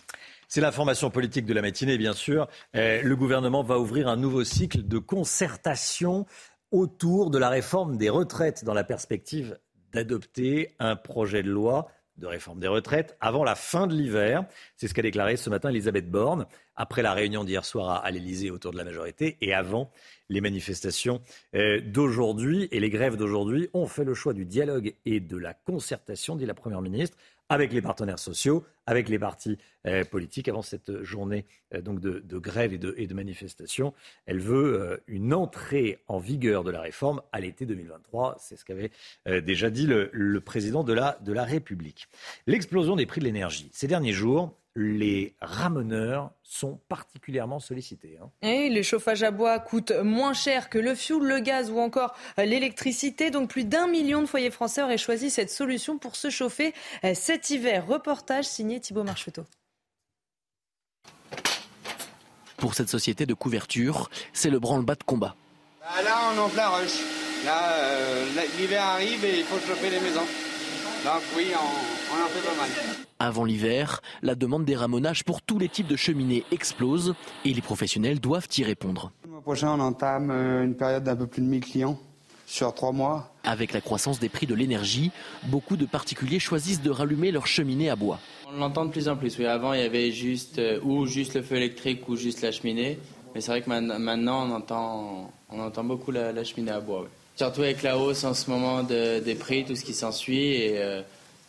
C'est l'information politique de la matinée, bien sûr. Euh, le gouvernement va ouvrir un nouveau cycle de concertation autour de la réforme des retraites dans la perspective d'adopter un projet de loi de réforme des retraites avant la fin de l'hiver. C'est ce qu'a déclaré ce matin Elisabeth Borne, après la réunion d'hier soir à, l'Elysée autour de la majorité et avant les manifestations euh, d'aujourd'hui. Et les grèves d'aujourd'hui ont fait le choix du dialogue et de la concertation, dit la Première ministre, avec les partenaires sociaux, avec les partis euh, politiques avant cette journée euh, donc de, grève et de, manifestation. Elle veut euh, une entrée en vigueur de la réforme à l'été 2023. C'est ce qu'avait déjà dit le, président de la République. L'explosion des prix de l'énergie. Ces derniers jours, les ramoneurs sont particulièrement sollicités.
Hein. Et les chauffages à bois coûtent moins cher que le fioul, le gaz ou encore l'électricité. Donc plus d'un million de foyers français auraient choisi cette solution pour se chauffer cet hiver. Reportage signé Thibault Marcheteau.
Pour cette société de couverture, c'est le branle-bas de combat.
Bah, là, on est en plein rush. Là, euh, l'hiver arrive et il faut chauffer les maisons. Donc oui, on,
Avant l'hiver, la demande des ramonages pour tous les types de cheminées explose et les professionnels doivent y répondre.
Le mois prochain, on entame euh, une période d'un peu plus de 1000 clients sur trois mois.
Avec la croissance des prix de l'énergie, beaucoup de particuliers choisissent de rallumer leur cheminée à bois.
On l'entend de plus en plus. Oui, avant, il y avait juste euh, ou juste le feu électrique ou juste la cheminée. Mais c'est vrai que maintenant, on entend, on entend beaucoup la, cheminée à bois. Surtout avec la hausse en ce moment des prix, tout ce qui s'ensuit. Et, euh,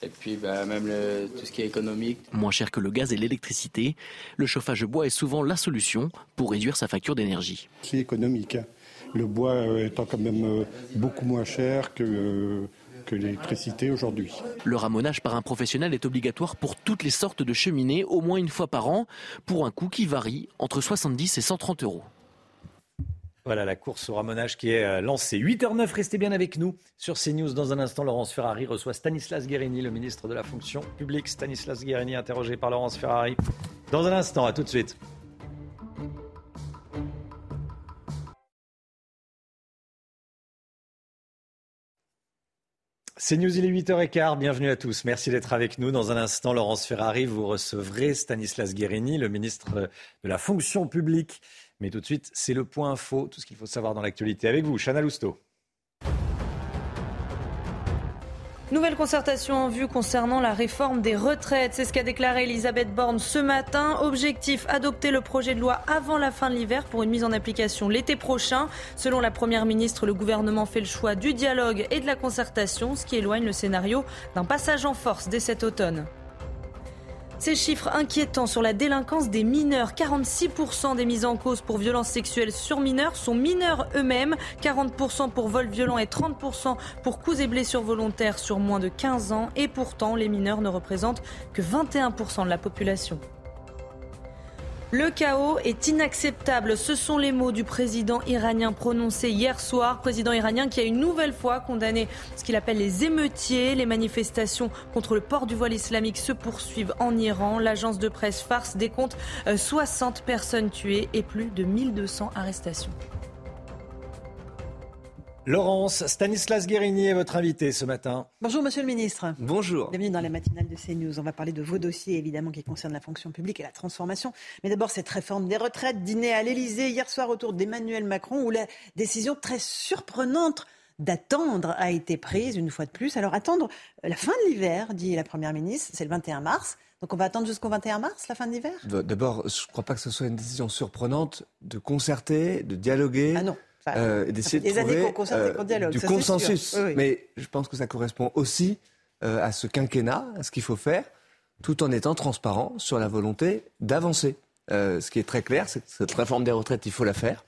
et puis bah, même tout ce qui est économique.
Moins cher que le gaz et l'électricité, le chauffage bois est souvent la solution pour réduire sa facture d'énergie.
C'est économique. Hein. Le bois euh, étant quand même beaucoup moins cher que que l'électricité aujourd'hui.
Le ramonage par un professionnel est obligatoire pour toutes les sortes de cheminées, au moins une fois par an, pour un coût qui varie entre 70 et 130 euros.
Voilà la course au ramonage qui est euh, lancée. 8h09, restez bien avec nous sur CNews. Dans un instant, Laurence Ferrari reçoit Stanislas Guérini, le ministre de la fonction publique. Stanislas Guérini, interrogé par Laurence Ferrari. Dans un instant, à tout de suite. C'est News, il est 8h15, bienvenue à tous. Merci d'être avec nous. Dans un instant, Laurence Ferrari, vous recevrez Stanislas Guérini, le ministre de la fonction publique. Mais tout de suite, c'est le point info, tout ce qu'il faut savoir dans l'actualité. Avec vous, Chana Lousteau.
Nouvelle concertation en vue concernant la réforme des retraites. C'est ce qu'a déclaré Elisabeth Borne ce matin. Objectif, adopter le projet de loi avant la fin de l'hiver pour une mise en application l'été prochain. Selon la Première ministre, le gouvernement fait le choix du dialogue et de la concertation, ce qui éloigne le scénario d'un passage en force dès cet automne. Ces chiffres inquiétants sur la délinquance des mineurs. 46% des mises en cause pour violences sexuelles sur mineurs sont mineurs eux-mêmes. 40% pour vol violent et 30% pour coups et blessures volontaires sur moins de 15 ans. Et pourtant, les mineurs ne représentent que 21% de la population. Le chaos est inacceptable. Ce sont les mots du président iranien prononcés hier soir. Président iranien qui a une nouvelle fois condamné ce qu'il appelle les émeutiers. Les manifestations contre le port du voile islamique se poursuivent en Iran. L'agence de presse Farce décompte 60 euh, personnes tuées et plus de 1200 arrestations.
Laurence, Stanislas Guérini est votre invité ce matin.
Bonjour Monsieur le Ministre.
Bonjour.
Bienvenue dans la matinale de CNews. On va parler de vos dossiers évidemment qui concernent la fonction publique et la transformation. Mais d'abord cette réforme des retraites, dîner à l'Elysée hier soir autour d'Emmanuel Macron où la décision très surprenante d'attendre a été prise une fois de plus. Alors attendre la fin de l'hiver, dit la Première ministre, c'est le 21 mars. Donc on va attendre jusqu'au 21 mars, la fin de l'hiver?
D'abord, je ne crois pas que ce soit une décision surprenante de concerter, de dialoguer.
Ah non
euh, d'essayer de trouver euh, du consensus. Mais je pense que ça correspond aussi euh, à ce quinquennat, à ce qu'il faut faire, tout en étant transparent sur la volonté d'avancer. ce qui est très clair, c'est que cette réforme des retraites, il faut la faire.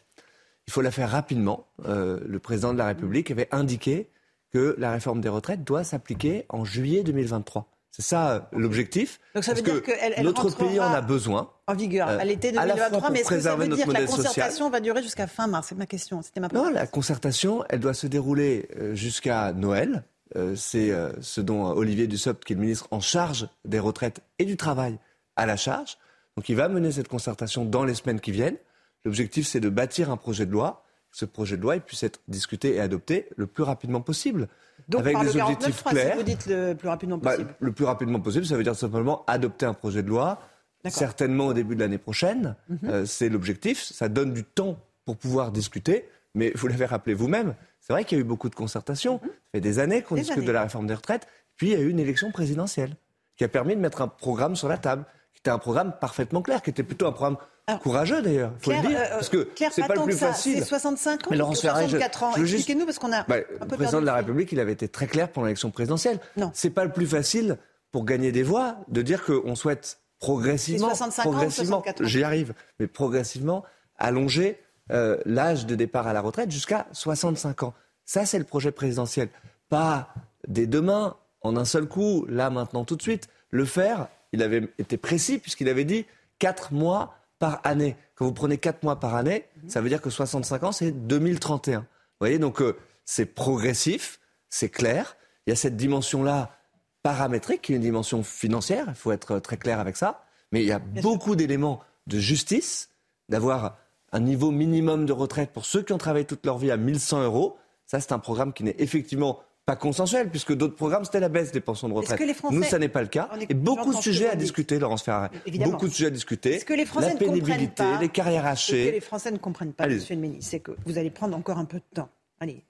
Il faut la faire rapidement. le président de la République avait indiqué que la réforme des retraites doit s'appliquer en juillet 2023. C'est ça euh, l'objectif.
Donc ça veut dire que
notre pays en a besoin.
En vigueur à l'été 2023, mais est-ce que ça veut dire que la concertation va durer jusqu'à fin mars? C'est ma question. C'était ma
Non, la concertation, elle doit se dérouler euh, jusqu'à Noël. Euh, c'est ce dont Olivier Dussopt, qui est le ministre en charge des retraites et du travail, a la charge. Donc il va mener cette concertation dans les semaines qui viennent. L'objectif, c'est de bâtir un projet de loi. Ce projet de loi il puisse être discuté et adopté le plus rapidement possible.
Donc,
avec
des
objectifs clairs.
vous dites le plus rapidement bah, possible.
le plus rapidement possible, ça veut dire simplement adopter un projet de loi, certainement au début de l'année prochaine. Mhm. Euh, c'est l'objectif. Ça donne du temps pour pouvoir discuter. Mais vous l'avez rappelé vous-même, c'est vrai qu'il y a eu beaucoup de concertations. Mhm. Ça fait des années qu'on discute de la réforme des retraites. Puis il y a eu une élection présidentielle qui a permis de mettre un programme sur la table, qui était un programme parfétement clair, qui était plutôt un programme courageux d'ailleurs, il faut le dire, euh, parce que c'est pas, le plus facile.
C'est 65 ans,
mais
Laurence 64 ans. Expliquez-nous parce qu'on a
bah, un peu Le président de la République, il avait été très clair pendant l'élection présidentielle. Non. C'est pas le plus facile pour gagner des voix de dire qu'on souhaite progressivement, 65 progressivement, j'y arrive, mais progressivement allonger euh, l'âge de départ à la retraite jusqu'à 65 ans. Ça, c'est le projet présidentiel. Pas dès demain, en un seul coup, là, maintenant, tout de suite. Le faire il avait été précis puisqu'il avait dit 4 mois par année. Quand vous prenez 4 mois par année, mhm. ça veut dire que 65 ans, c'est 2031. Vous voyez, donc euh, c'est progressif, c'est clair. Il y a cette dimension-là paramétrique, qui est une dimension financière, il faut être très clair avec ça. Mais il y a beaucoup d'éléments de justice, d'avoir un niveau minimum de retraite pour ceux qui ont travaillé toute leur vie à 1100 euros. Ça, c'est un programme qui n'est effectivement pas consensuel, puisque d'autres programmes, c'était la baisse des pensions de retraite. Nous, ça n'est pas le cas. Et beaucoup de sujets à discuter, Laurence Ferrari. Beaucoup de sujets à discuter.
Que les Français
la pénibilité,
pas,
les carrières hachées.
Ce que les Français ne comprennent pas, Monsieur le ministre, c'est que vous allez prendre encore un peu de temps. Allez,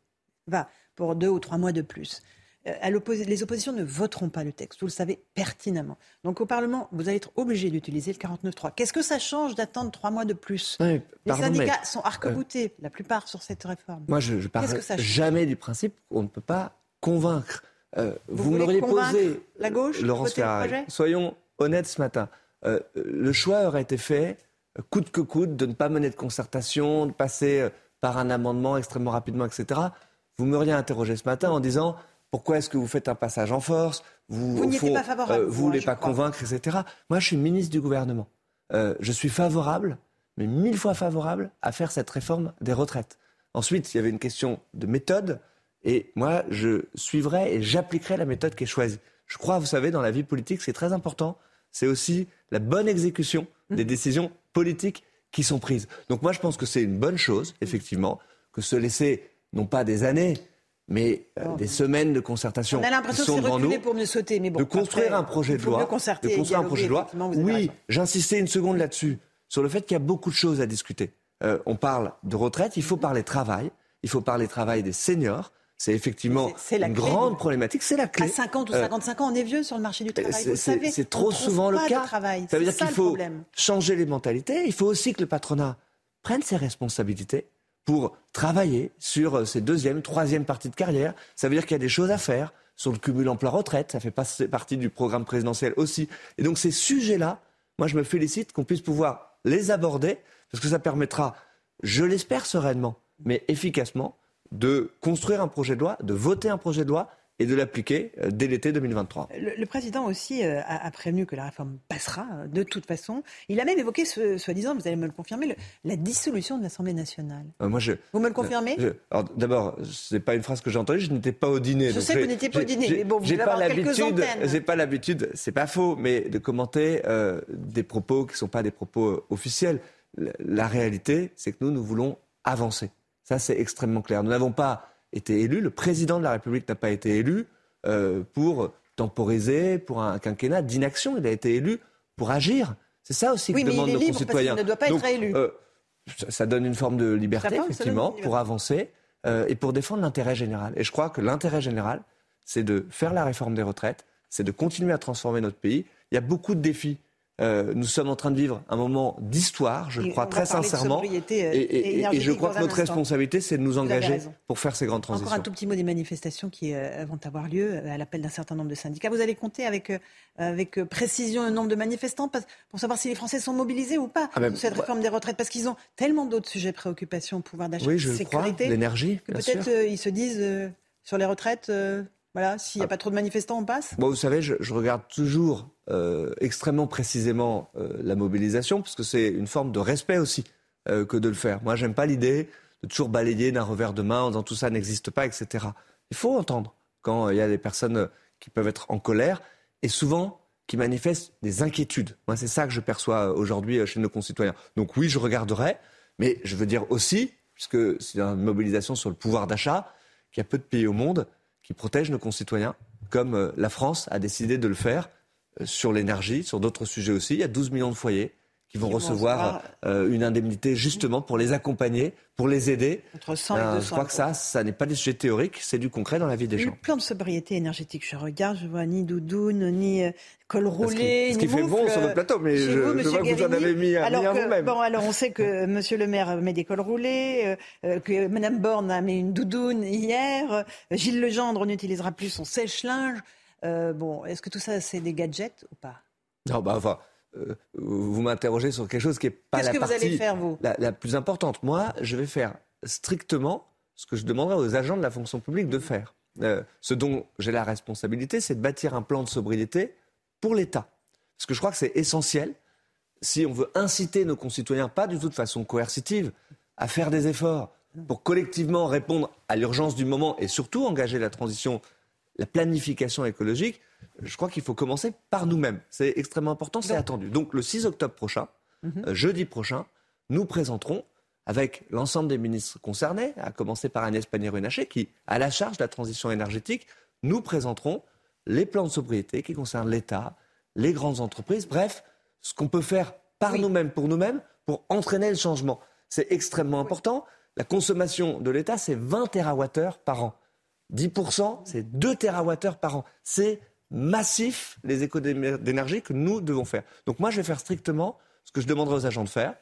va, pour deux ou trois mois de plus. Euh, les oppositions ne voteront pas le texte, vous le savez pertinemment. Donc au Parlement, vous allez être obligé d'utiliser le 49.3. Qu'est-ce que ça change d'attendre trois mois de plus? Les syndicats sont arc-boutés, euh, la plupart, sur cette réforme.
Moi, je ne parle jamais du principe qu'on ne peut pas convaincre. Euh, vous, m'auriez posé,
la gauche,
Laurence Ferrari, soyons honnêtes ce matin. Euh, le choix aurait été fait, coûte que coûte, de ne pas mener de concertation, de passer euh, par un amendement extrêmement rapidement, etc. Vous m'auriez interrogé ce matin en disant pourquoi est-ce que vous faites un passage en force?
Vous, vous pas favorable.
vous ne voulez pas convaincre, etc. Moi, je suis ministre du gouvernement. je suis favorable, mais mille fois favorable, à faire cette réforme des retraites. Ensuite, il y avait une question de méthode. Et moi, je suivrai et j'appliquerai la méthode qui est choisie. Je crois, vous savez, dans la vie politique, c'est très important. C'est aussi la bonne exécution des mmh. décisions politiques qui sont prises. Donc moi, je pense que c'est une bonne chose, effectivement, que se laisser, non pas des années, mais euh, des semaines de concertation.
On a l'impression que c'est pour mieux sauter, mais bon.
De construire un projet de loi. De construire un projet de loi. Oui, j'insistais une seconde là-dessus, sur le fait qu'il y a beaucoup de choses à discuter. Euh, on parle de retraite, il faut parler travail, il faut parler travail des seniors, c'est effectivement une grande problématique. C'est la clé. À
50 ou 55 euh, ans, on est vieux sur le marché du travail.
C'est trop souvent le cas. Ça veut dire qu'il faut changer les mentalités. Il faut aussi que le patronat prenne ses responsabilités pour travailler sur ses deuxième, troisième parties de carrière. Ça veut dire qu'il y a des choses à faire sur le cumul emploi-retraite. Ça fait partie du programme présidentiel aussi. Et donc ces sujets-là, moi je me félicite qu'on puisse pouvoir les aborder parce que ça permettra, je l'espère sereinement, mais efficacement, de construire un projet de loi, de voter un projet de loi et de l'appliquer euh, dès l'été 2023.
Le, président aussi euh, a, prévenu que la réforme passera euh, de toute façon. Il a même évoqué, soi-disant, vous allez me le confirmer, la dissolution de l'Assemblée nationale.
moi je,
vous me le confirmez
D'abord, ce n'est pas une phrase que j'ai entendue, je n'étais pas au dîner.
Je sais que vous n'étiez pas au dîner, mais bon, vous
pas
l'habitude.
J'ai pas l'habitude, c'est pas faux, mais de commenter des propos qui ne sont pas des propos officiels. la réalité, c'est que nous, nous voulons avancer. Ça, c'est extrêmement clair. Nous n'avons pas été élus, le président de la République n'a pas été élu euh, pour temporiser, pour un quinquennat d'inaction. Il a été élu pour agir. C'est ça aussi que demandent nos concitoyens.
ne doit pas être élu. Euh,
ça, donne une forme de liberté, effectivement, pour avancer euh, et pour défendre l'intérêt général. Et je crois que l'intérêt général, c'est de faire la réforme des retraites, c'est de continuer à transformer notre pays. Il y a beaucoup de défis euh, nous sommes en train de vivre un moment d'histoire, je crois très sincèrement.
Euh,
et, je crois que notre responsabilité, c'est de nous engager pour faire ces grandes transitions.
Encore un tout petit mot des manifestations qui euh, vont avoir lieu à l'appel d'un certain nombre de syndicats. Vous allez compter avec, avec précision le nombre de manifestants pour savoir si les Français sont mobilisés ou pas ah ben, cette réforme des retraites, parce qu'ils ont tellement d'autres sujets de préoccupation, pouvoir d'achat,
oui,
sécurité,
l'énergie,
que peut-être ils se disent sur les retraites. Voilà, s'il n'y a ah. pas trop de manifestants, on passe
Vous savez, je, regarde toujours euh, extrêmement précisément euh, la mobilisation, parce que c'est une forme de respect aussi euh, que de le faire. Moi, j'aime pas l'idée de toujours balayer d'un revers de main en disant tout ça n'existe pas, etc. Il faut entendre quand il y a des personnes qui peuvent être en colère et souvent qui manifestent des inquiétudes. Moi, c'est ça que je perçois aujourd'hui chez nos concitoyens. Donc oui, je regarderai, mais je veux dire aussi, puisque c'est une mobilisation sur le pouvoir d'achat, qu'il y a peu de pays au monde qui protègent nos concitoyens, comme la France a décidé de le faire sur l'énergie, sur d'autres sujets aussi. Il y a 12 millions de foyers qui vont recevoir euh, une indemnité justement pour les accompagner, pour les aider.
Entre 100 et 200
euh, je crois que ça, ça n'est pas des sujets théoriques, c'est du concret dans la vie des gens.
Le plan de sobriété énergétique, je regarde, je vois ni doudoune, ni euh, col roulé,
ce qui, ce qui fait bon sur le plateau, mais je,
vous,
je vois que vous en avez mis,
alors
mis vous-même.
Bon, alors on sait que Monsieur le maire met des cols roulés, que Madame Borne a mis une doudoune hier, Gilles Legendre n'utilisera plus son sèche-linge. Bon, est-ce que tout ça, c'est des gadgets ou pas?
Non, bah enfin euh, vous m'interrogez sur quelque chose qui n'est pas la partie
faire, vous?
la, plus importante. Moi, je vais faire strictement ce que je demanderai aux agents de la fonction publique de faire. Euh, ce dont j'ai la responsabilité, c'est de bâtir un plan de sobriété pour l'État. Parce que je crois que c'est essentiel si on veut inciter nos concitoyens, pas du tout de façon coercitive, à faire des efforts pour collectivement répondre à l'urgence du moment et surtout engager la transition, la planification écologique, je crois qu'il faut commencer par nous-mêmes. C'est extrêmement important, c'est attendu. Donc le 6 octobre prochain, mhm. euh, jeudi prochain, nous présenterons avec l'ensemble des ministres concernés, à commencer par Agnès Pannier-Runacher, qui a la charge de la transition énergétique, nous présenterons les plans de sobriété qui concernent l'État, les grandes entreprises, bref, ce qu'on peut faire par nous-mêmes, pour nous-mêmes, pour entraîner le changement. C'est extrêmement important. La consommation de l'État, c'est 20 TWh par an. 10%, c'est 2 TWh par an. C'est massif les échos d'énergie que nous devons faire. Donc moi, je vais faire strictement ce que je demanderai aux agents de faire.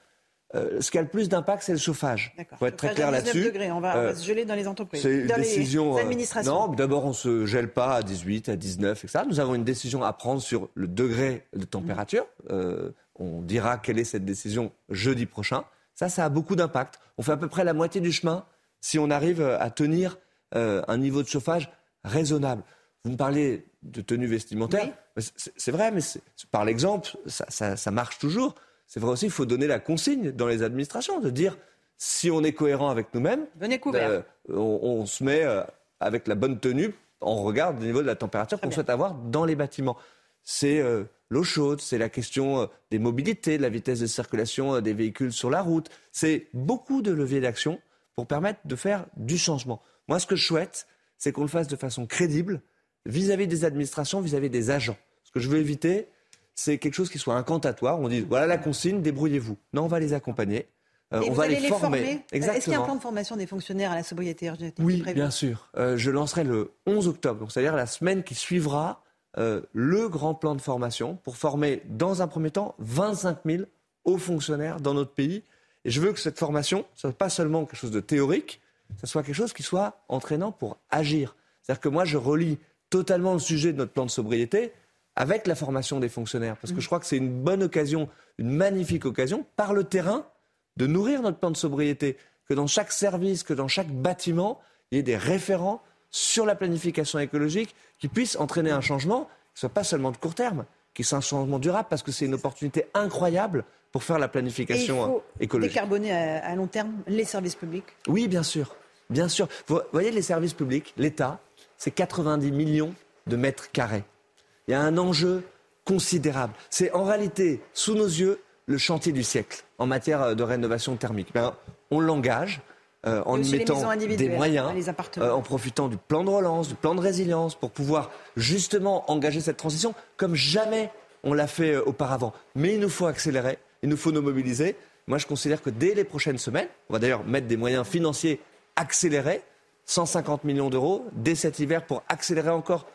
Euh, ce qui a le plus d'impact, c'est le chauffage. Il faut être très clair là-dessus.
On, va, euh, se geler dans les entreprises,
c'est une décision,
les euh, administrations.
non, d'abord, on ne se gèle pas à 18, à 19, etc. Nous avons une décision à prendre sur le degré de température. Mmh. on dira quelle est cette décision jeudi prochain. Ça, ça a beaucoup d'impact. On fait à peu près la moitié du chemin si on arrive à tenir un niveau de chauffage raisonnable. Vous me parlez de tenue vestimentaire. C'est vrai, mais par l'exemple, ça, marche toujours. C'est vrai aussi qu'il faut donner la consigne dans les administrations, de dire si on est cohérent avec nous-mêmes,
euh,
on, se met euh, avec la bonne tenue, on regarde le niveau de la température qu'on souhaite avoir dans les bâtiments. C'est euh, l'eau chaude, c'est la question des mobilités, de la vitesse de circulation des véhicules sur la route. C'est beaucoup de leviers d'action pour permettre de faire du changement. Moi, ce que je souhaite, c'est qu'on le fasse de façon crédible, vis-à-vis des administrations, vis-à-vis des agents. Ce que je veux éviter, c'est quelque chose qui soit incantatoire. On dit voilà la consigne, débrouillez-vous. Non, on va les accompagner.
Euh, on va les, former. Est-ce qu'il y a un plan de formation des fonctionnaires à la sobriété énergétique
Oui, bien sûr. Euh, je lancerai le 11 octobre, c'est-à-dire la semaine qui suivra euh, le grand plan de formation pour former, dans un premier temps, 25 000 hauts fonctionnaires dans notre pays. Et je veux que cette formation ne soit pas seulement quelque chose de théorique, ce soit quelque chose qui soit entraînant pour agir. C'est-à-dire que moi, je relis totalement le sujet de notre plan de sobriété avec la formation des fonctionnaires. Parce que je crois que c'est une bonne occasion, une magnifique occasion, par le terrain, de nourrir notre plan de sobriété. Que dans chaque service, que dans chaque bâtiment, il y ait des référents sur la planification écologique qui puissent entraîner un changement qui ne soit pas seulement de court terme, qui soit un changement durable, parce que c'est une opportunité incroyable pour faire la planification
Et il faut
écologique.
Décarboner à, long terme les services publics
Oui, bien sûr. Bien sûr. Vous voyez, les services publics, l'État, c'est 90 millions de mètres carrés. Il y a un enjeu considérable. C'est en réalité, sous nos yeux, le chantier du siècle en matière de rénovation thermique. Ben, on l'engage. Euh, en y mettant des moyens, euh, en profitant du plan de relance, du plan de résilience, pour pouvoir justement engager cette transition comme jamais on l'a fait euh, auparavant. Mais il nous faut accélérer, il nous faut nous mobiliser. Moi, je considère que dès les prochaines semaines, on va d'ailleurs mettre des moyens financiers accélérés, 150 millions d'euros dès cet hiver pour accélérer encore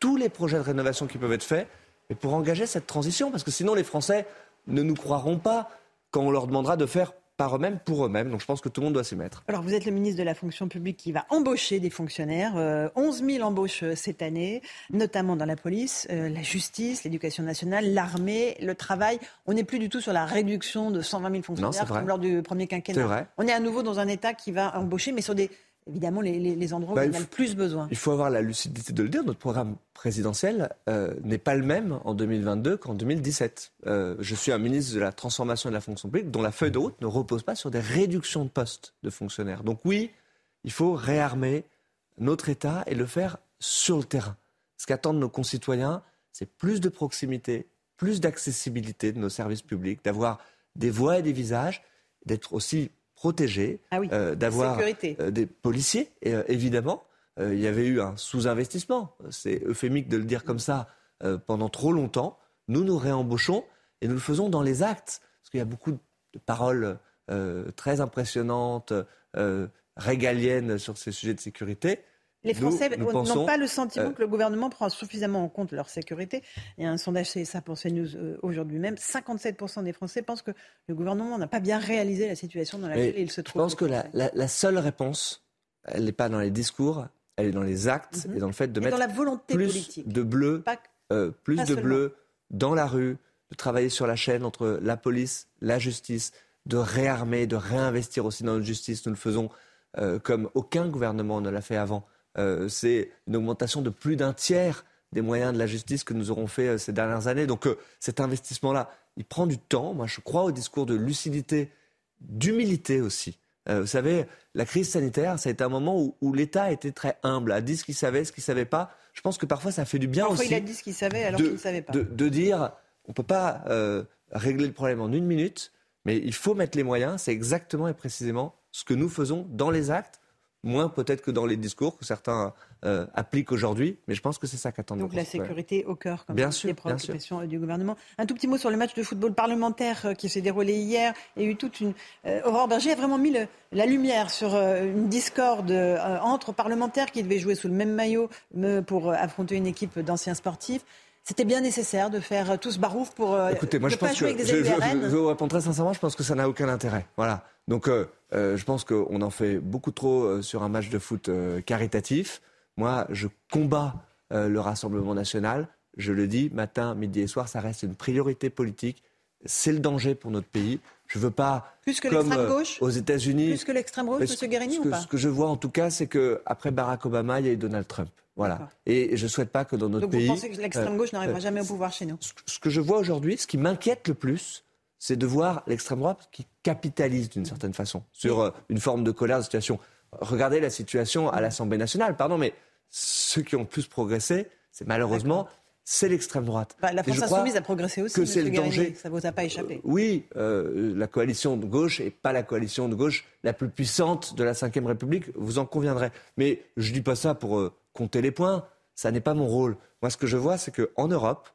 tous les projets de rénovation qui peuvent être faits, mais pour engager cette transition, parce que sinon les Français ne nous croiront pas quand on leur demandera de faire par eux-mêmes, pour eux-mêmes. Donc je pense que tout le monde doit s'y mettre.
Alors vous êtes le ministre de la fonction publique qui va embaucher des fonctionnaires. 11 euh, 000 embauches euh, cette année, notamment dans la police, euh, la justice, l'éducation nationale, l'armée, le travail. On n'est plus du tout sur la réduction de 120 000 fonctionnaires comme lors du premier quinquennat. On est à nouveau dans un État qui va embaucher, mais sur des évidemment les, endroits où bah, il y a le plus besoin.
Il faut avoir la lucidité de le dire. Notre programme présidentiel euh, n'est pas le même en 2022 qu'en 2017. Euh, je suis un ministre de la transformation et de la fonction publique dont la feuille de route ne repose pas sur des réductions de postes de fonctionnaires. Donc oui, il faut réarmer notre État et le faire sur le terrain. Ce qu'attendent nos concitoyens, c'est plus de proximité, plus d'accessibilité de nos services publics, d'avoir des voix et des visages, d'être aussi protégés,
ah euh,
d'avoir euh, des policiers, et, euh, évidemment. il y avait eu un sous-investissement, c'est euphémique de le dire comme ça, pendant trop longtemps. Nous nous réembauchons et nous le faisons dans les actes, parce qu'il y a beaucoup de paroles très impressionnantes, régaliennes sur ces sujets de sécurité.
Les Français n'ont pas le sentiment euh, que le gouvernement prend suffisamment en compte leur sécurité. Il y a un sondage CSA pour CNews euh, aujourd'hui même. 57% des Français pensent que le gouvernement n'a pas bien réalisé la situation dans laquelle il se trouve.
Je pense que la, seule réponse, elle n'est pas dans les discours, elle est dans les actes mhm. et dans le fait de mettre
dans la volonté
plus
politique.
de bleu, euh, plus de bleu dans la rue, de travailler sur la chaîne entre la police, la justice, de réarmer, de réinvestir aussi dans notre justice. Nous le faisons comme aucun gouvernement ne l'a fait avant. Euh, c'est une augmentation de plus d'un tiers des moyens de la justice que nous aurons fait euh, ces dernières années. Donc euh, cet investissement-là, il prend du temps. Moi, je crois au discours de lucidité, d'humilité aussi. vous savez, la crise sanitaire, ça a été un moment où, l'État était très humble, a dit ce qu'il savait, ce qu'il ne savait pas. Je pense que parfois, ça fait du bien
parfois,
aussi.
il a dit ce qu'il savait alors qu'il ne savait pas.
De, dire, on ne peut pas régler le problème en une minute, mais il faut mettre les moyens. C'est exactement et précisément ce que nous faisons dans les actes, moins peut-être que dans les discours que certains euh, appliquent aujourd'hui, mais je pense que c'est ça qu'attendent.
Donc la sécurité au cœur, comme
bien sûr,
les préoccupations du gouvernement. Un tout petit mot sur le match de football parlementaire euh, qui s'est déroulé hier. Il y a eu toute une. Euh, Aurore Berger a vraiment mis la lumière sur une discorde entre parlementaires qui devaient jouer sous le même maillot pour affronter une équipe d'anciens sportifs. C'était bien nécessaire de faire tout ce barouf pour
Écoutez, moi,
ne
je
pas
pense
jouer
que,
avec des
je, je,
je,
je, vous répondre très sincèrement, je pense que ça n'a aucun intérêt. Voilà. Donc, je pense qu'on en fait beaucoup trop sur un match de foot caritatif. Moi, je combats euh, le Rassemblement national. Je le dis, matin, midi et soir, ça reste une priorité politique. C'est le danger pour notre pays. Je ne veux pas,
plus que
comme
euh, gauche,
aux États-Unis.
Plus que l'extrême gauche, M. Guérini,
ou
pas
Ce que je vois en tout cas, c'est qu'après Barack Obama, il y a eu Donald Trump. Voilà. Et je ne souhaite pas que dans notre
Donc
pays.
Vous pensez que l'extrême gauche euh, n'arrivera jamais au pouvoir chez nous
Ce que je vois aujourd'hui, ce qui m'inquiète le plus, c'est de voir l'extrême droite qui capitalise d'une certaine façon sur une forme de colère de situation. Regardez la situation à l'Assemblée nationale, pardon, mais ceux qui ont le plus progressé, c'est malheureusement c'est l'extrême droite.
Bah, la France insoumise a progressé aussi,
que c'est le danger.
Ça vous a pas échappé. Euh,
oui, euh, la coalition de gauche n'est pas la coalition de gauche la plus puissante de la Ve République, vous en conviendrez. Mais je ne dis pas ça pour euh, compter les points, ça n'est pas mon rôle. Moi, ce que je vois, c'est qu'en Europe,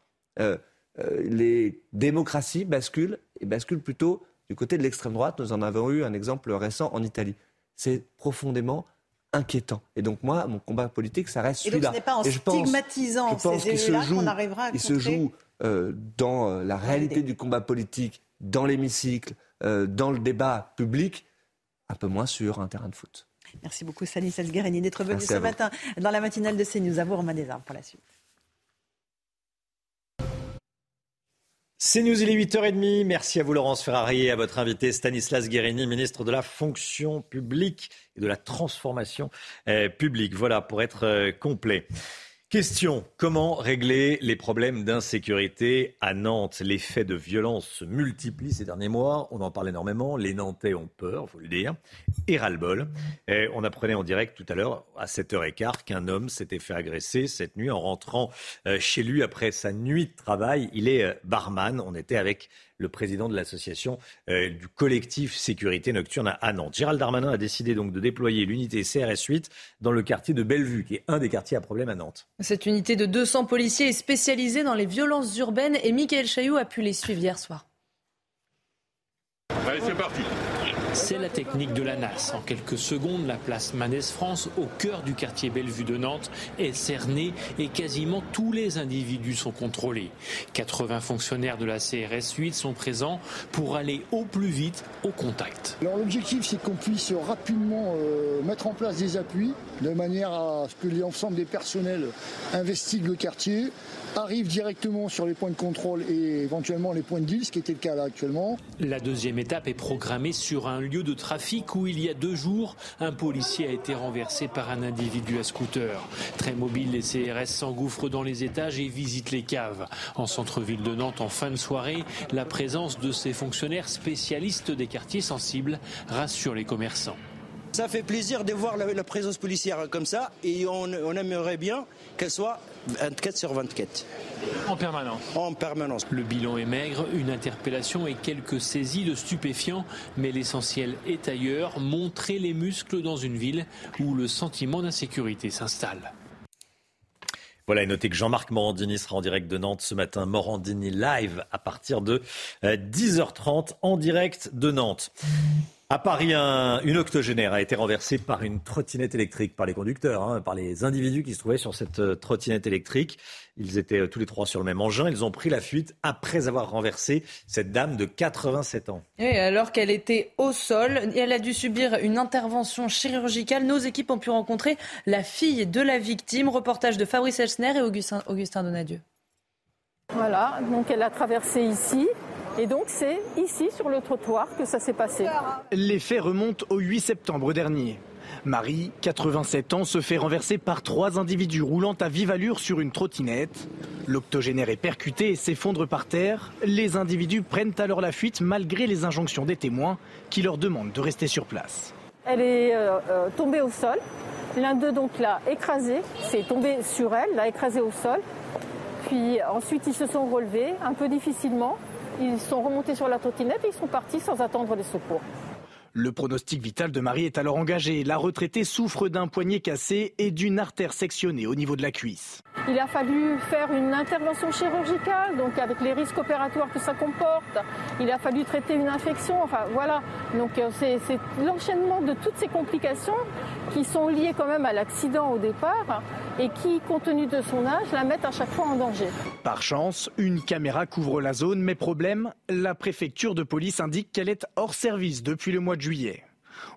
les démocraties basculent, et basculent plutôt du côté de l'extrême droite. Nous en avons eu un exemple récent en Italie. C'est profondément inquiétant. Et donc moi, mon combat politique, ça reste celui-là.
Et donc ce n'est pas en stigmatisant ces élus-là qu'on arrivera à
Il se joue euh, dans euh, la réalité du combat politique, dans l'hémicycle, euh, dans le débat public, un peu moins sur un terrain de foot.
Merci beaucoup Stanislas Guérini d'être venu ce matin dans la matinale de CNews. À vous Romain Desarmes pour la suite.
C'est News, il est 8h30. Merci à vous Laurence Ferrari et à votre invité Stanislas Guérini, ministre de la fonction publique et de la transformation euh, publique. Voilà, pour être euh, complet. Question, comment régler les problèmes d'insécurité à Nantes? Les faits de violence se multiplient ces derniers mois, on en parle énormément, les Nantais ont peur, faut le dire, et ras-le-bol. On apprenait en direct tout à l'heure, à 7h15, qu'un homme s'était fait agresser cette nuit en rentrant euh, chez lui après sa nuit de travail. Il est euh, barman, on était avec le président de l'association euh, du collectif sécurité nocturne à Nantes. Gérald Darmanin a décidé donc de déployer l'unité CRS 8 dans le quartier de Bellevue, qui est un des quartiers à problème à Nantes.
Cette unité de 200 policiers est spécialisée dans les violences urbaines et Michael Chailloux a pu les suivre hier soir.
Allez, c'est parti.
C'est la technique de la NAS. En quelques secondes, la place Manès France, au cœur du quartier Bellevue de Nantes, est cernée et quasiment tous les individus sont contrôlés. 80 fonctionnaires de la CRS 8 sont présents pour aller au plus vite au contact.
L'objectif, c'est qu'on puisse rapidement euh, mettre en place des appuis de manière à ce que l'ensemble des personnels investiguent le quartier, arrivent directement sur les points de contrôle et éventuellement les points de deal, ce qui était le cas là actuellement.
La deuxième étape est programmée sur un lieu de trafic où il y a deux jours, un policier a été renversé par un individu à scooter. Très mobile, les CRS s'engouffrent dans les étages et visitent les caves. En centre-ville de Nantes, en fin de soirée, la présence de ces fonctionnaires spécialistes des quartiers sensibles rassure les commerçants.
Ça fait plaisir de voir la, présence policière comme ça et on, aimerait bien qu'elle soit 24 sur 24.
En permanence
En permanence.
Le bilan est maigre, une interpellation et quelques saisies de stupéfiants, mais l'essentiel est ailleurs, montrer les muscles dans une ville où le sentiment d'insécurité s'installe.
Voilà, et notez que Jean-Marc Morandini sera en direct de Nantes ce matin. Morandini live à partir de 10h30 euh, en direct de Nantes. À Paris, une octogénaire a été renversée par une trottinette électrique, par les conducteurs, hein, par les individus qui se trouvaient sur cette euh, trottinette électrique. Ils étaient euh, tous les trois sur le même engin. Ils ont pris la fuite après avoir renversé cette dame de 87 ans.
Et alors qu'elle était au sol, elle a dû subir une intervention chirurgicale. Nos équipes ont pu rencontrer la fille de la victime. Reportage de Fabrice Elsner et Augustin, Augustin Donadieu.
Voilà, donc elle a traversé ici. Et donc c'est ici sur le trottoir que ça s'est passé.
Les faits remontent au 8 septembre dernier.
Marie, 87 ans, se fait renverser par trois individus roulant à vive allure sur une trottinette. L'octogénaire est percuté et s'effondre par terre. Les individus prennent alors la fuite malgré les injonctions des témoins qui leur demandent de rester sur place.
Elle est euh, euh, tombée au sol. L'un d'eux donc l'a écrasée, c'est tombé sur elle, l'a écrasée au sol. Puis ensuite ils se sont relevés un peu difficilement. Ils sont remontés sur la trottinette et ils sont partis sans attendre les secours.
Le pronostic vital de Marie est alors engagé. La retraitée souffre d'un poignet cassé et d'une artère sectionnée au niveau de la cuisse.
Il a fallu faire une intervention chirurgicale, donc avec les risques opératoires que ça comporte. Il a fallu traiter une infection. Enfin voilà. Donc euh, c'est l'enchaînement de toutes ces complications qui sont liées quand même à l'accident au départ et qui, compte tenu de son âge, la mettent à chaque fois en danger.
Par chance, une caméra couvre la zone, mais problème, la préfecture de police indique qu'elle est hors service depuis le mois de juillet.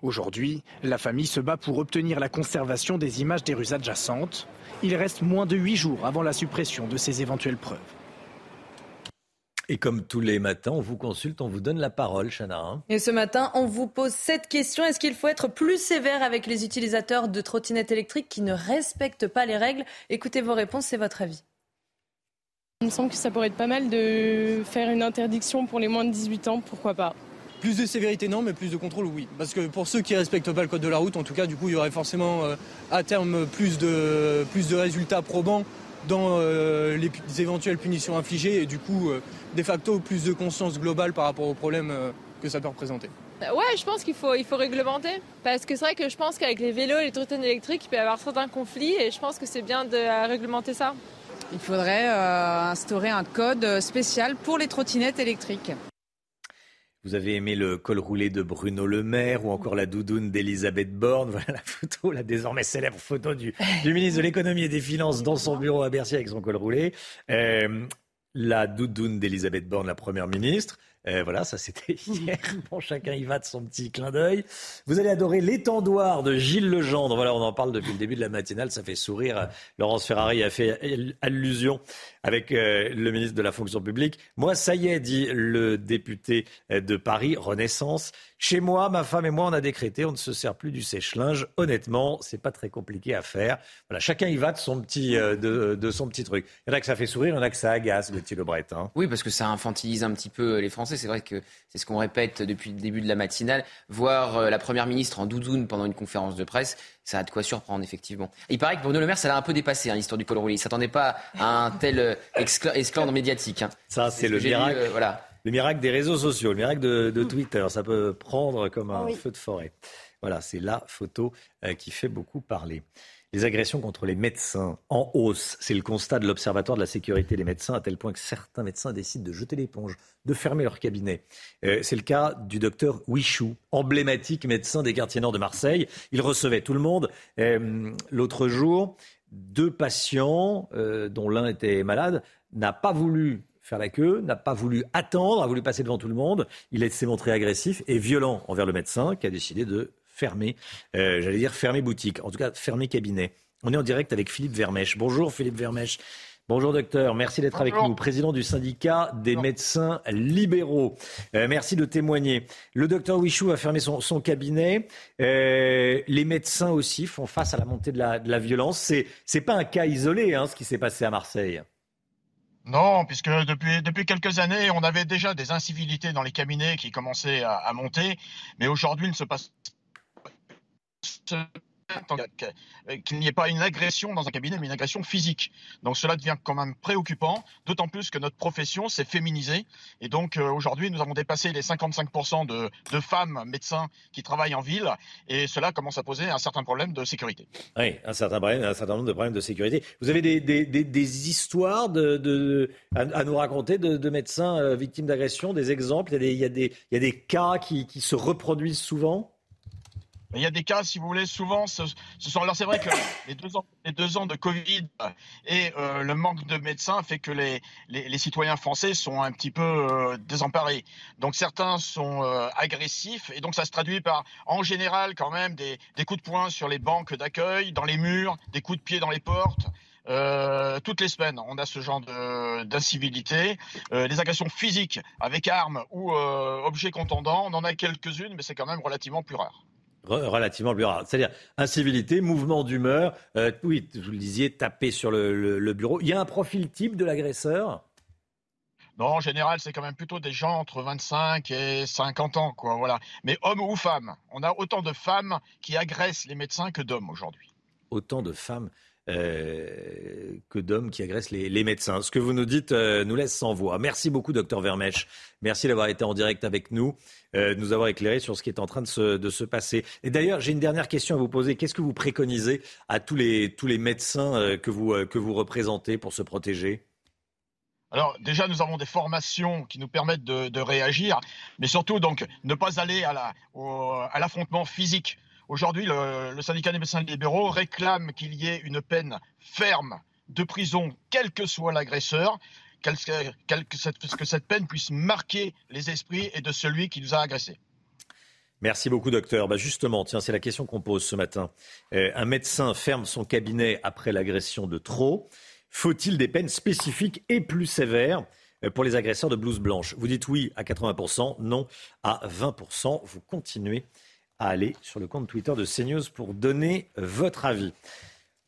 Aujourd'hui, la famille se bat pour obtenir la conservation des images des rues adjacentes. Il reste moins de huit jours avant la suppression de ces éventuelles preuves.
Et comme tous les matins, on vous consulte, on vous donne la parole, Chana. Hein.
Et ce matin, on vous pose cette question. Est-ce qu'il faut être plus sévère avec les utilisateurs de trottinettes électriques qui ne respectent pas les règles? Écoutez vos réponses, c'est votre avis.
Il me semble que ça pourrait être pas mal de faire une interdiction pour les moins de 18 ans, pourquoi pas.
Plus de sévérité, non, mais plus de contrôle, oui. Parce que pour ceux qui ne respectent pas le code de la route, en tout cas, du coup, il y aurait forcément euh, à terme plus de, plus de résultats probants dans euh, les, éventuelles punitions infligées et du coup, euh, de facto, plus de conscience globale par rapport aux problèmes que ça peut représenter.
Ouais, je pense qu'il faut, il faut réglementer. Parce que c'est vrai que je pense qu'avec les vélos et les trottinettes électriques, il peut y avoir certains conflits et je pense que c'est bien de réglementer ça.
Il faudrait instaurer un code spécial pour les trottinettes électriques.
Vous avez aimé le col roulé de Bruno Le Maire ou encore la doudoune d'Elisabeth Borne. [LAUGHS] Voilà la photo, la désormais célèbre photo du, ministre de l'économie et des finances dans son bureau à Bercy avec son col roulé. Euh, la doudoune d'Elisabeth Borne, la première ministre. Euh, voilà, ça c'était [LAUGHS] hier. Bon, chacun y va de son petit clin d'œil. Vous allez adorer l'étendoir de Gilles Legendre. Voilà, on en parle depuis le début de la matinale. Ça fait sourire. Laurence Ferrari a fait allusion avec euh, le ministre de la fonction publique. Moi, ça y est, dit le député euh, de Paris, Renaissance. Chez moi, ma femme et moi, on a décrété, on ne se sert plus du sèche-linge. Honnêtement, c'est pas très compliqué à faire. Voilà, chacun y va de son petit, de, son petit truc. Il y en a que ça fait sourire, il y en a que ça agace, le petit Lebret. Hein.
Oui, parce que ça infantilise un petit peu les Français c'est vrai que c'est ce qu'on répète depuis le début de la matinale. Voir euh, la Première ministre en doudoune pendant une conférence de presse, ça a de quoi surprendre, effectivement. il paraît que Bruno Le Maire, ça l'a un peu dépassé, hein, l'histoire du col roulé. Il ne s'attendait pas à un tel euh, esclandre médiatique. Hein.
Ça, c'est le miracle. Euh, voilà. Le miracle des réseaux sociaux, le miracle de, Twitter. Ça peut prendre comme un feu de forêt. Voilà, c'est la photo qui fait beaucoup parler. Les agressions contre les médecins en hausse, c'est le constat de l'Observatoire de la sécurité des médecins, à tel point que certains médecins décident de jeter l'éponge, de fermer leur cabinet. Euh, c'est le cas du docteur Wichou, emblématique médecin des quartiers nord de Marseille. Il recevait tout le monde. Euh, l'autre jour, deux patients, euh, dont l'un était malade, n'a pas voulu faire la queue, n'a pas voulu attendre, a voulu passer devant tout le monde. Il s'est montré agressif et violent envers le médecin qui a décidé de fermer, euh, j'allais dire fermer boutique, en tout cas fermer cabinet. On est en direct avec Philippe Vermèche. Bonjour Philippe Vermèche. Bonjour docteur, merci d'être avec nous, président du syndicat des médecins libéraux. Euh, merci de témoigner. Le docteur Wichou a fermé son, cabinet. Euh, les médecins aussi font face à la montée de la, violence. C'est n'est pas un cas isolé, hein, ce qui s'est passé à Marseille.
Non, puisque depuis, depuis quelques années, on avait déjà des incivilités dans les cabinets qui commençaient à, à monter, mais aujourd'hui, il ne se passe qu'il n'y ait pas une agression dans un cabinet, mais une agression physique. Donc cela devient quand même préoccupant, d'autant plus que notre profession s'est féminisée. Et donc euh, aujourd'hui, nous avons dépassé les 55% de, femmes médecins qui travaillent en ville, et cela commence à poser un certain problème de sécurité.
Oui, un certain, problème, un certain nombre de problèmes de sécurité. Vous avez des, des, histoires à, nous raconter de, médecins euh, victimes d'agression, des exemples? Il y, a des, cas qui se reproduisent souvent?
Il y a des cas, si vous voulez, souvent, ce, sont. Alors, c'est vrai que les deux, ans, de Covid et euh, le manque de médecins fait que les, les, citoyens français sont un petit peu euh, désemparés. Donc, certains sont euh, agressifs et donc ça se traduit par, en général, quand même, des, des coups de poing sur les banques d'accueil, dans les murs, des coups de pied dans les portes. toutes les semaines, on a ce genre d'incivilité. les agressions physiques avec armes ou objets contondants, on en a quelques-unes, mais c'est quand même relativement plus rare.
Relativement plus rare. C'est-à-dire incivilité, mouvement d'humeur, euh, oui, vous le disiez, taper sur le, bureau. Il y a un profil type de l'agresseur?
Non, en général, c'est quand même plutôt des gens entre 25 et 50 ans, quoi, voilà. Mais hommes ou femmes, on a autant de femmes qui agressent les médecins que d'hommes aujourd'hui.
Autant de femmes euh, que d'hommes qui agressent les, médecins. Ce que vous nous dites euh, nous laisse sans voix. Merci beaucoup, docteur Vermèche. Merci d'avoir été en direct avec nous, euh, de nous avoir éclairé sur ce qui est en train de se, passer. Et d'ailleurs, j'ai une dernière question à vous poser. Qu'est-ce que vous préconisez à tous les, tous les médecins que, vous, que vous représentez pour se protéger?
Alors déjà, nous avons des formations qui nous permettent de, réagir, mais surtout donc ne pas aller à l'affrontement physique. Aujourd'hui, le, syndicat des médecins libéraux réclame qu'il y ait une peine ferme de prison, quel que soit l'agresseur, que, cette peine puisse marquer les esprits et de celui qui nous a agressés.
Merci beaucoup, docteur. Bah justement, tiens, c'est la question qu'on pose ce matin. Euh, un médecin ferme son cabinet après l'agression de trop. Faut-il des peines spécifiques et plus sévères euh, pour les agresseurs de blouse blanche? Vous dites oui à 80%, non à 20%. Vous continuez à aller sur le compte Twitter de CNews pour donner votre avis.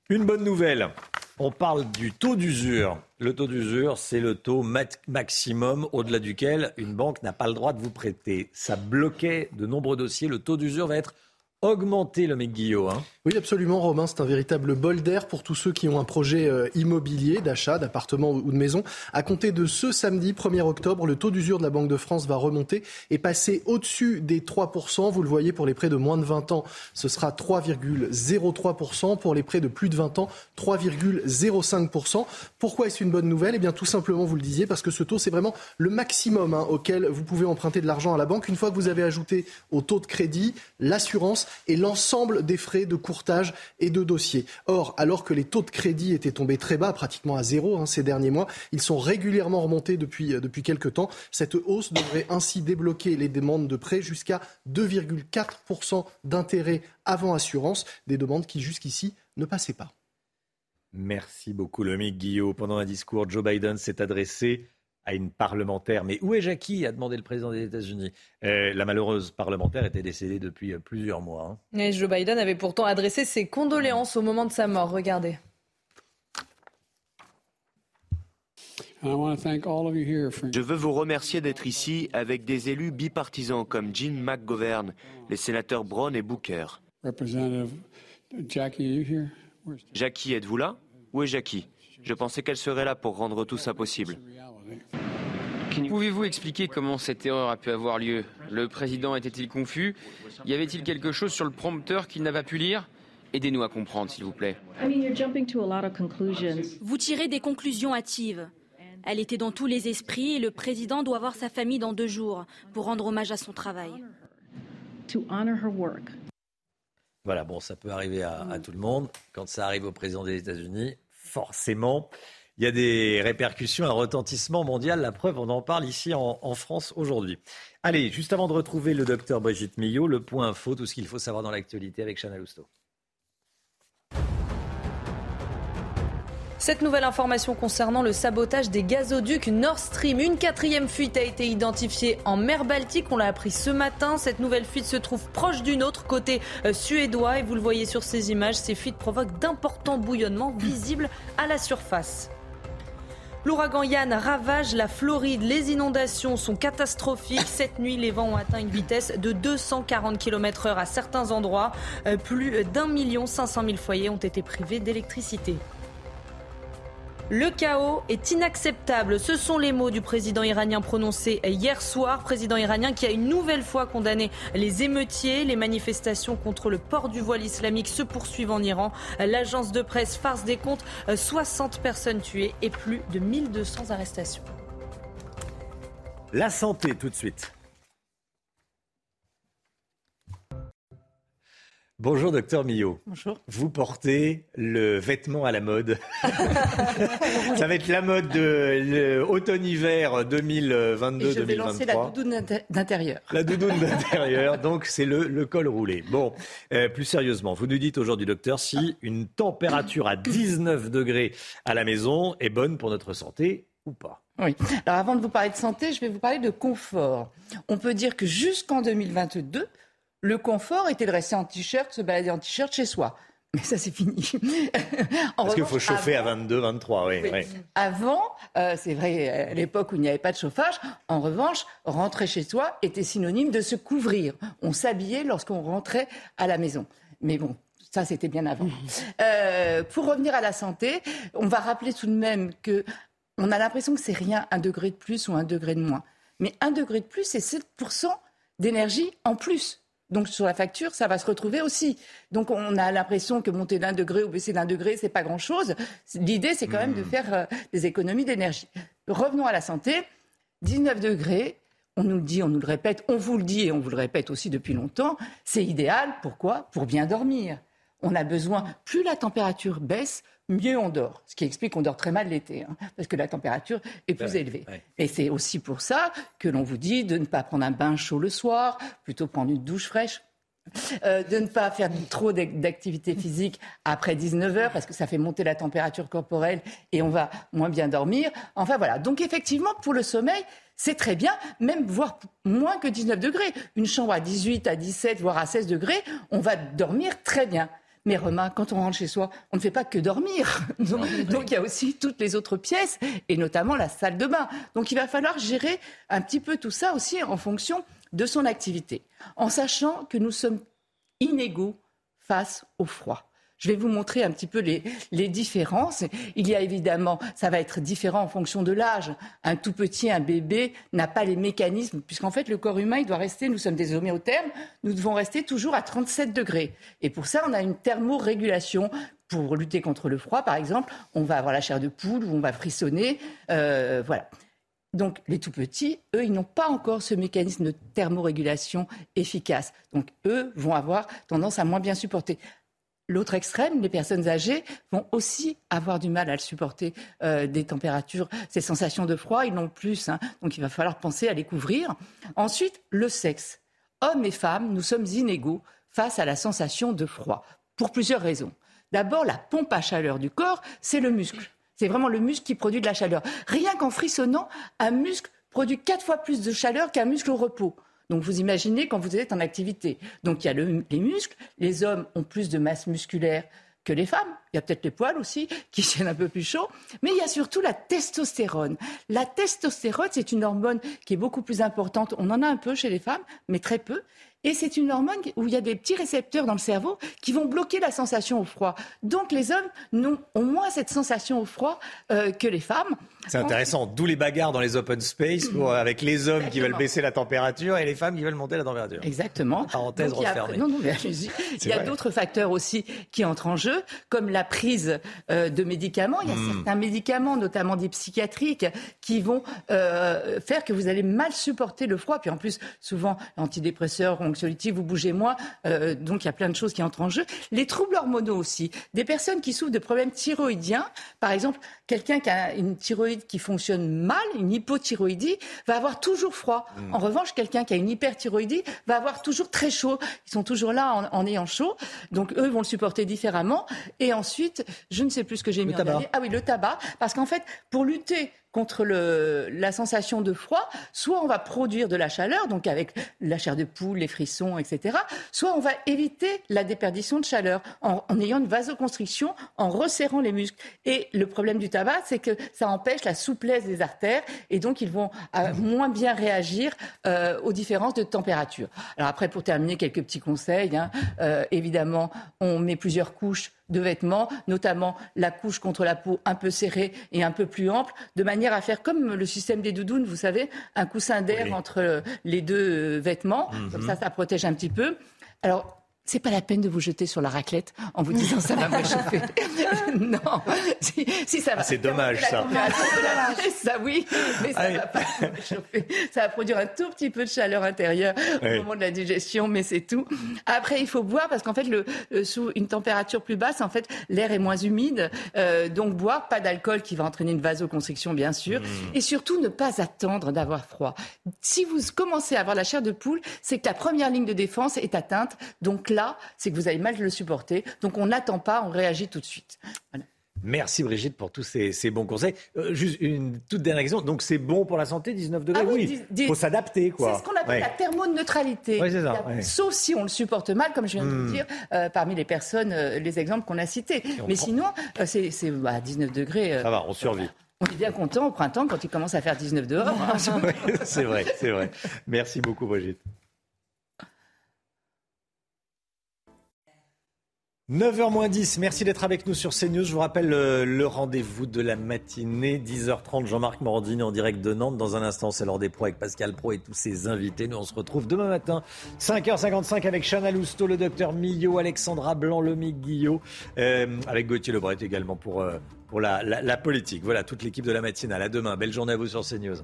Une bonne nouvelle, on parle du taux d'usure. Le taux d'usure, c'est le taux maximum au-delà duquel une banque n'a pas le droit de vous prêter. Ça bloquait de nombreux dossiers. Le taux d'usure va être augmenter le mec Guillaume. Hein.
Oui, absolument, Romain. C'est un véritable bol d'air pour tous ceux qui ont un projet euh, immobilier, d'achat, d'appartement ou de maison. À compter de ce samedi 1er octobre, le taux d'usure de la Banque de France va remonter et passer au-dessus des 3%. Vous le voyez, pour les prêts de moins de 20 ans, ce sera 3,03%. Pour les prêts de plus de 20 ans, 3,05%. Pourquoi est-ce une bonne nouvelle? Eh bien, tout simplement, vous le disiez, parce que ce taux, c'est vraiment le maximum hein, auquel vous pouvez emprunter de l'argent à la banque. Une fois que vous avez ajouté au taux de crédit l'assurance et l'ensemble des frais de courtage et de dossier. Or, alors que les taux de crédit étaient tombés très bas, pratiquement à zéro hein, ces derniers mois, ils sont régulièrement remontés depuis, euh, depuis quelques temps. Cette hausse devrait ainsi débloquer les demandes de prêt jusqu'à 2,4% d'intérêt avant assurance, des demandes qui jusqu'ici ne passaient pas.
Merci beaucoup, Lomique Guillaume. Pendant un discours, Joe Biden s'est adressé à une parlementaire. Mais où est Jackie a demandé le président des États-Unis. Euh, la malheureuse parlementaire était décédée depuis euh, plusieurs mois.
Hein. Et Joe Biden avait pourtant adressé ses condoléances au moment de sa mort. Regardez.
Je veux vous remercier d'être ici avec des élus bipartisans comme Jim McGovern, les sénateurs Brown et Booker. Jackie, êtes-vous là? Où est Jackie? Je pensais qu'elle serait là pour rendre tout ça possible.
Pouvez-vous expliquer comment cette erreur a pu avoir lieu? Le président était-il confus? Y avait-il quelque chose sur le prompteur qu'il n'avait pas pu lire? Aidez-nous à comprendre, s'il vous plaît.
Vous tirez des conclusions hâtives. Elle était dans tous les esprits et le président doit voir sa famille dans deux jours pour rendre hommage à son travail.
Voilà, bon, ça peut arriver à, à tout le monde. Quand ça arrive au président des États-Unis, forcément, il y a des répercussions, un retentissement mondial. La preuve, on en parle ici en, France aujourd'hui. Allez, juste avant de retrouver le docteur Brigitte Millot, le point info, tout ce qu'il faut savoir dans l'actualité avec Chana Lousteau.
Cette nouvelle information concernant le sabotage des gazoducs Nord Stream. Une quatrième fuite a été identifiée en mer Baltique. On l'a appris ce matin. Cette nouvelle fuite se trouve proche d'une autre côté euh, suédois. Et vous le voyez sur ces images, ces fuites provoquent d'importants bouillonnements visibles à la surface. L'ouragan Yann ravage la Floride. Les inondations sont catastrophiques. Cette nuit, les vents ont atteint une vitesse de 240 km/h à certains endroits. Euh, plus d'un million cinq cent mille foyers ont été privés d'électricité. Le chaos est inacceptable. Ce sont les mots du président iranien prononcés hier soir. Président iranien qui a une nouvelle fois condamné les émeutiers. Les manifestations contre le port du voile islamique se poursuivent en Iran. L'agence de presse farce des comptes 60 personnes tuées et plus de 1200 arrestations.
La santé tout de suite. Bonjour docteur Millot.
Bonjour.
Vous portez le vêtement à la mode. [LAUGHS] Ça va être la mode de l'automne-hiver 2022-2023. Je vais lancer
la doudoune d'intérieur.
La doudoune d'intérieur, donc c'est le, col roulé. Bon, euh, plus sérieusement, vous nous dites aujourd'hui docteur si une température à 19 degrés à la maison est bonne pour notre santé ou pas?
Oui. Alors avant de vous parler de santé, je vais vous parler de confort. On peut dire que jusqu'en 2022, Le confort était de rester en t-shirt, se balader en t-shirt chez soi. Mais ça, c'est fini. [LAUGHS]
Parce qu'il faut chauffer à 22, 23, oui.
Avant, euh, c'est vrai, à l'époque où il n'y avait pas de chauffage, en revanche, rentrer chez soi était synonyme de se couvrir. On s'habillait lorsqu'on rentrait à la maison. Mais bon, ça, c'était bien avant. [LAUGHS] Euh, pour revenir à la santé, on va rappeler tout de même que on a l'impression que c'est rien, un degré de plus ou un degré de moins. Mais un degré de plus, c'est 7% d'énergie en plus. Donc sur la facture, ça va se retrouver aussi. Donc on a l'impression que monter d'un degré ou baisser d'un degré, c'est pas grand-chose. L'idée, c'est quand même de hmm. faire euh, des économies d'énergie. Revenons à la santé. 19 degrés, on nous le dit, on nous le répète, on vous le dit et on vous le répète aussi depuis longtemps, c'est idéal. Pourquoi? Pour bien dormir. On a besoin, plus la température baisse, mieux on dort. Ce qui explique qu'on dort très mal l'été, hein, parce que la température est plus élevée. Et c'est aussi pour ça que l'on vous dit de ne pas prendre un bain chaud le soir, plutôt prendre une douche fraîche. Euh, de ne pas faire trop d'activité physique après 19 heures parce que ça fait monter la température corporelle et on va moins bien dormir. Enfin voilà. Donc effectivement, pour le sommeil, c'est très bien, même voire moins que 19 degrés. Une chambre à 18, à 17, voire à 16 degrés, on va dormir très bien. Mais Romain, quand on rentre chez soi, on ne fait pas que dormir. [LAUGHS] Donc, il y a aussi toutes les autres pièces, et notamment la salle de bain. Donc il va falloir gérer un petit peu tout ça aussi en fonction de son activité, en sachant que nous sommes inégaux face au froid. Je vais vous montrer un petit peu les, différences. Il y a évidemment, ça va être différent en fonction de l'âge. Un tout petit, un bébé n'a pas les mécanismes, puisqu'en fait le corps humain, il doit rester, nous sommes des homéothermes, nous devons rester toujours à 37 degrés. Et pour ça, on a une thermorégulation pour lutter contre le froid, par exemple, on va avoir la chair de poule ou on va frissonner. Euh, voilà. Donc les tout petits, eux, ils n'ont pas encore ce mécanisme de thermorégulation efficace. Donc eux vont avoir tendance à moins bien supporter. L'autre extrême, les personnes âgées vont aussi avoir du mal à le supporter euh, des températures, ces sensations de froid, ils n'ont plus. Hein. donc il va falloir penser à les couvrir. Ensuite, le sexe. Hommes et femmes, nous sommes inégaux face à la sensation de froid, pour plusieurs raisons. D'abord, la pompe à chaleur du corps, c'est le muscle. C'est vraiment le muscle qui produit de la chaleur. Rien qu'en frissonnant, un muscle produit quatre fois plus de chaleur qu'un muscle au repos. Donc vous imaginez quand vous êtes en activité. Donc il y a les muscles, les hommes ont plus de masse musculaire que les femmes. Il y a peut-être les poils aussi qui [LAUGHS] tiennent un peu plus chaud. Mais il y a surtout la testostérone. La testostérone, c'est une hormone qui est beaucoup plus importante. On en a un peu chez les femmes, mais très peu. Et c'est une hormone où il y a des petits récepteurs dans le cerveau qui vont bloquer la sensation au froid. Donc les hommes ont moins cette sensation au froid euh, que les femmes.
C'est intéressant, d'où les bagarres dans les open space avec les hommes qui veulent baisser la température et les femmes qui veulent monter la température.
Exactement.
Parenthèse refermée.
Non, non, mais [LAUGHS] Il y a d'autres facteurs aussi qui entrent en jeu, comme la prise euh, de médicaments. Il y a hmm. certains médicaments, notamment des psychiatriques, qui vont euh, faire que vous allez mal supporter le froid. Puis en plus, souvent, antidépresseurs, anxiolytiques, vous bougez moins. Euh, donc il y a plein de choses qui entrent en jeu. Les troubles hormonaux aussi. Des personnes qui souffrent de problèmes thyroïdiens, par exemple, quelqu'un qui a une thyroïde qui fonctionne mal, une hypothyroïdie, va avoir toujours froid. Hmm. En revanche, quelqu'un qui a une hyperthyroïdie va avoir toujours très chaud. Ils sont toujours là en, ayant chaud. Donc eux vont le supporter différemment. Et ensuite, je ne sais plus ce que j'ai mis en dernier. Ah oui, le tabac. Parce qu'en fait, pour lutter contre la sensation de froid, soit on va produire de la chaleur, donc avec la chair de poule, les frissons, etc., soit on va éviter la déperdition de chaleur en, ayant une vasoconstriction, en resserrant les muscles. Et le problème du tabac, c'est que ça empêche la souplesse des artères et donc ils vont moins bien réagir euh, aux différences de température. Alors après, pour terminer, quelques petits conseils. Hein. Euh, évidemment, on met plusieurs couches de vêtements, notamment la couche contre la peau un peu serrée et un peu plus ample, de manière à faire comme le système des doudounes, vous savez, un coussin d'air entre les deux euh, vêtements. Comme ça, ça protège un petit peu. Alors, c'est pas la peine de vous jeter sur la raclette en vous disant ça va me réchauffer. [LAUGHS] non, si, ça va.
Ah, c'est dommage ça. [LAUGHS]
ça oui, mais ça va pas réchauffer. Ça va produire un tout petit peu de chaleur intérieure au moment de la digestion, mais c'est tout. Après, il faut boire parce qu'en fait, le, sous une température plus basse, en fait, l'air est moins humide, euh, donc boire, pas d'alcool qui va entraîner une vasoconstriction bien sûr, mmh. et surtout ne pas attendre d'avoir froid. Si vous commencez à avoir la chair de poule, c'est que la première ligne de défense est atteinte, donc là c'est que vous avez mal le supporter. Donc on n'attend pas, on réagit tout de suite.
Merci Brigitte pour tous ces, bons conseils. Euh, juste une toute dernière question. Donc c'est bon pour la santé, 19 degrés?
Ah
Oui, il faut s'adapter.
C'est ce qu'on appelle la thermoneutralité.
Ça,
Sauf si on le supporte mal, comme je viens de le hmm. dire, euh, parmi les personnes, euh, les exemples qu'on a cités. Mais sinon, c'est 19 bah, degrés.
ça va, on survit.
On est bien content au printemps quand il commence à faire 19 dehors. [LAUGHS]
c'est vrai, c'est vrai. Merci beaucoup Brigitte. 9h 10, merci d'être avec nous sur CNews. Je vous rappelle euh, le, rendez-vous de la matinée, 10h30, Jean-Marc Morandini en direct de Nantes. Dans un instant, c'est l'heure des pros avec Pascal Pro et tous ses invités. Nous, on se retrouve demain matin, 5h55 avec Chana Lousteau, le docteur Millot, Alexandra Blanc, Lomique Guillot, euh, avec Gauthier Lebret également pour, euh, pour la, la, politique. Voilà, toute l'équipe de la matinale. À demain. Belle journée à vous sur CNews.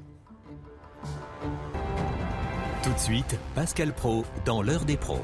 Tout de suite, Pascal Pro dans l'heure des pros.